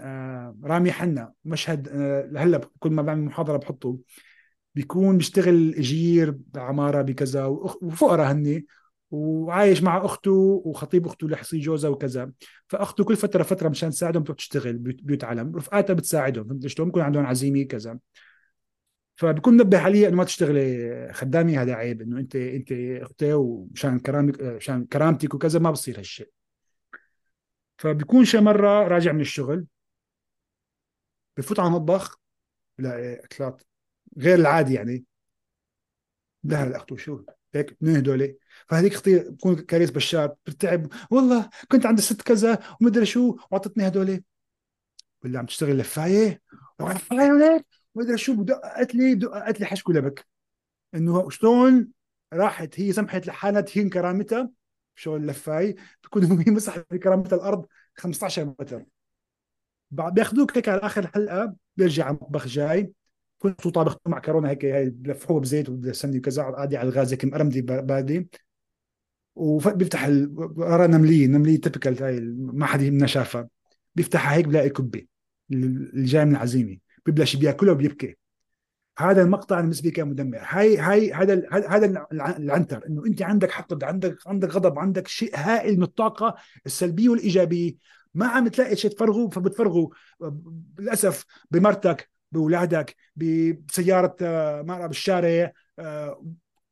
رامي حنا مشهد هلا كل ما بعمل محاضرة بحطه. بيكون بيشتغل اجير بعمارة بكذا وفقراء هني. وعايش مع أخته وخطيب أخته اللي حصي جوزها وكذا. فأخته كل فترة فترة مشان تساعدهم بتروح تشتغل بيوت علم رفقاتها بتساعدهم فهمت شلون؟ بكون عندهم عزيمة كذا. فبكون منبه علي إنه ما تشتغلي خدامي هذا عيب إنه انت أنت أختي ومشان كرامك مشان كرامتك وكذا ما بصير هالشيء. فبكون شي مرة راجع من الشغل بفوت على المطبخ بلاقي أكلات غير العادي يعني. لا اخته شو هيك اثنين هدول فهذيك أختي بكون كاريس بشار بتتعب. والله كنت عند الست كذا ومدري شو واعطتني هدول. ولا عم تشتغل لفاية؟ لفايه أدري شو دقت لي دقت لي حشكو لبك. إنه شلون راحت؟ هي سمحت لحالها تهين كرامتها شغل لفاي بتكون هي مسحت كرامتها الأرض 15 متر. بياخذوك هيك على آخر الحلقة بيرجع المطبخ جاي. كنت طابخ معكرونه هيك هي بلفحوها بزيت وسمنه وكذا عادي على الغاز هيك مقرمدي بادي. وبيفتح ال... نمليه نمليه تبكل هاي ما حد منا شافها. بيفتحها هيك بلاقي كبه اللي جاي من العزيمة. ببلش بياكلها وبيبكي. هذا المقطع بالنسبة كان مدمر. هاي هاي هذا هذا العنتر. إنه أنت عندك حقد عندك عندك غضب عندك شيء هائل من الطاقة السلبية والإيجابية. ما عم تلاقي شيء تفرغه فبتفرغه. للأسف بمرتك بأولادك بسيارة مرأة بالشارع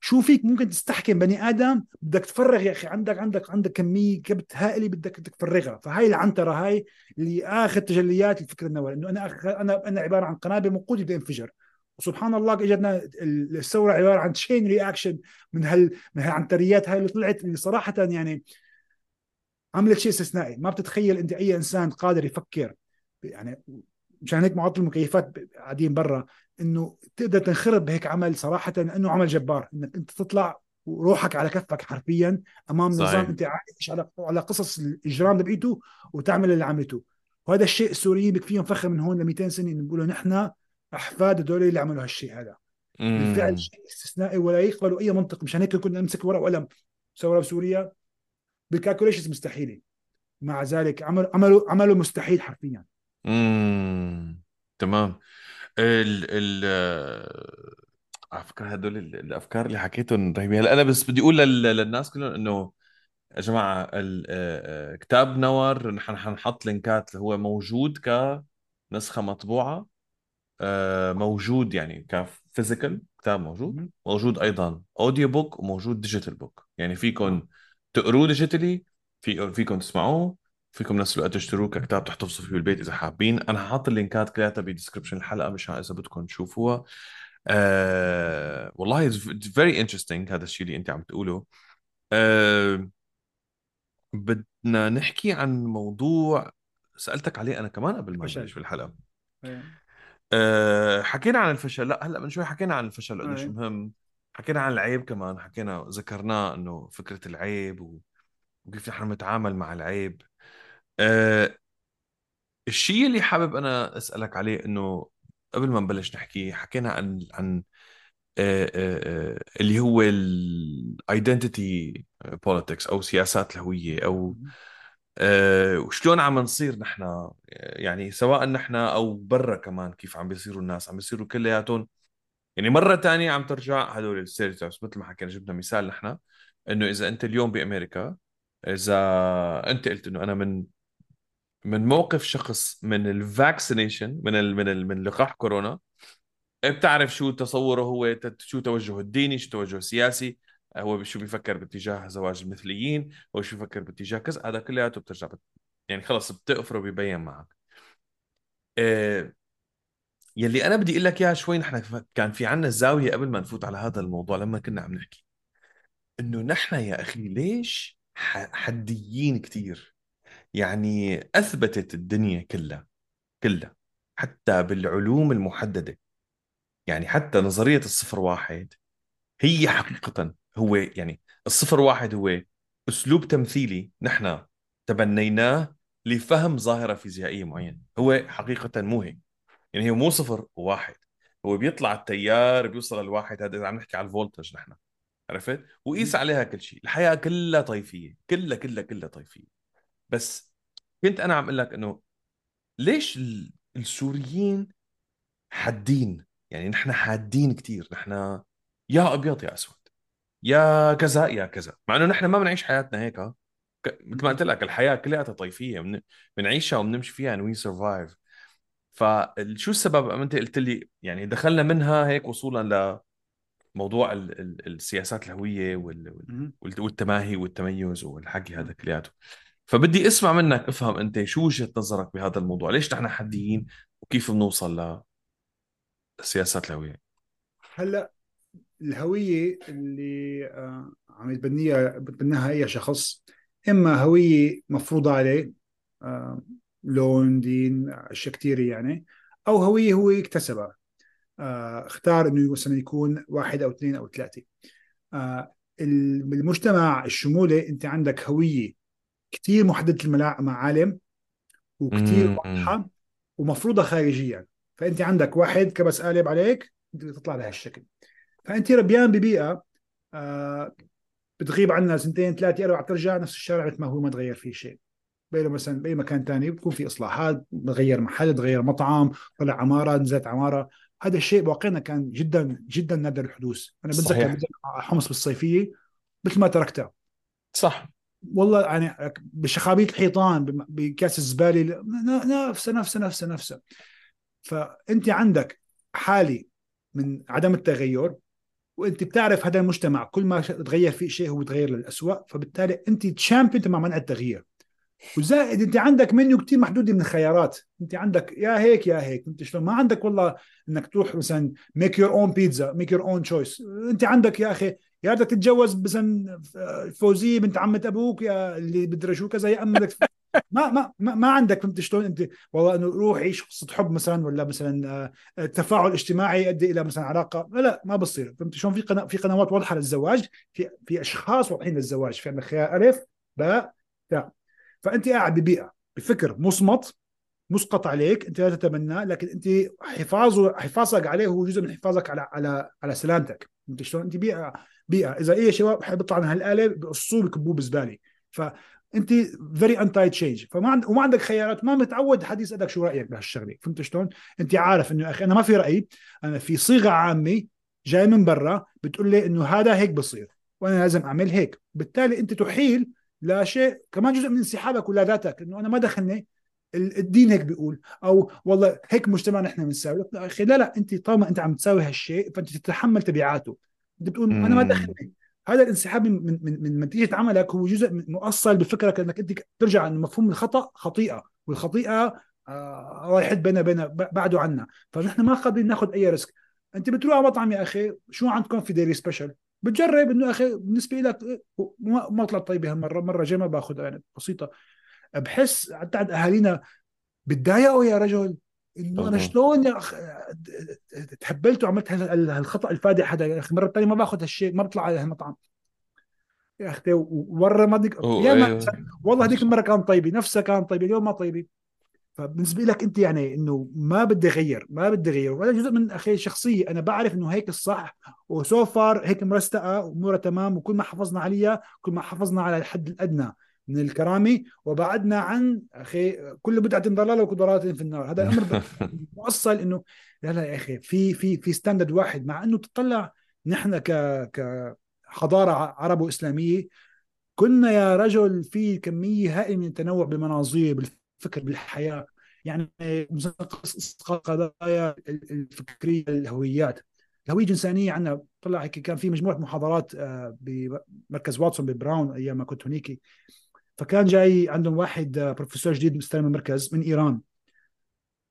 شو فيك ممكن تستحكم بني آدم؟ بدك تفرغ يا أخي عندك عندك عندك كمية كبت هائلة بدك تفرغها. فهاي العنترة هاي اللي اخر تجليات الفكر النووي إنه أنا أنا أنا عبارة عن قنابل موقوتة بتنفجر وسبحان الله إجتنا الثورة عبارة عن chain reaction من هال من هالعنتريات هاي اللي طلعت اللي صراحة يعني عملت شيء استثنائي. ما بتتخيل أنت أي إنسان قادر يفكر. يعني مشان هيك معطل المكيفات قاعدين برا. إنه تقدر تنخرط بهيك عمل صراحة إنه عمل جبار. إنك أنت تطلع وروحك على كفك حرفيا أمام صحيح. نظام أنت عايش على على قصص الإجرام اللي وتعمل اللي عملته. وهذا الشيء السوريين بكفيهم فخر من هون ل 200 سنة إنه بيقولوا نحن أحفاد هذول اللي عملوا هالشيء هذا. بالفعل شيء استثنائي ولا يقبلوا أي منطق. مشان هيك كنا نمسك ورقه وقلم ثوره بسوريا. بالكالكوليشنز مستحيلة. مع ذلك عملوا عملوا عملوا مستحيل حرفيا. امم تمام. ال ال على فكره هدول الأفكار اللي حكيتهم رهيبة. هلا أنا بس بدي أقول للناس كلهم إنه يا جماعة كتاب نور نحن حنحط لينكات اللي هو موجود كنسخه مطبوعة آه، موجود يعني ك physical كتاب موجود موجود أيضا audio book وموجود digital book يعني فيكم تقروه digitally في فيكم تسمعوه فيكم نفس الوقت تشتروه ككتاب تحتفظوا فيه بالبيت إذا حابين. أنا حاط اللينكات كلياتها ب description الحلقة مشان إذا بدكم تشوفوها. آه والله very interesting هذا الشيء اللي أنت عم تقوله. آه بدنا نحكي عن موضوع سألتك عليه أنا كمان قبل ما نبلش بالحلقة إيه. أه حكينا عن الفشل. لا هلأ من شوي حكينا عن الفشل قديش أيه. مهم. حكينا عن العيب كمان. حكينا ذكرناه إنه فكرة العيب و... وكيف نحن نتعامل مع العيب. أه الشيء اللي حابب أنا أسألك عليه إنه قبل ما نبلش نحكي حكينا عن عن أه أه, آه، اللي هو الايدنتيتي politics أو سياسات الهويه أو أه وشلون عم نصير نحن يعني سواء نحن أو برا كمان كيف عم بيصيروا الناس عم بيصيروا كلياتهم. يعني مرة تانية عم ترجع هدول ال stereotypes مثل ما حكينا جبنا مثال نحن إنه إذا أنت اليوم بأمريكا إذا أنت قلت إنه أنا من من موقف شخص من ال vaccination من ال من ال من لقاح كورونا. بتعرف شو تصوره هو شو توجهه الديني شو توجهه السياسي. هو شو بيفكر باتجاه زواج المثليين هو شو بيفكر باتجاه كذا. هذا كلياته بترجع بت... يعني خلص بتقفره بيبين معك. إيه... يلي أنا بدي أقول لك اياها شوي نحن كان في عنا زاوية قبل ما نفوت على هذا الموضوع لما كنا عم نحكي. إنه نحن يا أخي ليش حديين كثير يعني أثبتت الدنيا كلها كلها حتى بالعلوم المحددة. يعني حتى نظرية الصفر واحد هي حقيقة هو يعني الصفر واحد هو أسلوب تمثيلي نحن تبنيناه لفهم ظاهرة فيزيائية معينة. هو حقيقة مو هيك. يعني هو مو صفر وواحد هو بيطلع التيار بيوصل الواحد. هذا إذا عم نحكي على الفولتج نحن عرفت؟ وقيس عليها كل شيء. الحياة كلها طيفيه كلها كلها كلها طيفيه بس كنت أنا عم أقول لك إنه ليش السوريين حادين؟ يعني نحن حادين كثير نحن يا أبيض يا أسود يا كذا يا كذا مع إنه نحن ما بنعيش حياتنا هيك. مثل ما قلت لك الحياة كلها طيفية بنعيشها وبنمشي فيها we survive فشو السبب؟ أنت قلت لي يعني دخلنا منها هيك وصولا لموضوع ال ال السياسات الهوية وال والتماهي والتميز والحكي هذا كلياته. فبدي اسمع منك افهم انت شو وجهة نظرك بهذا الموضوع. ليش نحن حديين وكيف بنوصل للسياسات الهوية؟ هلا الهوية اللي آه، عم يتبنيها بتبناها أي شخص إما هوية مفروضة عليه آه، لون دين أشياء كثيره يعني أو هوية هو اكتسبها. آه، اختار إنه مثلا يكون واحد أو اثنين أو ثلاثة. بالمجتمع الشمولي أنت عندك هوية كثير محدده المعالم وكثير واضحة ومفروضة خارجيا. فأنت عندك واحد كبس قالب عليك تطلع بهالشكل. فأنت ربيان ببيئة آه بتغيب عنا سنتين ثلاثة أربع ترجع نفس الشارع مثل ما هو ما تغير فيه شيء. بينه مثلا بأي مكان ثاني بكون في إصلاحات تغير محل تغير مطعم طلع عمارة نزلت عمارة. هذا الشيء بواقعنا كان جدا جدا نادر الحدوث. أنا بتذكر حمص بالصيفية مثل ما تركتها. صح. والله يعني بشخابيط الحيطان بكاس الزبالة نفسها نفسها نفسها نفسها فأنت عندك حاله من عدم التغير وأنت بتعرف هذا المجتمع كل ما تغير فيه شيء هو بتغير للأسوأ فبالتالي أنت تشامبيون مع منع التغيير. وزائد أنت عندك منيو كثير محدوده من الخيارات. أنت عندك يا هيك يا هيك. أنت شلون؟ ما عندك والله إنك تروح مثلا make your own pizza make your own choice أنت عندك يا أخي يا بدك تتجوز مثلا فوزيه بنت عمة أبوك يا اللي بدرجوه كذا يا اما بدك ما ما ما, عندك فهمت شلون أنت؟ والله إنه روح عيش قصة حب مثلا ولا مثلا آه، تفاعل اجتماعي يؤدي إلى مثلا علاقة؟ لا لا ما بصير فهمت شلون؟ في قناه في قنوات واضحة للزواج في في أشخاص واضحين للزواج في عندك خيار ألف باء تاء فأنت قاعد ببيئة بفكر مصمت مسقط عليك أنت لا تتبناه لكن أنت حفاظه حفاظك عليه هو جزء من حفاظك على على على سلامتك انت شلون؟ أنت بيئة بيئة. إذا اي شباب حيطلع يطلع من هالآلة بقصوه بكبوه بزباله فانت very anti change فما عند وما عندك خيارات ما متعود حد يسالك شو رأيك بهالشغلة. فهمت شلون؟ أنت عارف إنه أخي أنا ما في رأي. أنا في صيغة عامة جاي من برا بتقول لي إنه هذا هيك بصير وأنا لازم أعمل هيك. بالتالي أنت تحيل لا شيء كمان جزء من انسحابك ولا ذاتك إنه أنا ما دخلني الدين هيك بيقول. أو والله هيك مجتمع نحن بنساوي. لا أخي لا لا أنت طالما أنت عم تساوي هالشيء فأنت تتحمل تبعاته. انت بتقول أنا ما دخلني هذا الانسحاب من من من نتيجة عملك هو جزء مؤصل بفكرك إنك أنت ترجع ان مفهوم الخطأ خطيئة والخطيئة آه رايحت بينا بين بعده عنا. فنحن ما قادرين ناخذ أي risk. أنت بتروح على مطعم يا أخي شو عندكم في daily special؟ بتجرب إنه أخي بالنسبة لك ما طلعت طيبة هالمرة مرة جاي ما باخذ يعني بسيطة. بحس حتى عند أهالينا بتضايقوا يا رجل. إنه أنا شلون يا اخ تحبلت وعملت هالخطأ الفادح هذا يا أخي. المره الثانية ما باخذ هالشيء ما بطلع على هالمطعم. يا أختي ومره ما ديك يا ما أيوه. والله هذيك المرة كان طيبة نفسها كان طيبة اليوم ما طيبة. فبالنسبة لك أنت يعني إنه ما بدي أغير ما بدي أغير. وهذا جزء من أخي شخصية. أنا بعرف إنه هيك الصح وسو فار هيك مرستقة وامورها تمام وكل ما حافظنا عليها كل ما حافظنا على الحد الأدنى. من الكرامة وبعدنا عن أخي كل بدعة ضلالة وكل ضلالة في النار. هذا الأمر موصل إنه لا لا يا أخي في في في ستاندرد واحد مع إنه تطلع نحن ك كحضاره عرب واسلاميه كنا يا رجل في كمية هائلة من التنوع بالمناظير بالفكر بالحياة. يعني قضايا الفكرية الهويات. الهوية الجنسانيه عندنا. طلع هيك كان في مجموعة محاضرات آه، بمركز واتسون ببراون أيام ما كنت هنيك فكان جاي عندهم واحد آه، بروفيسور جديد مستلم المركز من إيران.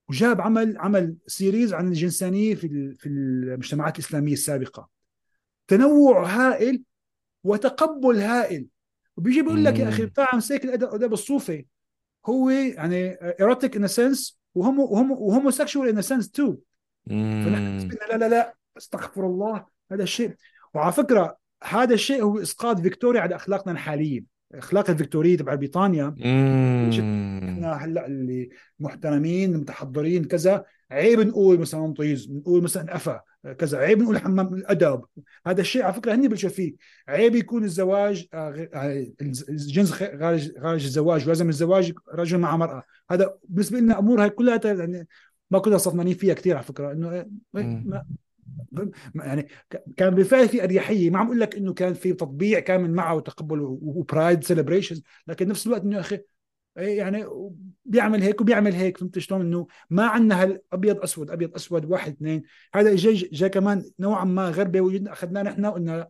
وجاب عمل عمل series عن الجنسانية في في المجتمعات الإسلامية السابقة. تنوع هائل وتقبل هائل. وبيجي بيقول لك يا أخي بتاع مسيك الأدب الصوفي هو يعني erotic in sense وهم وهم و homosexual in sense too فنحن لا لا لا استغفر الله هذا الشيء. وعلى فكرة هذا الشيء هو إسقاط فيكتوريا على أخلاقنا الحالية. إخلاق الفيكتورية تبع بريطانيا. إحنا هلأ اللي محترمين متحضرين كذا. عيب نقول مثلا طيز نقول مثلا أفا كذا. عيب نقول حمام الأدب. هذا الشيء على فكرة هني بلشوا فيه. عيب يكون الزواج آه، آه، الجنس خارج خارج الزواج ولازم الزواج رجل مع مرأة. هذا بالنسبة لنا امور هاي كلها يعني ما كنا صفنانين فيها كثير على فكرة. إنه إيه، يعني كان بالفعل في أريحية. ما عم أقول لك إنه كان في تطبيع كامل معه وتقبل و pride celebration لكن نفس الوقت إنه أخي إيه يعني بيعمل هيك وبيعمل هيك فهمت شلون؟ إنه ما عندنا هالأبيض أسود أبيض أسود واحد اثنين. هذا جاي جاي كمان نوعا ما غربه وجدنا أخذناه نحن وقلنا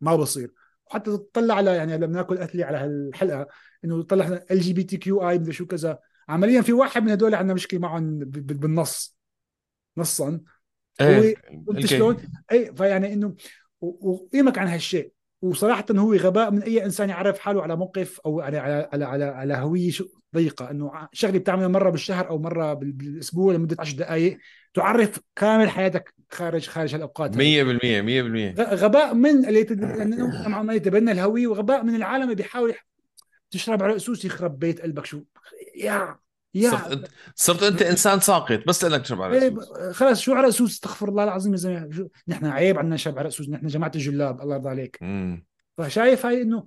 ما بصير. وحتى تطلع على يعني لما ناكل اكلي على هالحلقة إنه طلع ال جي بي تي كيو اي شو كذا. عمليا في واحد من هدول عندنا مشكلة معهم بالنص. نصا. إيه قلت شلون؟ اي فيعني إنه وقيمك عن هالشيء. وصراحة هو غباء من أي إنسان يعرف حاله على موقف أو على على على على, على هوية ضيقة. إنه شغلة بتعملها مرة بالشهر أو مرة بالأسبوع لمدة 10 دقائق تعرف كامل حياتك خارج خارج هالأوقات 100% 100% غباء من اللي اللي يتبنى الهوية وغباء من العالم اللي بيحاول تشرب على أسوس يخرب بيت قلبك. شو؟ يا يا صرت, صرت أنت إنسان ساقط بس لأنك تشرب على إيه، خلاص شو على اسوس استغفر الله العظيم يا زلمه نحن عيب عندنا على اسوس نحن جماعة الجلاب الله يرضى عليك. مم. فشايف هاي إنه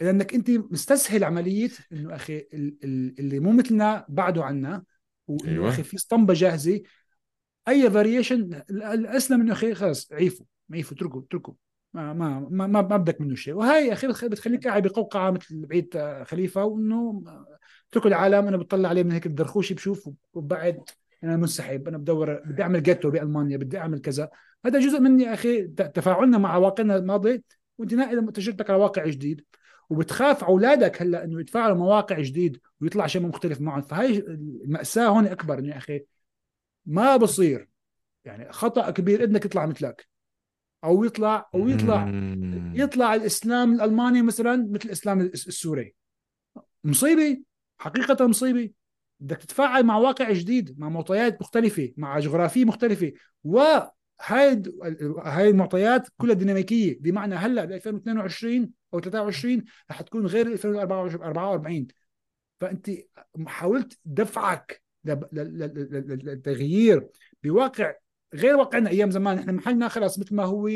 لأنك أنت مستسهل عملية إنه أخي اللي مو مثلنا بعده عنا وإنه أيوة. أخي في اسطمبة جاهزة. أي variation الأسلم إنه أخي خلص عيفوا عيفوا اتركوا اتركوا. ما ما ما, ما بدك منه شيء. وهي أخي بتخليك قاعد بقوقعة مثل بعيد خليفة وإنه اتركوا العالم أنا بطلع عليه من هيك الدرخوشي بشوف وبعد أنا منسحب أنا بدور بدي أعمل ghetto بألمانيا بدي أعمل كذا. هذا جزء مني أخي تفاعلنا مع واقعنا الماضي وأنت ناقل تجربتك على واقع جديد. وبتخاف أولادك هلأ إنه يتفاعلوا مع واقع جديد ويطلع شيء مختلف معهم. فهي المأساة هون أكبر انه يا أخي. ما بصير. يعني خطأ كبير ابنك يطلع مثلك. أو يطلع أو يطلع يطلع الإسلام الألماني مثلا مثل الإسلام السوري. مصيبة حقيقة مصيبة. بدك تتفاعل مع واقع جديد مع معطيات مختلفة مع جغرافية مختلفة. وهاي هاي المعطيات كلها ديناميكية. بمعنى هلأ ب 2022 أو 23 رح تكون غير 2044 فأنت حاولت دفعك للتغيير بواقع غير واقعنا أيام زمان. إحنا محلنا خلاص مثل ما هو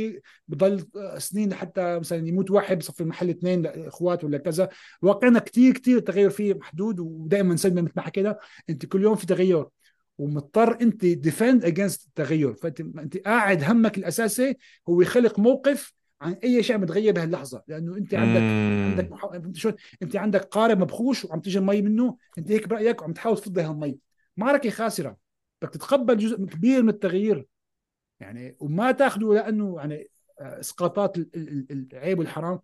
بضل سنين لحتى مثلا يموت واحد بصفي المحل اثنين اخوات ولا كذا. واقعنا كثير كثير التغير فيه محدود ودائما سلمى مثل ما حكينا. أنت كل يوم في تغير ومضطر أنت defend against التغير. فأنت أنت قاعد همك الأساسي هو يخلق موقف عن أي شيء متغير بهاللحظة. لأنه أنت عندك. عندك. شو أنت عندك قارب مبخوش وعم تجي المي منه أنت هيك برأيك وعم تحاول تفضي هالمي. معركه خاسرة. بدك تتقبل جزء كبير من التغيير. يعني وما تاخذه لأنه يعني آه، إسقاطات العيب والحرام.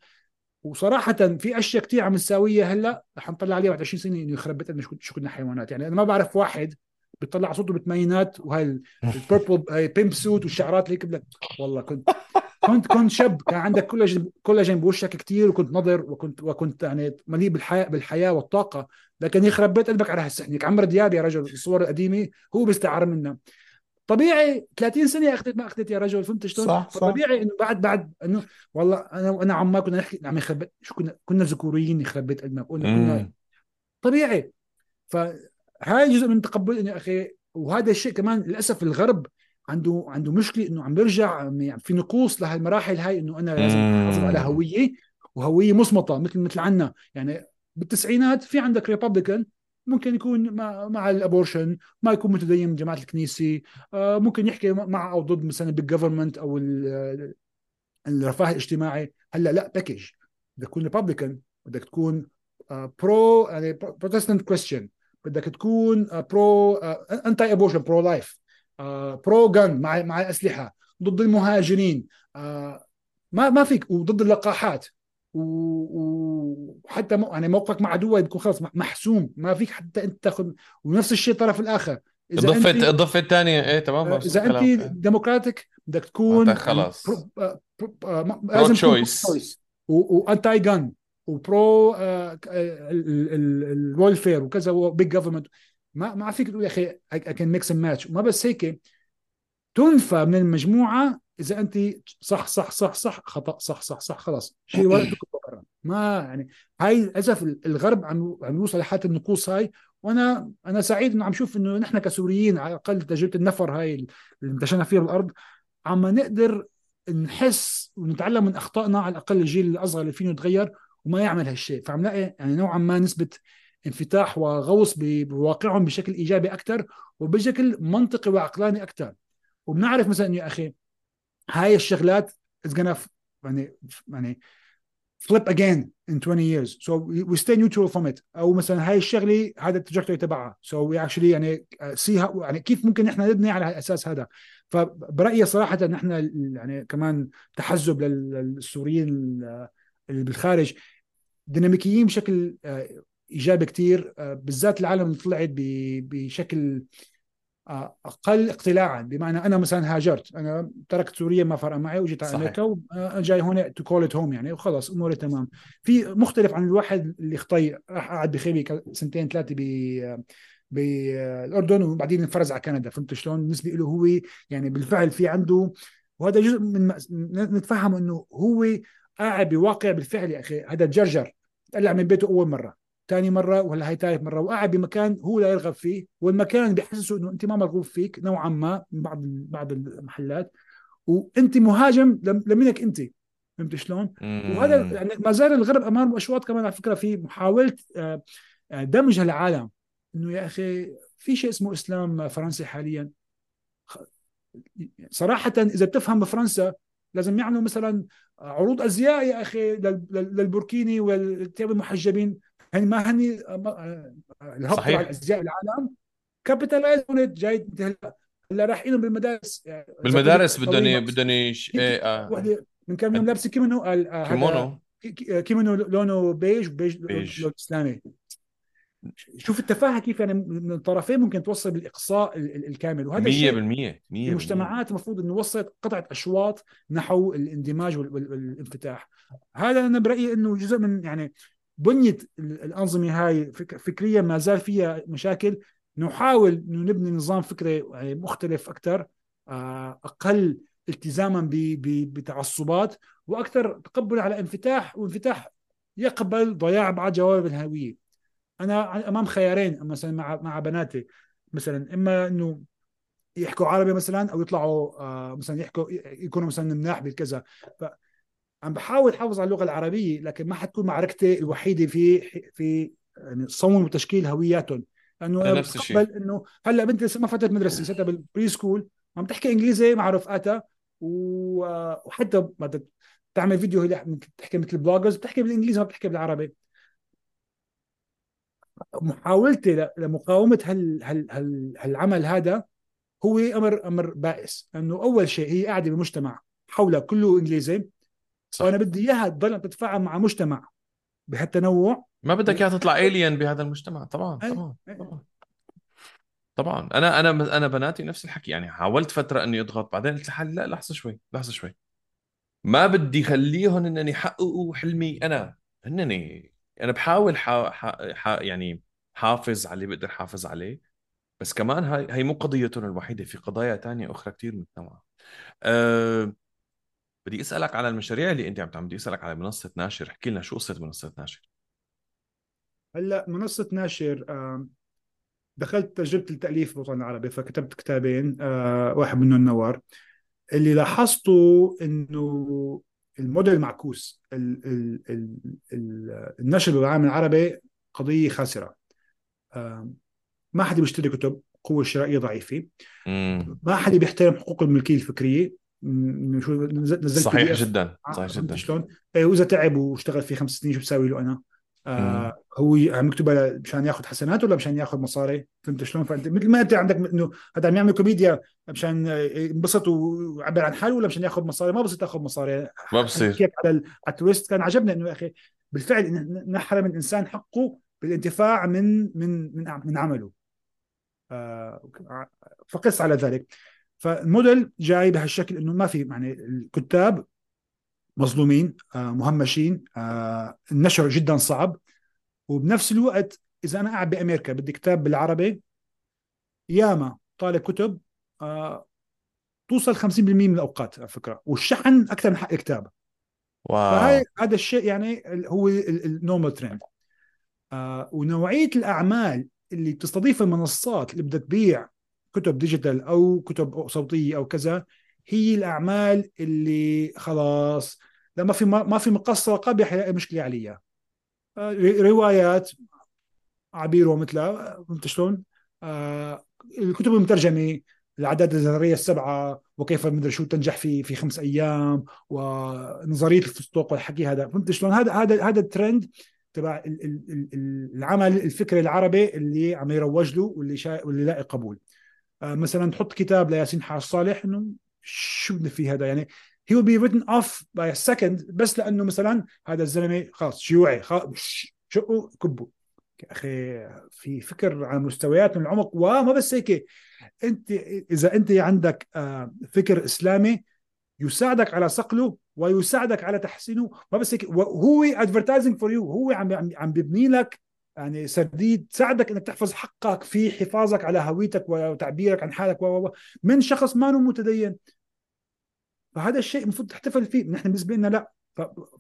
وصراحة في أشياء كثير عم نساويها هلأ رح نطلع عليها بعد 20 سنة إنه يخرب بيتنا شو كنا حيوانات. يعني أنا ما بعرف واحد بيطلع صوته بالثمانينات وهاي ال purple pimp suit والشعرات اللي هيك والله كنت كنت كنت شاب كان عندك كولاجين كولاجين بوشك كثير وكنت نظر وكنت وكنت يعني مليء بالحياة بالحياة والطاقة. لكن يخرب بيت قلبك على هالسحنك عمرو دياب يا رجل الصور القديمة هو بيستعر منا طبيعي 30 سنة اخذت ما أخذت يا رجل فهمت شلون؟ صح صح. طبيعي إنه بعد بعد إنه والله أنا وأنا عمار كنا نحكي عم يخرب شو كنا كنا ذكوريين يخرب بيت قلبنا كنا كنا طبيعي. فهاي جزء من تقبل إنه أخي وهذا الشيء كمان للأسف الغرب عنده عنده مشكلة إنه عم بيرجع في نقوص لهالمراحل هاي إنه أنا لازم أحافظ على هوية وهوية مصمطه مثل مثل عنا. يعني بالتسعينات في عندك Republican ممكن يكون مع, مع ال abortion ما يكون متدين جماعة الكنيسة. آه، ممكن يحكي مع أو ضد مثلا بال government أو الرفاه الاجتماعي. هلأ لا package بدك تكون Republican بدك تكون pro آه، يعني Protestant Christian بدك تكون pro anti abortion pro life pro gun مع مع الاسلحه ضد المهاجرين. آه، ما ما فيك وضد اللقاحات. وحتى يعني موقفك مع عدوك بيكون خلص محسوم. ما فيك حتى أنت تاخذ ونفس الشيء الطرف الآخر. إذا الضفة الضفة الثانية إيه تمام آه، إذا أنت Democratic بدك تكون خلاص. لازم choice و anti gun و pro ال welfare وكذا big government ما ما فيك تقول يا أخي I can mix and match وما بس هيك تنفى من المجموعة إذا أنت صح صح صح صح خطأ صح صح صح خلاص. شيء ورقتك برا ما يعني هاي للأسف الغرب عم عم يوصل لحالة النقوص هاي. وأنا أنا سعيد إنه عم شوف إنه نحن كسوريين على الأقل تجربة النفر هاي اللي انتشرنا فيها بالأرض عم نقدر نحس ونتعلم من أخطائنا على الأقل الجيل الأصغر اللي فينه يتغير وما يعمل هالشيء. فعم نلاقي يعني نوعا ما نسبة انفتاح وغوص بواقعهم بشكل إيجابي أكثر وبشكل منطقي وعقلاني أكثر وبنعرف مثلا يا أخي هاي الشغلات is gonna يعني يعني flip again in 20 years. So we stay neutral from it. أو مثلا هاي الشغلة هذا التراجكتوري تبعها. So we actually يعني see يعني كيف ممكن إحنا نبني على الاساس هذا. فبرأيي صراحة ان إحنا يعني كمان تحزب للسوريين اللي بالخارج ديناميكيين بشكل آه، إيجابي كثير آه، بالذات العالم اللي طلعت بشكل آه، أقل اقتلاعا. بمعنى أنا مثلا هاجرت أنا تركت سوريا ما فرق معي وجيت على أمريكا وجاي هون to call it home يعني وخلص أموري تمام. في مختلف عن الواحد اللي خطي راح قعد بخيمة سنتين ثلاثة ب بالاردن وبعدين انفرز على كندا. فهمت شلون؟ بالنسبة له هو يعني بالفعل في عنده وهذا جزء من نتفهم إنه هو قاعد بواقع بالفعل يا أخي. هذا تجرجر طلع من بيته أول مرة. ثاني مرة ولا هي ثالث مرة. وقاعد بمكان هو لا يرغب فيه والمكان بيحسسه إنه أنت ما مرغوب فيك نوعا ما من بعض بعض المحلات. وأنت مهاجم لمنك أنت. فهمت شلون؟ وهذا يعني ما زال الغرب أمام أشواط كمان على فكرة في محاولة آه، آه، دمج هالعالم. إنه يا أخي في شيء اسمه إسلام فرنسي حاليا. صراحة إذا بتفهم بفرنسا لازم يعملوا مثلا عروض أزياء يا أخي للبوركيني والتياب المحجبين. هن ما هني الهبط على الازياء العالم. capitalize جاي هلا رايحين بالمدارس بالمدارس بدهم بدهم إيه آه. وحدة من كم يوم لابسة كيمونو قال آه كيمونو. كيمونو لونه beige beige. لون إسلامي. شوف التفاهة كيف يعني من الطرفين ممكن توصل بالإقصاء الكامل. وهذا 100% الشيء 100% المجتمعات المفروض إنه وصلت قطعة أشواط نحو الاندماج والانفتاح. هذا أنا برأيي إنه جزء من يعني بنيه الأنظمة هاي فكريا ما زال فيها مشاكل. نحاول إنه نبني نظام فكري يعني مختلف أكثر آه، أقل التزاما بتعصبات وأكثر تقبل على انفتاح وانفتاح يقبل ضياع بعض جوانب الهوية. أنا أمام خيارين مثلا مع مع بناتي. مثلا إما إنه يحكوا عربي مثلا أو يطلعوا آه مثلا يحكوا يكونوا مثلا مناح بالكذا عم بحاول أحافظ على اللغة العربية لكن ما حتكون معركتي الوحيدة في في يعني صون وتشكيل هوياتهم. لأنه أنا نفس الشيء. إنه هلأ بنتي لسه ما فتت مدرسة لساتها بالبري سكول عم تحكي إنجليزي مع رفقاتها وحتى بدك تعمل فيديو هي بتحكي مثل بلوجرز بتحكي بالإنجليزي ما بتحكي بالعربي. محاولتي لمقاومة هال هال هال هالعمل هذا هو أمر أمر بائس. انه أول شيء هي قاعدة بمجتمع حولها كله إنجليزي. صح. وأنا بدي إياها تضل تتفاعل مع مجتمع بهالتنوع. ما بدك إياها تطلع الين بهذا المجتمع. طبعا طبعا طبعا. طبعا. أنا أنا أنا بناتي نفس الحكي. يعني حاولت فترة إني أضغط بعدين قلت لحالي لا لحظة شوي لحظة شوي. ما بدي خليهم إنني يحققوا حلمي أنا. هنني أنا بحاول حا... حا... حا... يعني حافظ على اللي بقدر حافظ عليه. بس كمان هاي هي مو قضيتهم الوحيدة في قضايا تانية أخرى كثير مجتمع أه... بدي أسألك على المشاريع اللي أنت عم تعمل بدي أسألك على منصة ناشر احكي لنا شو قصة منصة ناشر؟ هلأ منصة ناشر دخلت تجربة التأليف بالوطن العربي فكتبت كتابين آه، واحد منهم نوار. اللي لاحظته إنه الموديل معكوس ال ال ال النشر بالعالم العربي قضية خاسرة. ما حدا بيشتري كتب قوة شرائية ضعيفة. ما حدا بيحترم حقوق الملكية الفكرية. شو نزلت صحيح جدا صحيح جدا. شلون؟ إيه، وإذا تعب واشتغل في خمس سنين شو بساوي له أنا؟ آه هو عم يكتبها مشان ياخذ حسنات ولا مشان ياخذ مصاري؟ فهمت شلون؟ فأنت مثل ما أنت عندك إنه هذا عم يعمل كوميديا مشان ينبسط ويعبر عن حاله ولا مشان ياخذ مصاري؟ ما بصير تاخذ مصاري. ما بصير كيف على ال twist؟ كان عجبني إنه يا أخي بالفعل نحرم الإنسان حقه بالانتفاع من من من من عمله. آه فقس على ذلك. فالموديل جاي بهالشكل إنه ما في يعني الكتاب مظلومين آه، مهمشين آه، النشر جدا صعب. وبنفس الوقت إذا أنا قاعد بأمريكا بدي كتاب بالعربي ياما طالب كتب آه، توصل 50% من الأوقات على فكرة. والشحن أكثر من حق الكتاب. واو. فهي هذا الشيء يعني هو ال normal trend ونوعية الأعمال اللي بتستضيف المنصات اللي بدها تبيع كتب digital أو كتب صوتية أو كذا هي الأعمال اللي خلاص لما في ما في مقصه قبح مشكلة عليها آه، روايات عبير ومثلها فهمت شلون؟ آه الكتب المترجمة العدد الذريه السبعة وكيف مدري شو تنجح في في خمس أيام ونظرية الفستق والحكي هذا فهمت شلون؟ هذا هذا هذا الترند تبع العمل الفكري العربي اللي عم يروج له واللي. واللي لاقي قبول مثلا تحط كتاب لياسين حاج صالح إنه شو بدنا في هذا؟ يعني he will be written off by a second بس لأنه مثلا هذا الزلمة خلاص شيوعي خلاص شقوا كبوا يا أخي في فكر على مستويات من العمق وما بس هيك. أنت إذا أنت عندك آه، فكر إسلامي يساعدك على صقله ويساعدك على تحسينه ما بس هيك. وهو advertising for you هو عم عم بيبني لك يعني سرديد تساعدك إنك تحفظ حقك في حفاظك على هويتك وتعبيرك عن حالك من شخص ما متدين. فهذا الشيء المفروض تحتفل فيه. نحن بالنسبة لنا لا.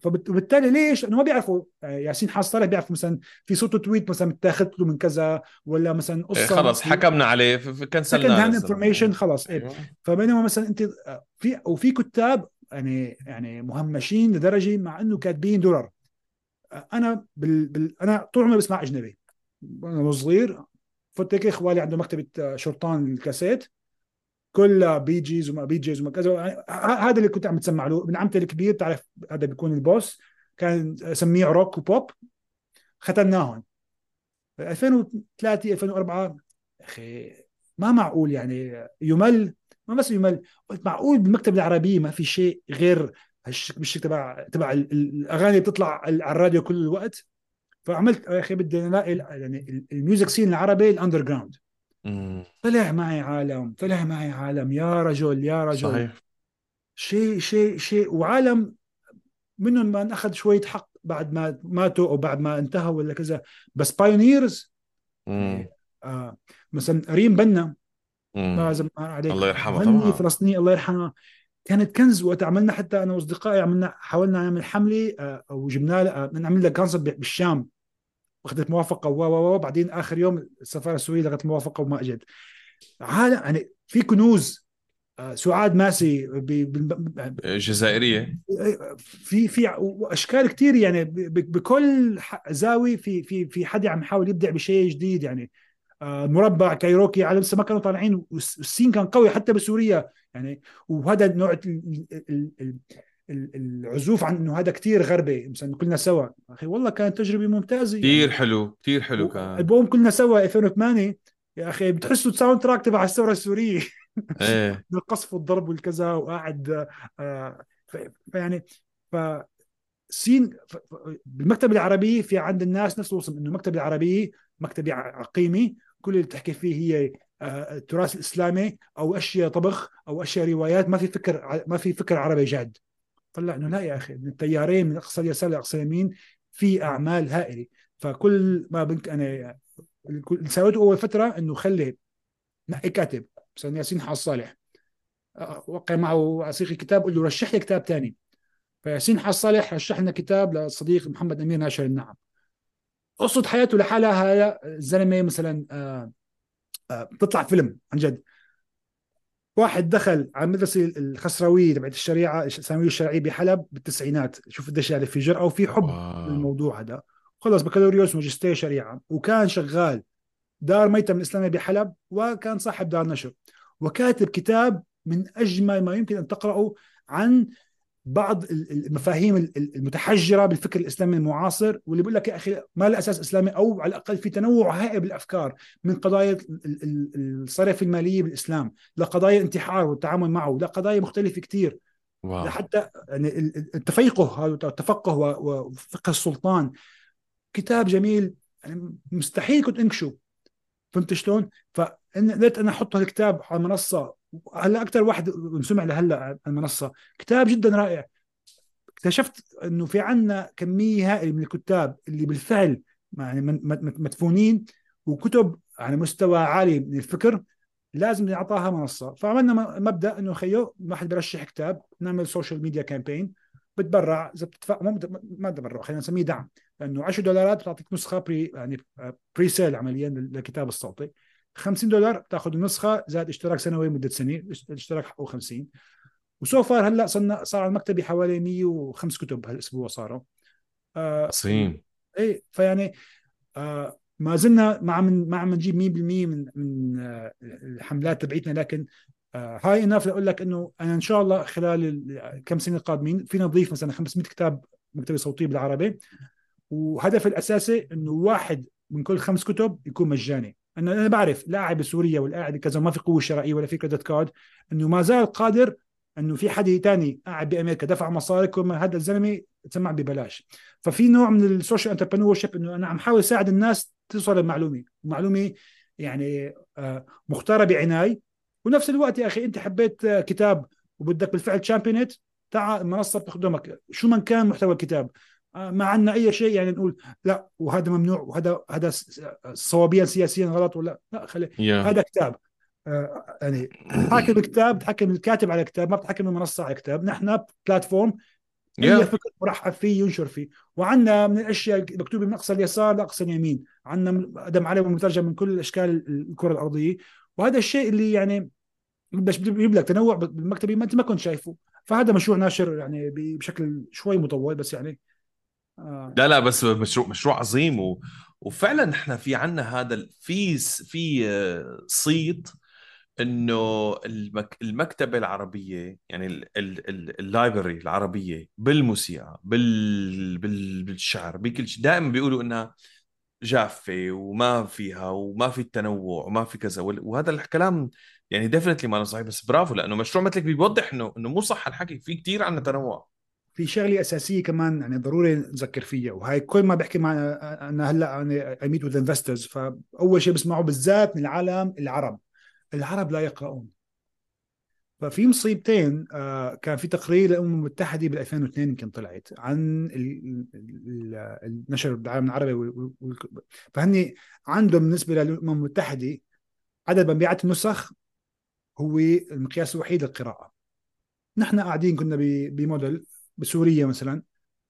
فبالتالي ليش؟ لأنه ما بيعرفوا. آه، ياسين حاج صالح بيعرف مثلا في صوت tweet مثلا متاخذ له من كذا ولا مثلا قصة إيه خلص حكمنا عليه كنسلنا هاند انفورميشن خلص إيه. أيوة. فبينما مثلا أنت آه، في وفي كتاب يعني يعني مهمشين لدرجة مع إنه كاتبين دولار. أنا بال... بال... أنا طول عمري بسمع أجنبي. وأنا صغير فت هيك اخوالي عنده مكتبة شرطان الكاسيت. كلها Bee Gees وما Bee Gees وما كذا. يعني هذا اللي كنت عم تسمع له. ابن عمتي الكبير تعرف هذا بيكون ال boss. كان سميه rock و pop. ختمناهم 2003 2004 أخي ما معقول يعني. يمل ما بس يمل قلت معقول بالمكتبة العربية ما في شيء غير بالشيء تبع تبع الأغاني اللي بتطلع على الراديو كل الوقت. فعملت يا أخي بدي الاقي يعني ال music scene العربي ال underground طلع معي عالم طلع معي عالم. يا رجل يا رجل. صحيح. شيء شيء شيء. وعالم منهم ما أخذ شوية حق بعد ما ماتوا أو بعد ما انتهوا ولا كذا. بس pioneers آه مثلا ريم بنا. لازم عليك. الله يرحمها طبعا. فلسطيني الله يرحمها كانت كنز وقت عملنا حتى أنا وأصدقائي عملنا حاولنا نعمل حملة آه وجبنا لها آه نعمل لها كونسرت بالشام. اخذت موافقة و و بعدين آخر يوم السفارة السورية لغت الموافقه وما إجت. عالم يعني في كنوز آه، سعاد ماسي جزائرية. في في أشكال كثير يعني بكل زاوية في في في حدا عم يحاول يبدع بشيء جديد يعني. آه، مربع كايروكي على لسه ما كانوا طالعين والسين كان قوي حتى بسوريا. يعني وهذا نوع العزوف عن إنه هذا كثير غربي مثلا كلنا سوا. أخي والله كانت تجربة ممتازة. كثير يعني. حلو كثير حلو كان. ألبوم كلنا سوا 2008 يا أخي بتحسوا ال soundtrack تبع الثورة السورية. إيه. القصف والضرب والكذا وقاعد آه فيعني ف same بالمكتبه العربية في عند الناس نفس الوصف إنه المكتبه العربيه مكتبة عقيمة. كل اللي بتحكي فيه هي آه، التراث الاسلامي أو أشياء طبخ أو أشياء روايات ما في فكر ما في فكر عربي جاد. طلع إنه لا يا أخي من التيارين من أقصى اليسار لأقصى اليمين في أعمال هائلة. فكل ما بنك أنا اللي سويته أول فترة إنه خلي نقي كاتب مثلا ياسين حاج صالح. وقع معه صيغه كتاب قل له رشح لي كتاب ثاني فياسين حاج صالح رشح لنا كتاب للصديق محمد أمير ناشر النعم. قصه حياته لحالها هذا الزلمة مثلا آه، آه، بتطلع فيلم عن جد. واحد دخل على المدرسة الخسرويه تبعت الشريعة الثانوية الشرعية بحلب بالتسعينات. شوف قديش يعني في جرأة وفي حب للموضوع هذا. خلص بكالوريوس ماجستير شريعة. وكان شغال دار ميتم الاسلاميه بحلب وكان صاحب دار نشر. وكاتب كتاب من أجمل ما يمكن أن تقرأه عن بعض المفاهيم المتحجرة بالفكر الإسلامي المعاصر واللي بيقول لك يا أخي ما له أساس إسلامي أو على الأقل في تنوع هائل بالافكار من قضايا الصرف الماليه بالإسلام لقضايا الانتحار والتعامل معه لقضايا مختلفة كثير. لحتى يعني التفيقه هذا التفقه وفقه السلطان كتاب جميل يعني مستحيل كنت أنكشه فهمت شلون؟ فقدرت أنا أحط الكتاب على المنصة هلا أكثر واحد سمع لهلأ على المنصة. كتاب جدا رائع. اكتشفت إنه في عنا كمية هائلة من الكتاب اللي بالفعل يعني مدفونين وكتب على مستوى عالي من الفكر لازم نعطاها منصة. فعملنا مبدأ إنه خيو واحد برشح كتاب نعمل social media campaign بتبرع إذا بتدفع ما تبرع خلينا نسميه دعم. لأنه 10 دولارات بتعطيك نسخة pre يعني pre-sale عمليا للكتاب الصوتي. 50 دولار بتاخذ النسخة زائد اشتراك سنوي مدة سنه الاشتراك حقه 50 و so far هلأ صرنا صار على المكتبة حوالي 105 كتب هالأسبوع صاروا. آه عظيم. إيه فيعني آه ما زلنا ما عم ما عم نجيب 100% من من آه الحملات تبعيتنا لكن آه هاي اناف لأقول لك إنه أنا إن شاء الله خلال كم سنة القادمين فينا نضيف مثلا 500 كتاب مكتبة صوتية بالعربي. وهدفي الأساسي إنه واحد من كل خمس كتب يكون مجاني. انه أنا بعرف لاعب بسوريا والقاعد كذا ما في قوة شرائية ولا في كريدت كارد إنه ما زال قادر إنه في حد ثاني قاعد بأمريكا دفع مصاري كل ما هذا الزلمة تسمع ببلاش. ففي نوع من ال social entrepreneurship إنه أنا عم حاول أساعد الناس توصل المعلومه معلومة يعني آه، مختارة بعنايه ونفس الوقت يا أخي أنت حبيت كتاب وبدك بالفعل champion it تعال المنصه بتخدمك. شو من كان محتوى الكتاب؟ آه، ما عندنا أي شيء يعني نقول لا وهذا ممنوع وهذا هذا صوابيا سياسيا غلط ولا لا خلي yeah. هذا كتاب آه، يعني تحكم الكتاب تحكم الكاتب على كتاب ما بتحكم المنصة على كتاب نحن بلاتفورم yeah. اي فكر مرحب فيه ينشر فيه وعندنا من الأشياء مكتوبه من أقصى اليسار لأقصى اليمين عندنا آدم عربي مترجم من كل أشكال الكرة الأرضية وهذا الشيء اللي يعني بس بيجيب لك تنوع بالمكتبة ما أنت ما كنت شايفه فهذا مشروع ناشر يعني بشكل شوي مطول بس يعني آه. لا لا بس مشروع مشروع عظيم و... وفعلا إحنا في عنا هذا في في آه، صيت إنه المك... المكتبة العربية يعني ال library العربية بالموسيقى بال... بال... بالشعر بكل شيء دائما بيقولوا إنها جافة وما فيها وما في التنوع وما في كذا وهذا الكلام يعني definitely ما صحيح بس برافو لأنه مشروع مثلك بيوضح إنه إنه مو صح الحكي في كثير عندنا تنوع. في شغلة أساسية كمان يعني ضروري نذكر فيها وهي كل ما بحكي مع أنا هلأ أنا ميت وذ انفسترز فأول شيء بسمعه بالذات من العالم العرب العرب لا يقرؤون. ففي مصيبتين آه كان في تقرير للأمم المتحدة بال 2002 يمكن طلعت عن النشر بالعالم العربي فهني عندهم بالنسبة للأمم المتحدة عدد مبيعات النسخ هو المقياس الوحيد للقراءة. نحن قاعدين كنا بموديل بسوريا مثلا.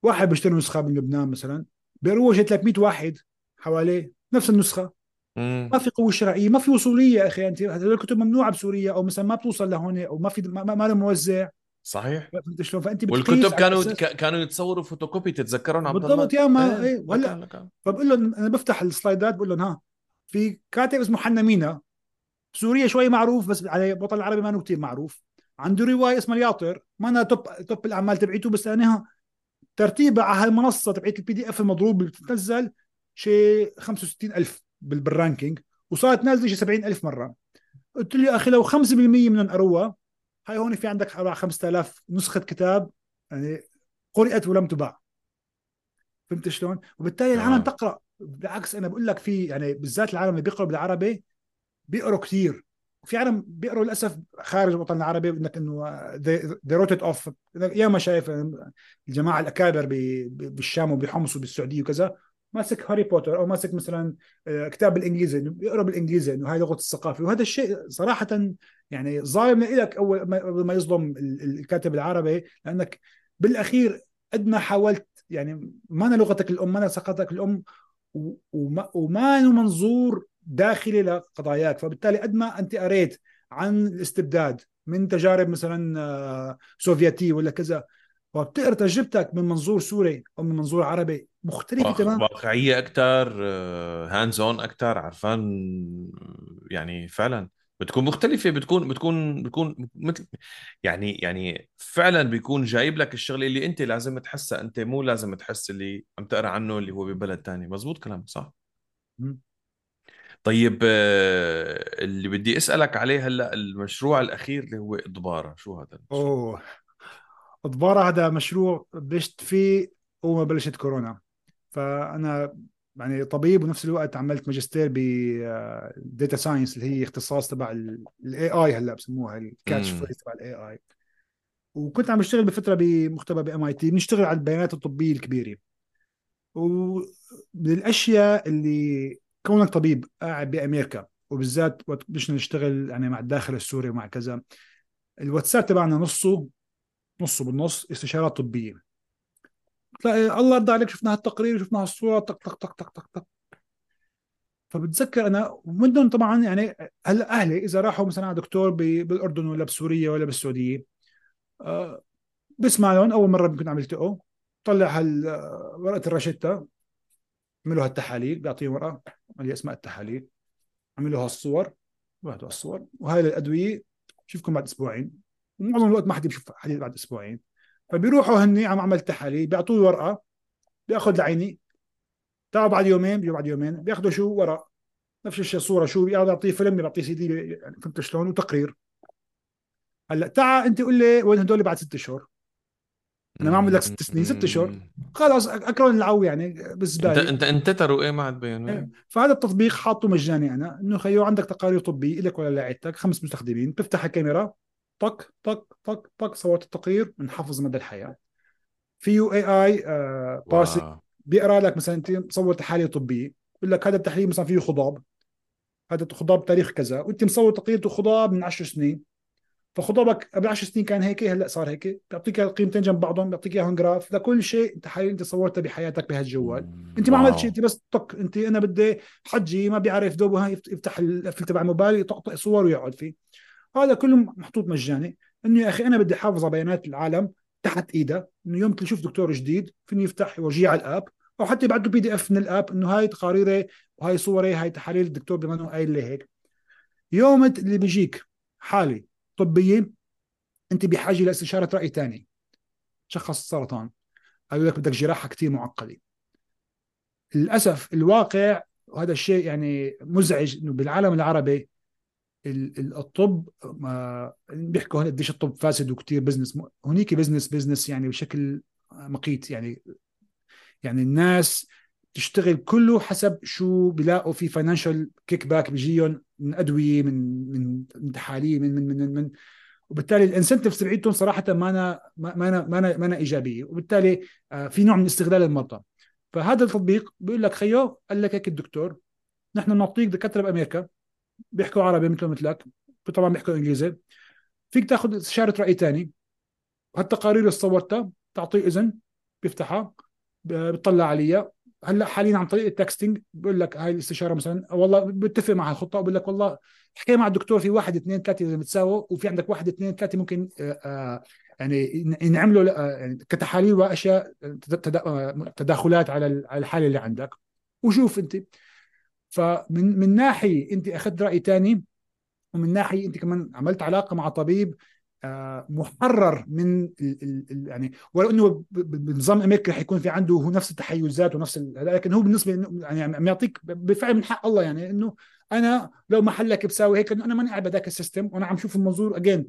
واحد بيشتري نسخة من لبنان مثلا. بيروج 300 واحد حواليه نفس النسخة. مم. ما في قوة شرائيه ما في وصولية يا أخي أنت. هذول الكتب ممنوعة بسوريا أو مثلا ما بتوصل لهون أو ما في ما, ما له موزع. صحيح. فهمت شلون؟ فأنت والكتب كانوا كانوا يتصوروا فوتوكوبي تتذكرون عبد الله؟ بالضبط يا ما. إيه وهلا فبقول لهم أنا بفتح السلايدات بقول لهم ها في كاتب اسمه حنا مينا سوريا شوي معروف بس على بطل العربي ما كثير معروف. عنده رواية اسمها الياطر. ما أنا top top الأعمال تبعيته بس لانها ترتيبها على هالمنصة تبعت ال PDF المضروب اللي بتنزل شيء 65000 بال ranking وصارت نازله شيء 70000 مرة. قلت له يا أخي لو 5% منهم قروها هاي هون في عندك 5000 نسخة كتاب يعني قرأت ولم تباع. فهمت شلون؟ وبالتالي العالم. تقرأ. بالعكس أنا بقول لك في يعني بالذات العالم اللي بيقرأوا بالعربي بيقروا كثير في عالم بيقروا للأسف خارج الوطن العربي انك إنه they read off يا ما شايف الجماعة الأكابر بالشام وبحمص وبالسعودية وكذا ماسك هاري بوتر أو ماسك مثلا آه، كتاب بالإنجليزي إنه بيقرأ بالإنجليزي إنه هاي لغة الثقافة. وهذا الشيء صراحة يعني ظالم لك أول ما يظلم الكاتب العربي لأنك بالأخير قد ما حاولت يعني ما أنا لغتك الأم ما أنا ثقافتك الأم وما, وما منظور داخلي لقضاياك فبالتالي قد ما أنت قريت عن الاستبداد من تجارب مثلا آه، سوفيتية ولا كذا وبتقرأ تجربتك من منظور سوري أو من منظور عربي مختلفة تماما. واقعية أكثر hands on أكثر عرفان يعني فعلا بتكون مختلفة بتكون بتكون بتكون مثل يعني يعني فعلا بيكون جايب لك الشغلة اللي أنت لازم تحسها. أنت مو لازم تحس اللي عم تقرأ عنه اللي هو ببلد تاني. مزبوط كلامك صح؟ طيب آه، اللي بدي أسألك عليه هلأ المشروع الأخير اللي هو اضباره شو هذا المشروع؟ أوه اضباره هذا مشروع بلشت فيه أول ما بلشت كورونا. فأنا يعني طبيب ونفس الوقت عملت ماجستير ب data science اللي هي اختصاص تبع ال AI هلأ بسموها ال catch phrase تبع ال AI وكنت عم بشتغل بفترة بمختبر ب MIT بنشتغل على البيانات الطبية الكبيرة. ومن الأشياء اللي كونك طبيب قاعد بأمريكا وبالذات وقت بدنا نشتغل يعني مع الداخل السوري ومع كذا الواتساب تبعنا نصه نصه بالنص استشارات طبية. تلاقي الله يرضى عليك شفنا هالتقرير وشفنا هالصورة طق طق طق طق طق طق. فبتذكر أنا ومنهم طبعا يعني هلأ أهلي إذا راحوا مثلا على دكتور بالأردن ولا بسوريا ولا بالسعودية أه بسمع لهم أول مرة يمكن عم يلتقوا طلع ورقة الرشتة. عملوا هالتحاليل بيعطيهم ورقه اللي أسماء التحاليل. عملوا هالصور بعدوا هالصور. وهاي الادويه بشوفكم بعد أسبوعين. ومعظم الوقت ما حد بيشوف حد بعد أسبوعين. فبيروحوا هني عم عمل تحاليل بيعطوه ورقة بيأخذ العيني تعالوا بعد يومين بيجوا بعد يومين بيأخذوا شو؟ ورق نفس الشيء صورة شو؟ بيعطيه فيلم بيعطيه سي دي يعني فهمت شلون؟ وتقرير. هلأ تعال أنت قول لي وين هدول بعد ست اشهر أنا ما عم لك ست سنين ست اشهر خلص اكرم العو يعني بالنسبة انت انت أنت إيه ما عاد بين إيه. فهذا التطبيق حاطه مجاني أنا. إنه خيو عندك تقارير طبية لك ولا لعيلتك خمس مستخدمين. بتفتح الكاميرا طق طق طق طق صورت التقرير بنحفظ مدى الحياة. فيه اي اي آه بيقرأ لك مثلا أنت مصور تحاليل طبية. بقول لك هذا التحليل مثلا فيه خضاب. هذا خضاب تاريخ كذا. وأنت مصور تقرير خضاب من 10 سنين. فخضابك قبل 10 سنين كان هيك هلأ صار هيك. بيعطيك القيمتين جنب بعضهم بيعطيك إياهم جراف. لكل شيء تحاليل أنت صورتها بحياتك بهالجوال. أنت ما عملت شيء أنت بس طق. أنت أنا بدي حجي ما بيعرف دوبه يفتح الفيلم تبع الموبايل يطقطق صور ويقعد فيه. هذا كله محطوط مجاني. إنه يا أخي أنا بدي أحافظ على بيانات العالم تحت ايده إنه يوم تشوف دكتور جديد فيني يفتح يورجيه على ال app. أو حتى يبعث له PDF من ال app إنه هاي تقاريري وهاي صوري هاي تحاليل الدكتور بما انه قايل لي هيك. يوم اللي بيجيك حاله طبية أنت بحاجة لاستشارة رأي ثاني شخص سرطان. قالوا لك بدك جراحة كثير معقدة. للأسف الواقع وهذا الشيء يعني مزعج إنه بالعالم العربي الطب بيحكوا قديش الطب فاسد وكثير business هنيك business business يعني بشكل مقيت. يعني يعني الناس تشتغل كله حسب شو بيلاقوا في financial kickback بيجيهم. من أدوية من من من تحاليل من من من, من. وبالتالي ال incentives تبعيتهم صراحة ما أنا ما أنا ما أنا ما أنا إيجابية. وبالتالي آه، في نوع من استغلال المرضى فهذا التطبيق بيقول لك خيو قال لك هيك الدكتور نحن نعطيك دكاترة بأمريكا بيحكوا عربي مثل مثلك طبعا بيحكوا إنجليزي. فيك تاخذ إستشارة رأي ثاني هالتقارير اللي صورتها تعطيه إذن بيفتحها بيطلع عليها. هلأ حاليا عن طريق التكستنج بقول لك هاي الاستشارة مثلا والله بتفق مع الخطه وبقول لك والله احكي مع الدكتور في واحد اثنين ثلاثة إذا بتساووا وفي عندك واحد اثنين ثلاثة ممكن آه, آه، يعني ينعملوا آه يعني كتحاليل وأشياء تداخلات على الحالة اللي عندك. وشوف أنت فمن من ناحية أنت أخذت رأي ثاني ومن ناحية أنت كمان عملت علاقة مع طبيب محرر من ال ال يعني ولو إنه بنظام أمريكا حيكون في عنده هو نفس التحيزات ونفس لكن هو بالنسبة يعني عم يعطيك بالفعل من حق الله يعني إنه أنا لو محلك بساوي هيك إنه أنا ماني قاعد بذاك السيستم وأنا عم شوف المنظور اجين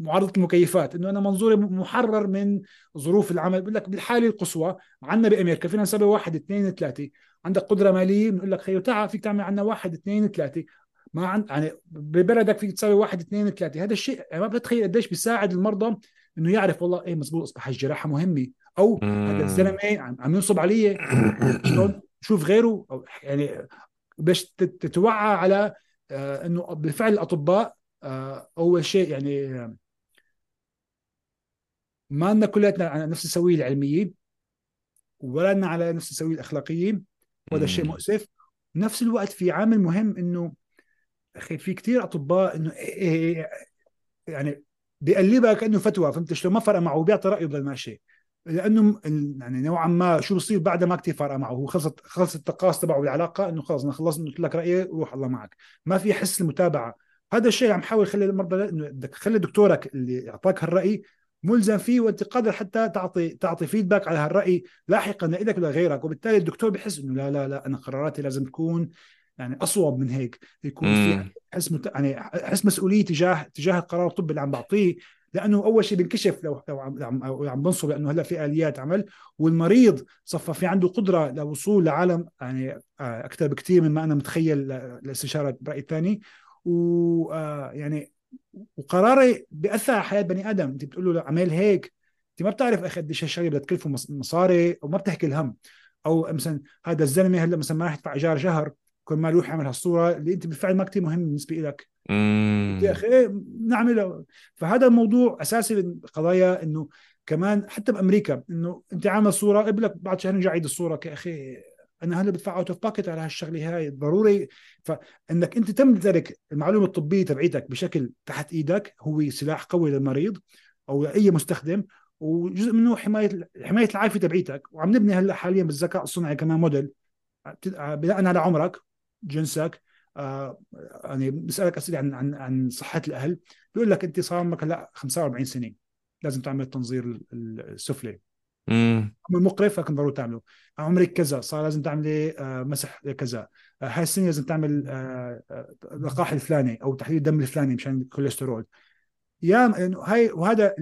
معارضة المكيفات إنه أنا منظوري محرر من ظروف العمل. بقول لك بالحالة القصوى عندنا بأمريكا فينا نسوي واحد اثنين ثلاثة. عندك قدرة مالية بنقول لك خيو تعال فيك تعمل عندنا واحد اثنين ثلاثة. ما عند يعني ببلدك فيك تساوي واحد اثنين ثلاثة. هذا الشيء يعني ما بتخيل قديش بيساعد المرضى إنه يعرف والله إيه مزبوط أصبح الجراحة مهمة أو هذا الزلمة عم ينصب علي شوف غيره أو يعني باش تتوعى على آه إنه بالفعل الأطباء آه أول شيء يعني ما لنا كلياتنا على نفس السوية العلمية ولا لنا على نفس السوية الأخلاقية وهذا الشيء مؤسف. نفس الوقت في عامل مهم إنه أخي في كثير أطباء إنه إيه، إيه، إيه، يعني بيقلبها كأنه فتوى فهمت؟ شلون؟ ما فرق معه بيعطي رأيه بضل ماشي لأنه يعني نوعا ما شو بصير بعدها ما كثير فرق معه. هو خلصت خلص التقاص تبعه بالعلاقة إنه خلص أنا خلصت قلت لك رأيي روح الله معك. ما في حس المتابعة. هذا الشيء عم حاول خلي المرضى إنه بدك تخلي دكتورك اللي اعطاك هالرأي ملزم فيه وانت قادر حتى تعطي تعطي فيدباك على هالرأي لاحقا لك ولا غيرك وبالتالي الدكتور بحس إنه لا لا لا أنا قراراتي لازم تكون يعني أصوب من هيك يكون في حس مت... يعني حس مسؤولية تجاه تجاه القرار الطبي اللي عم بعطيه لأنه أول شيء بينكشف لو لو عم عم بنصب لأنه هلأ في آليات عمل والمريض صفى في عنده قدرة للوصول لعالم يعني آه، أكثر بكثير من ما أنا متخيل لاستشارة براي ثاني ويعني آه، وقراري بيأثر على حياة بني آدم. أنت بتقول له اعمل هيك. أنت ما بتعرف أخي قديش هالشغلة بدها تكلفه مصاري وما بتحكي الهم. أو مثلا هذا الزلمة هلأ مثلا ما راح يدفع إيجار شهر. كل ما يروح يعمل هالصوره اللي أنت بالفعل ما كثير مهم بالنسبة لك يا أخي إيه نعمله. فهذا الموضوع أساسي من قضايا إنه كمان حتى بأمريكا إنه أنت عامل صورة قبلك بعد شهرين نرجع عيد الصورة يا أخي. أنا هلا بدفع out of pocket على هالشغلة هاي ضروري. فإنك أنت تمتلك المعلومة الطبية تبعيتك بشكل تحت إيدك هو سلاح قوي للمريض أو لأي مستخدم وجزء منه حماية حماية العافية تبعيتك. وعم نبني هلا حاليا بالذكاء الصنعي كمان موديل بناء على عمرك. جنسك آه يعني بسالك أسئلة عن عن عن صحة الأهل. بيقول لك انت صار عمرك هلا 45 سنة. لازم تعمل التنظير السفلي امم مقرف لكن ضروري تعمله؟ عمرك كذا صار لازم تعملي آه مسح كذا. آه هاي السنة لازم تعمل آه, آه، لقاح الفلاني أو تحليل الدم الفلاني مشان الكوليسترول. يا هاي وهذا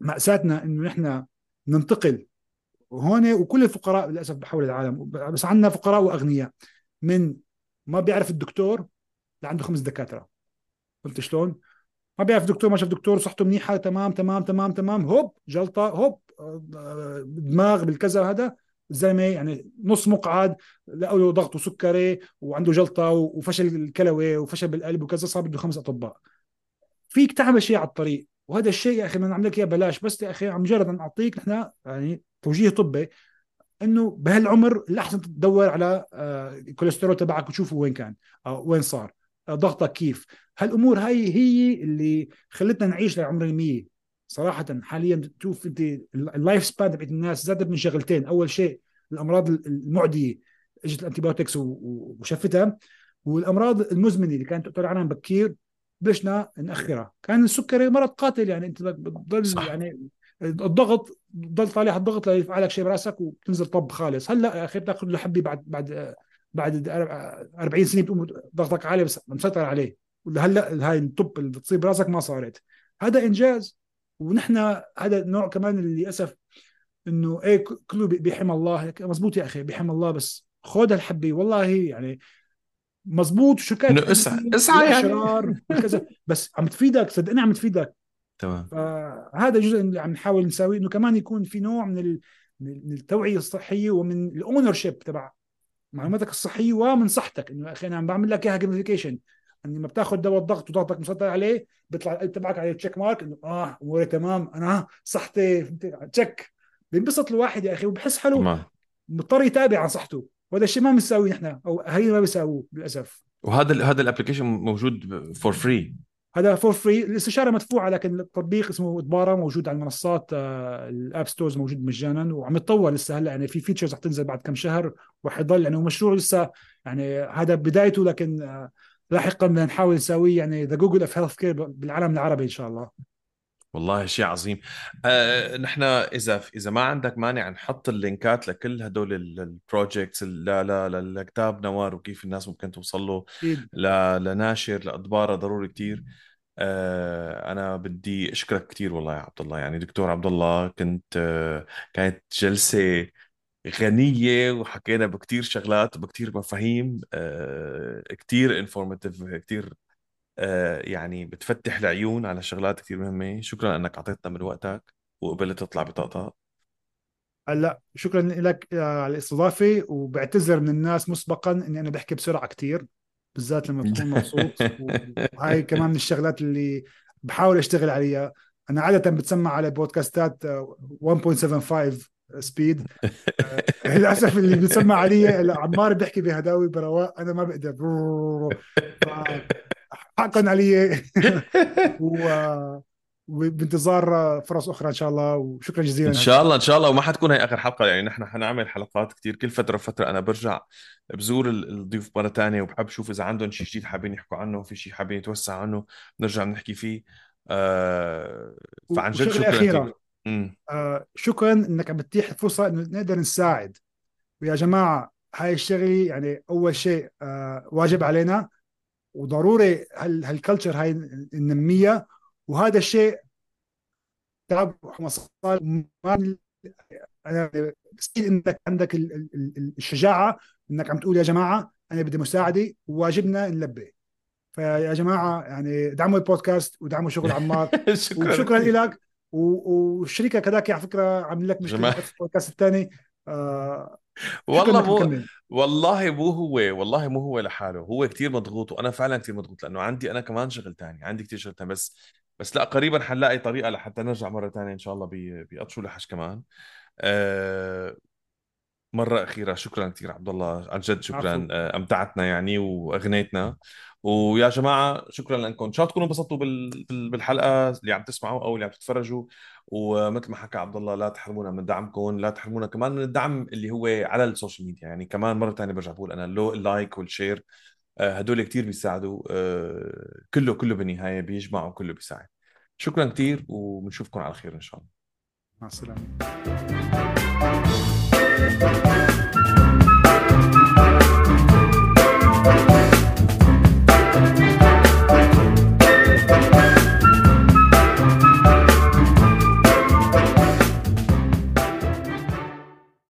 مأساتنا إنه نحن ننتقل وهون وكل الفقراء للأسف بحول العالم بس عندنا فقراء وأغنياء. من ما بيعرف الدكتور لعنده خمس دكاترة. قلت شلون؟ ما بيعرف دكتور ما شاف دكتور صحته منيحة تمام تمام تمام تمام هوب جلطة هوب دماغ بالكذا هذا الزلمه يعني نص مقعد لقوا له ضغط وسكري وعنده جلطة وفشل الكلوي وفشل بالقلب وكذا صار بده خمس أطباء. فيك تعمل شيء على الطريق. وهذا الشيء يا أخي بدنا نعمل لك إياه بلاش بس يا أخي عم مجرد نعطيك نحن يعني توجيه طبي انه بهالعمر الاحسن تدور على الكوليسترول آه، تبعك وتشوفه وين كان أو وين صار ضغطك كيف. هالأمور هاي هي اللي خلتنا نعيش لعمر المية. صراحة حاليا تشوف أنت ال life span تبعت الناس زادت من شغلتين. أول شيء الأمراض المعدية. إجت ال antibiotics وشفتها. والأمراض المزمنة اللي كانت تقتل عنها بكير بلشنا نأخرها. كان السكري مرض قاتل يعني أنت بتضل. يعني الضغط بضل طالع الضغط ليفعلك شيء براسك وبتنزل طب خالص. هلأ يا أخي بتاخذ له حبي بعد بعد بعد 40 سنة بتقوم ضغطك عالي بس مسيطر عليه. هلأ هاي الطب اللي بتصيب براسك ما صارت. هذا إنجاز. ونحن هذا نوع كمان اللي للأسف إنه إيه كله بحمى الله. مزبوط يا أخي بحمى الله بس خذ الحبه والله يعني مزبوط شو كانت إنه إسعى إسعى يعني. كذا بس عم تفيدك صدقني عم تفيدك. تمام. فهذا جزء اللي عم نحاول نساويه إنه كمان يكون في نوع من من التوعية الصحية ومن ال ownership تبع معلوماتك الصحية ومن صحتك. إنه أخي أنا عم بعمل لك إياها gamification انه لما بتاخذ دواء الضغط وضغطك مسيطر عليه بيطلع تبعك عليه check mark إنه آه أموري تمام أنا صحتي check بينبسط الواحد يا أخي وبحس حاله مضطر يتابع عن صحته. وهذا الشيء ما بنساويه نحن أو هي ما بيساووه للأسف. وهذا هذا ال application موجود for free هذا for free الاستشارة مدفوعة لكن التطبيق اسمه ادبارا موجود على المنصات آه، ال app stores موجود مجانا وعم يتطور لسه هلأ. يعني في features رح تنزل بعد كم شهر وحيضل يعني مشروع لسه. يعني هذا بدايته لكن آه، لاحقا بدنا نحاول نساويه يعني the Google of health care بالعالم العربي إن شاء الله. والله شيء عظيم. آه نحن إذا إذا ما عندك مانع نحط اللينكات لكل هدول ال projects لكتاب نوار وكيف الناس ممكن توصل له لناشر لادباره ضروري كتير. آه أنا بدي أشكرك كثير والله يا عبد الله. يعني دكتور عبد الله كنت آه كانت جلسة غنية وحكينا بكتير شغلات وبكتير مفاهيم آه كتير انفورماتيف كتير آه يعني بتفتح العيون على شغلات كتير مهمة. شكرا إنك أعطيتنا من وقتك وقبلت تطلع بطاقة هلا شكرا لك على الاستضافة وبعتذر من الناس مسبقا إني أنا بحكي بسرعة كتير بالذات لما بكون مبسوط. وهاي كمان من الشغلات اللي بحاول أشتغل عليها. أنا عادة بتسمع على بودكاستات 1.75 سبيد. للأسف اللي بيسمع علي عمار بيحكي بهداوي برواق أنا ما بقدر. حقا علي. وبانتظار فرص أخرى إن شاء الله وشكرا جزيلا إن شاء الله إن شاء الله وما حتكون هي آخر حلقة يعني نحن حنعمل حلقات كثير كل فترة فتره أنا برجع بزور الضيوف مرة ثانية وبحب أشوف إذا عندهم شيء جديد حابين يحكوا عنه في شيء حابين يتوسع عنه بنرجع بنحكي فيه. آه فعن جد شكرا أخيرة. آه شكرا إنك عم بتتيح فرصة إنه نقدر نساعد. ويا جماعة هاي الشغلة يعني أول شيء آه واجب علينا. وضروري هال هالكلتشر هاي ننميها. وهذا الشيء تعب ومصاري أنا انك عندك الشجاعة إنك عم تقول يا جماعة أنا بدي مساعدة وواجبنا نلبي. فيا جماعة يعني دعموا البودكاست ودعموا شغل عمار. شكرا. وشكرا لك والشركة كذاك على فكرة عامل لك مشكلة في البودكاست الثاني. آه والله مو والله مو هو والله مو هو لحاله. هو كتير مضغوط وأنا فعلا كتير مضغوط لأنه عندي أنا كمان شغل تاني عندي كتير شغل تاني بس بس لا قريبا حنلاقي طريقة لحتى نرجع مرة ثانية إن شاء الله بأطشو لحش كمان. أه مرة أخيرة شكرا كثير عبد الله عن جد شكرا. عفو. آه، أمتعتنا يعني وأغنيتنا. ويا جماعة شكرا لكم إن شاء الله تكونوا انبسطتوا بالحلقة اللي عم تسمعوا أو اللي عم تتفرجوا. ومثل ما حكى عبد الله لا تحرمونا من دعمكم لا تحرمونا كمان من الدعم اللي هو على ال social media. يعني كمان مرة ثانية برجع بقول أنا لو ال like وال share هدول كتير بيساعدوا آه، كله كله بالنهاية بيجمع وكله بيساعد. شكرا كتير وبنشوفكم على خير إن شاء الله. مع السلامة.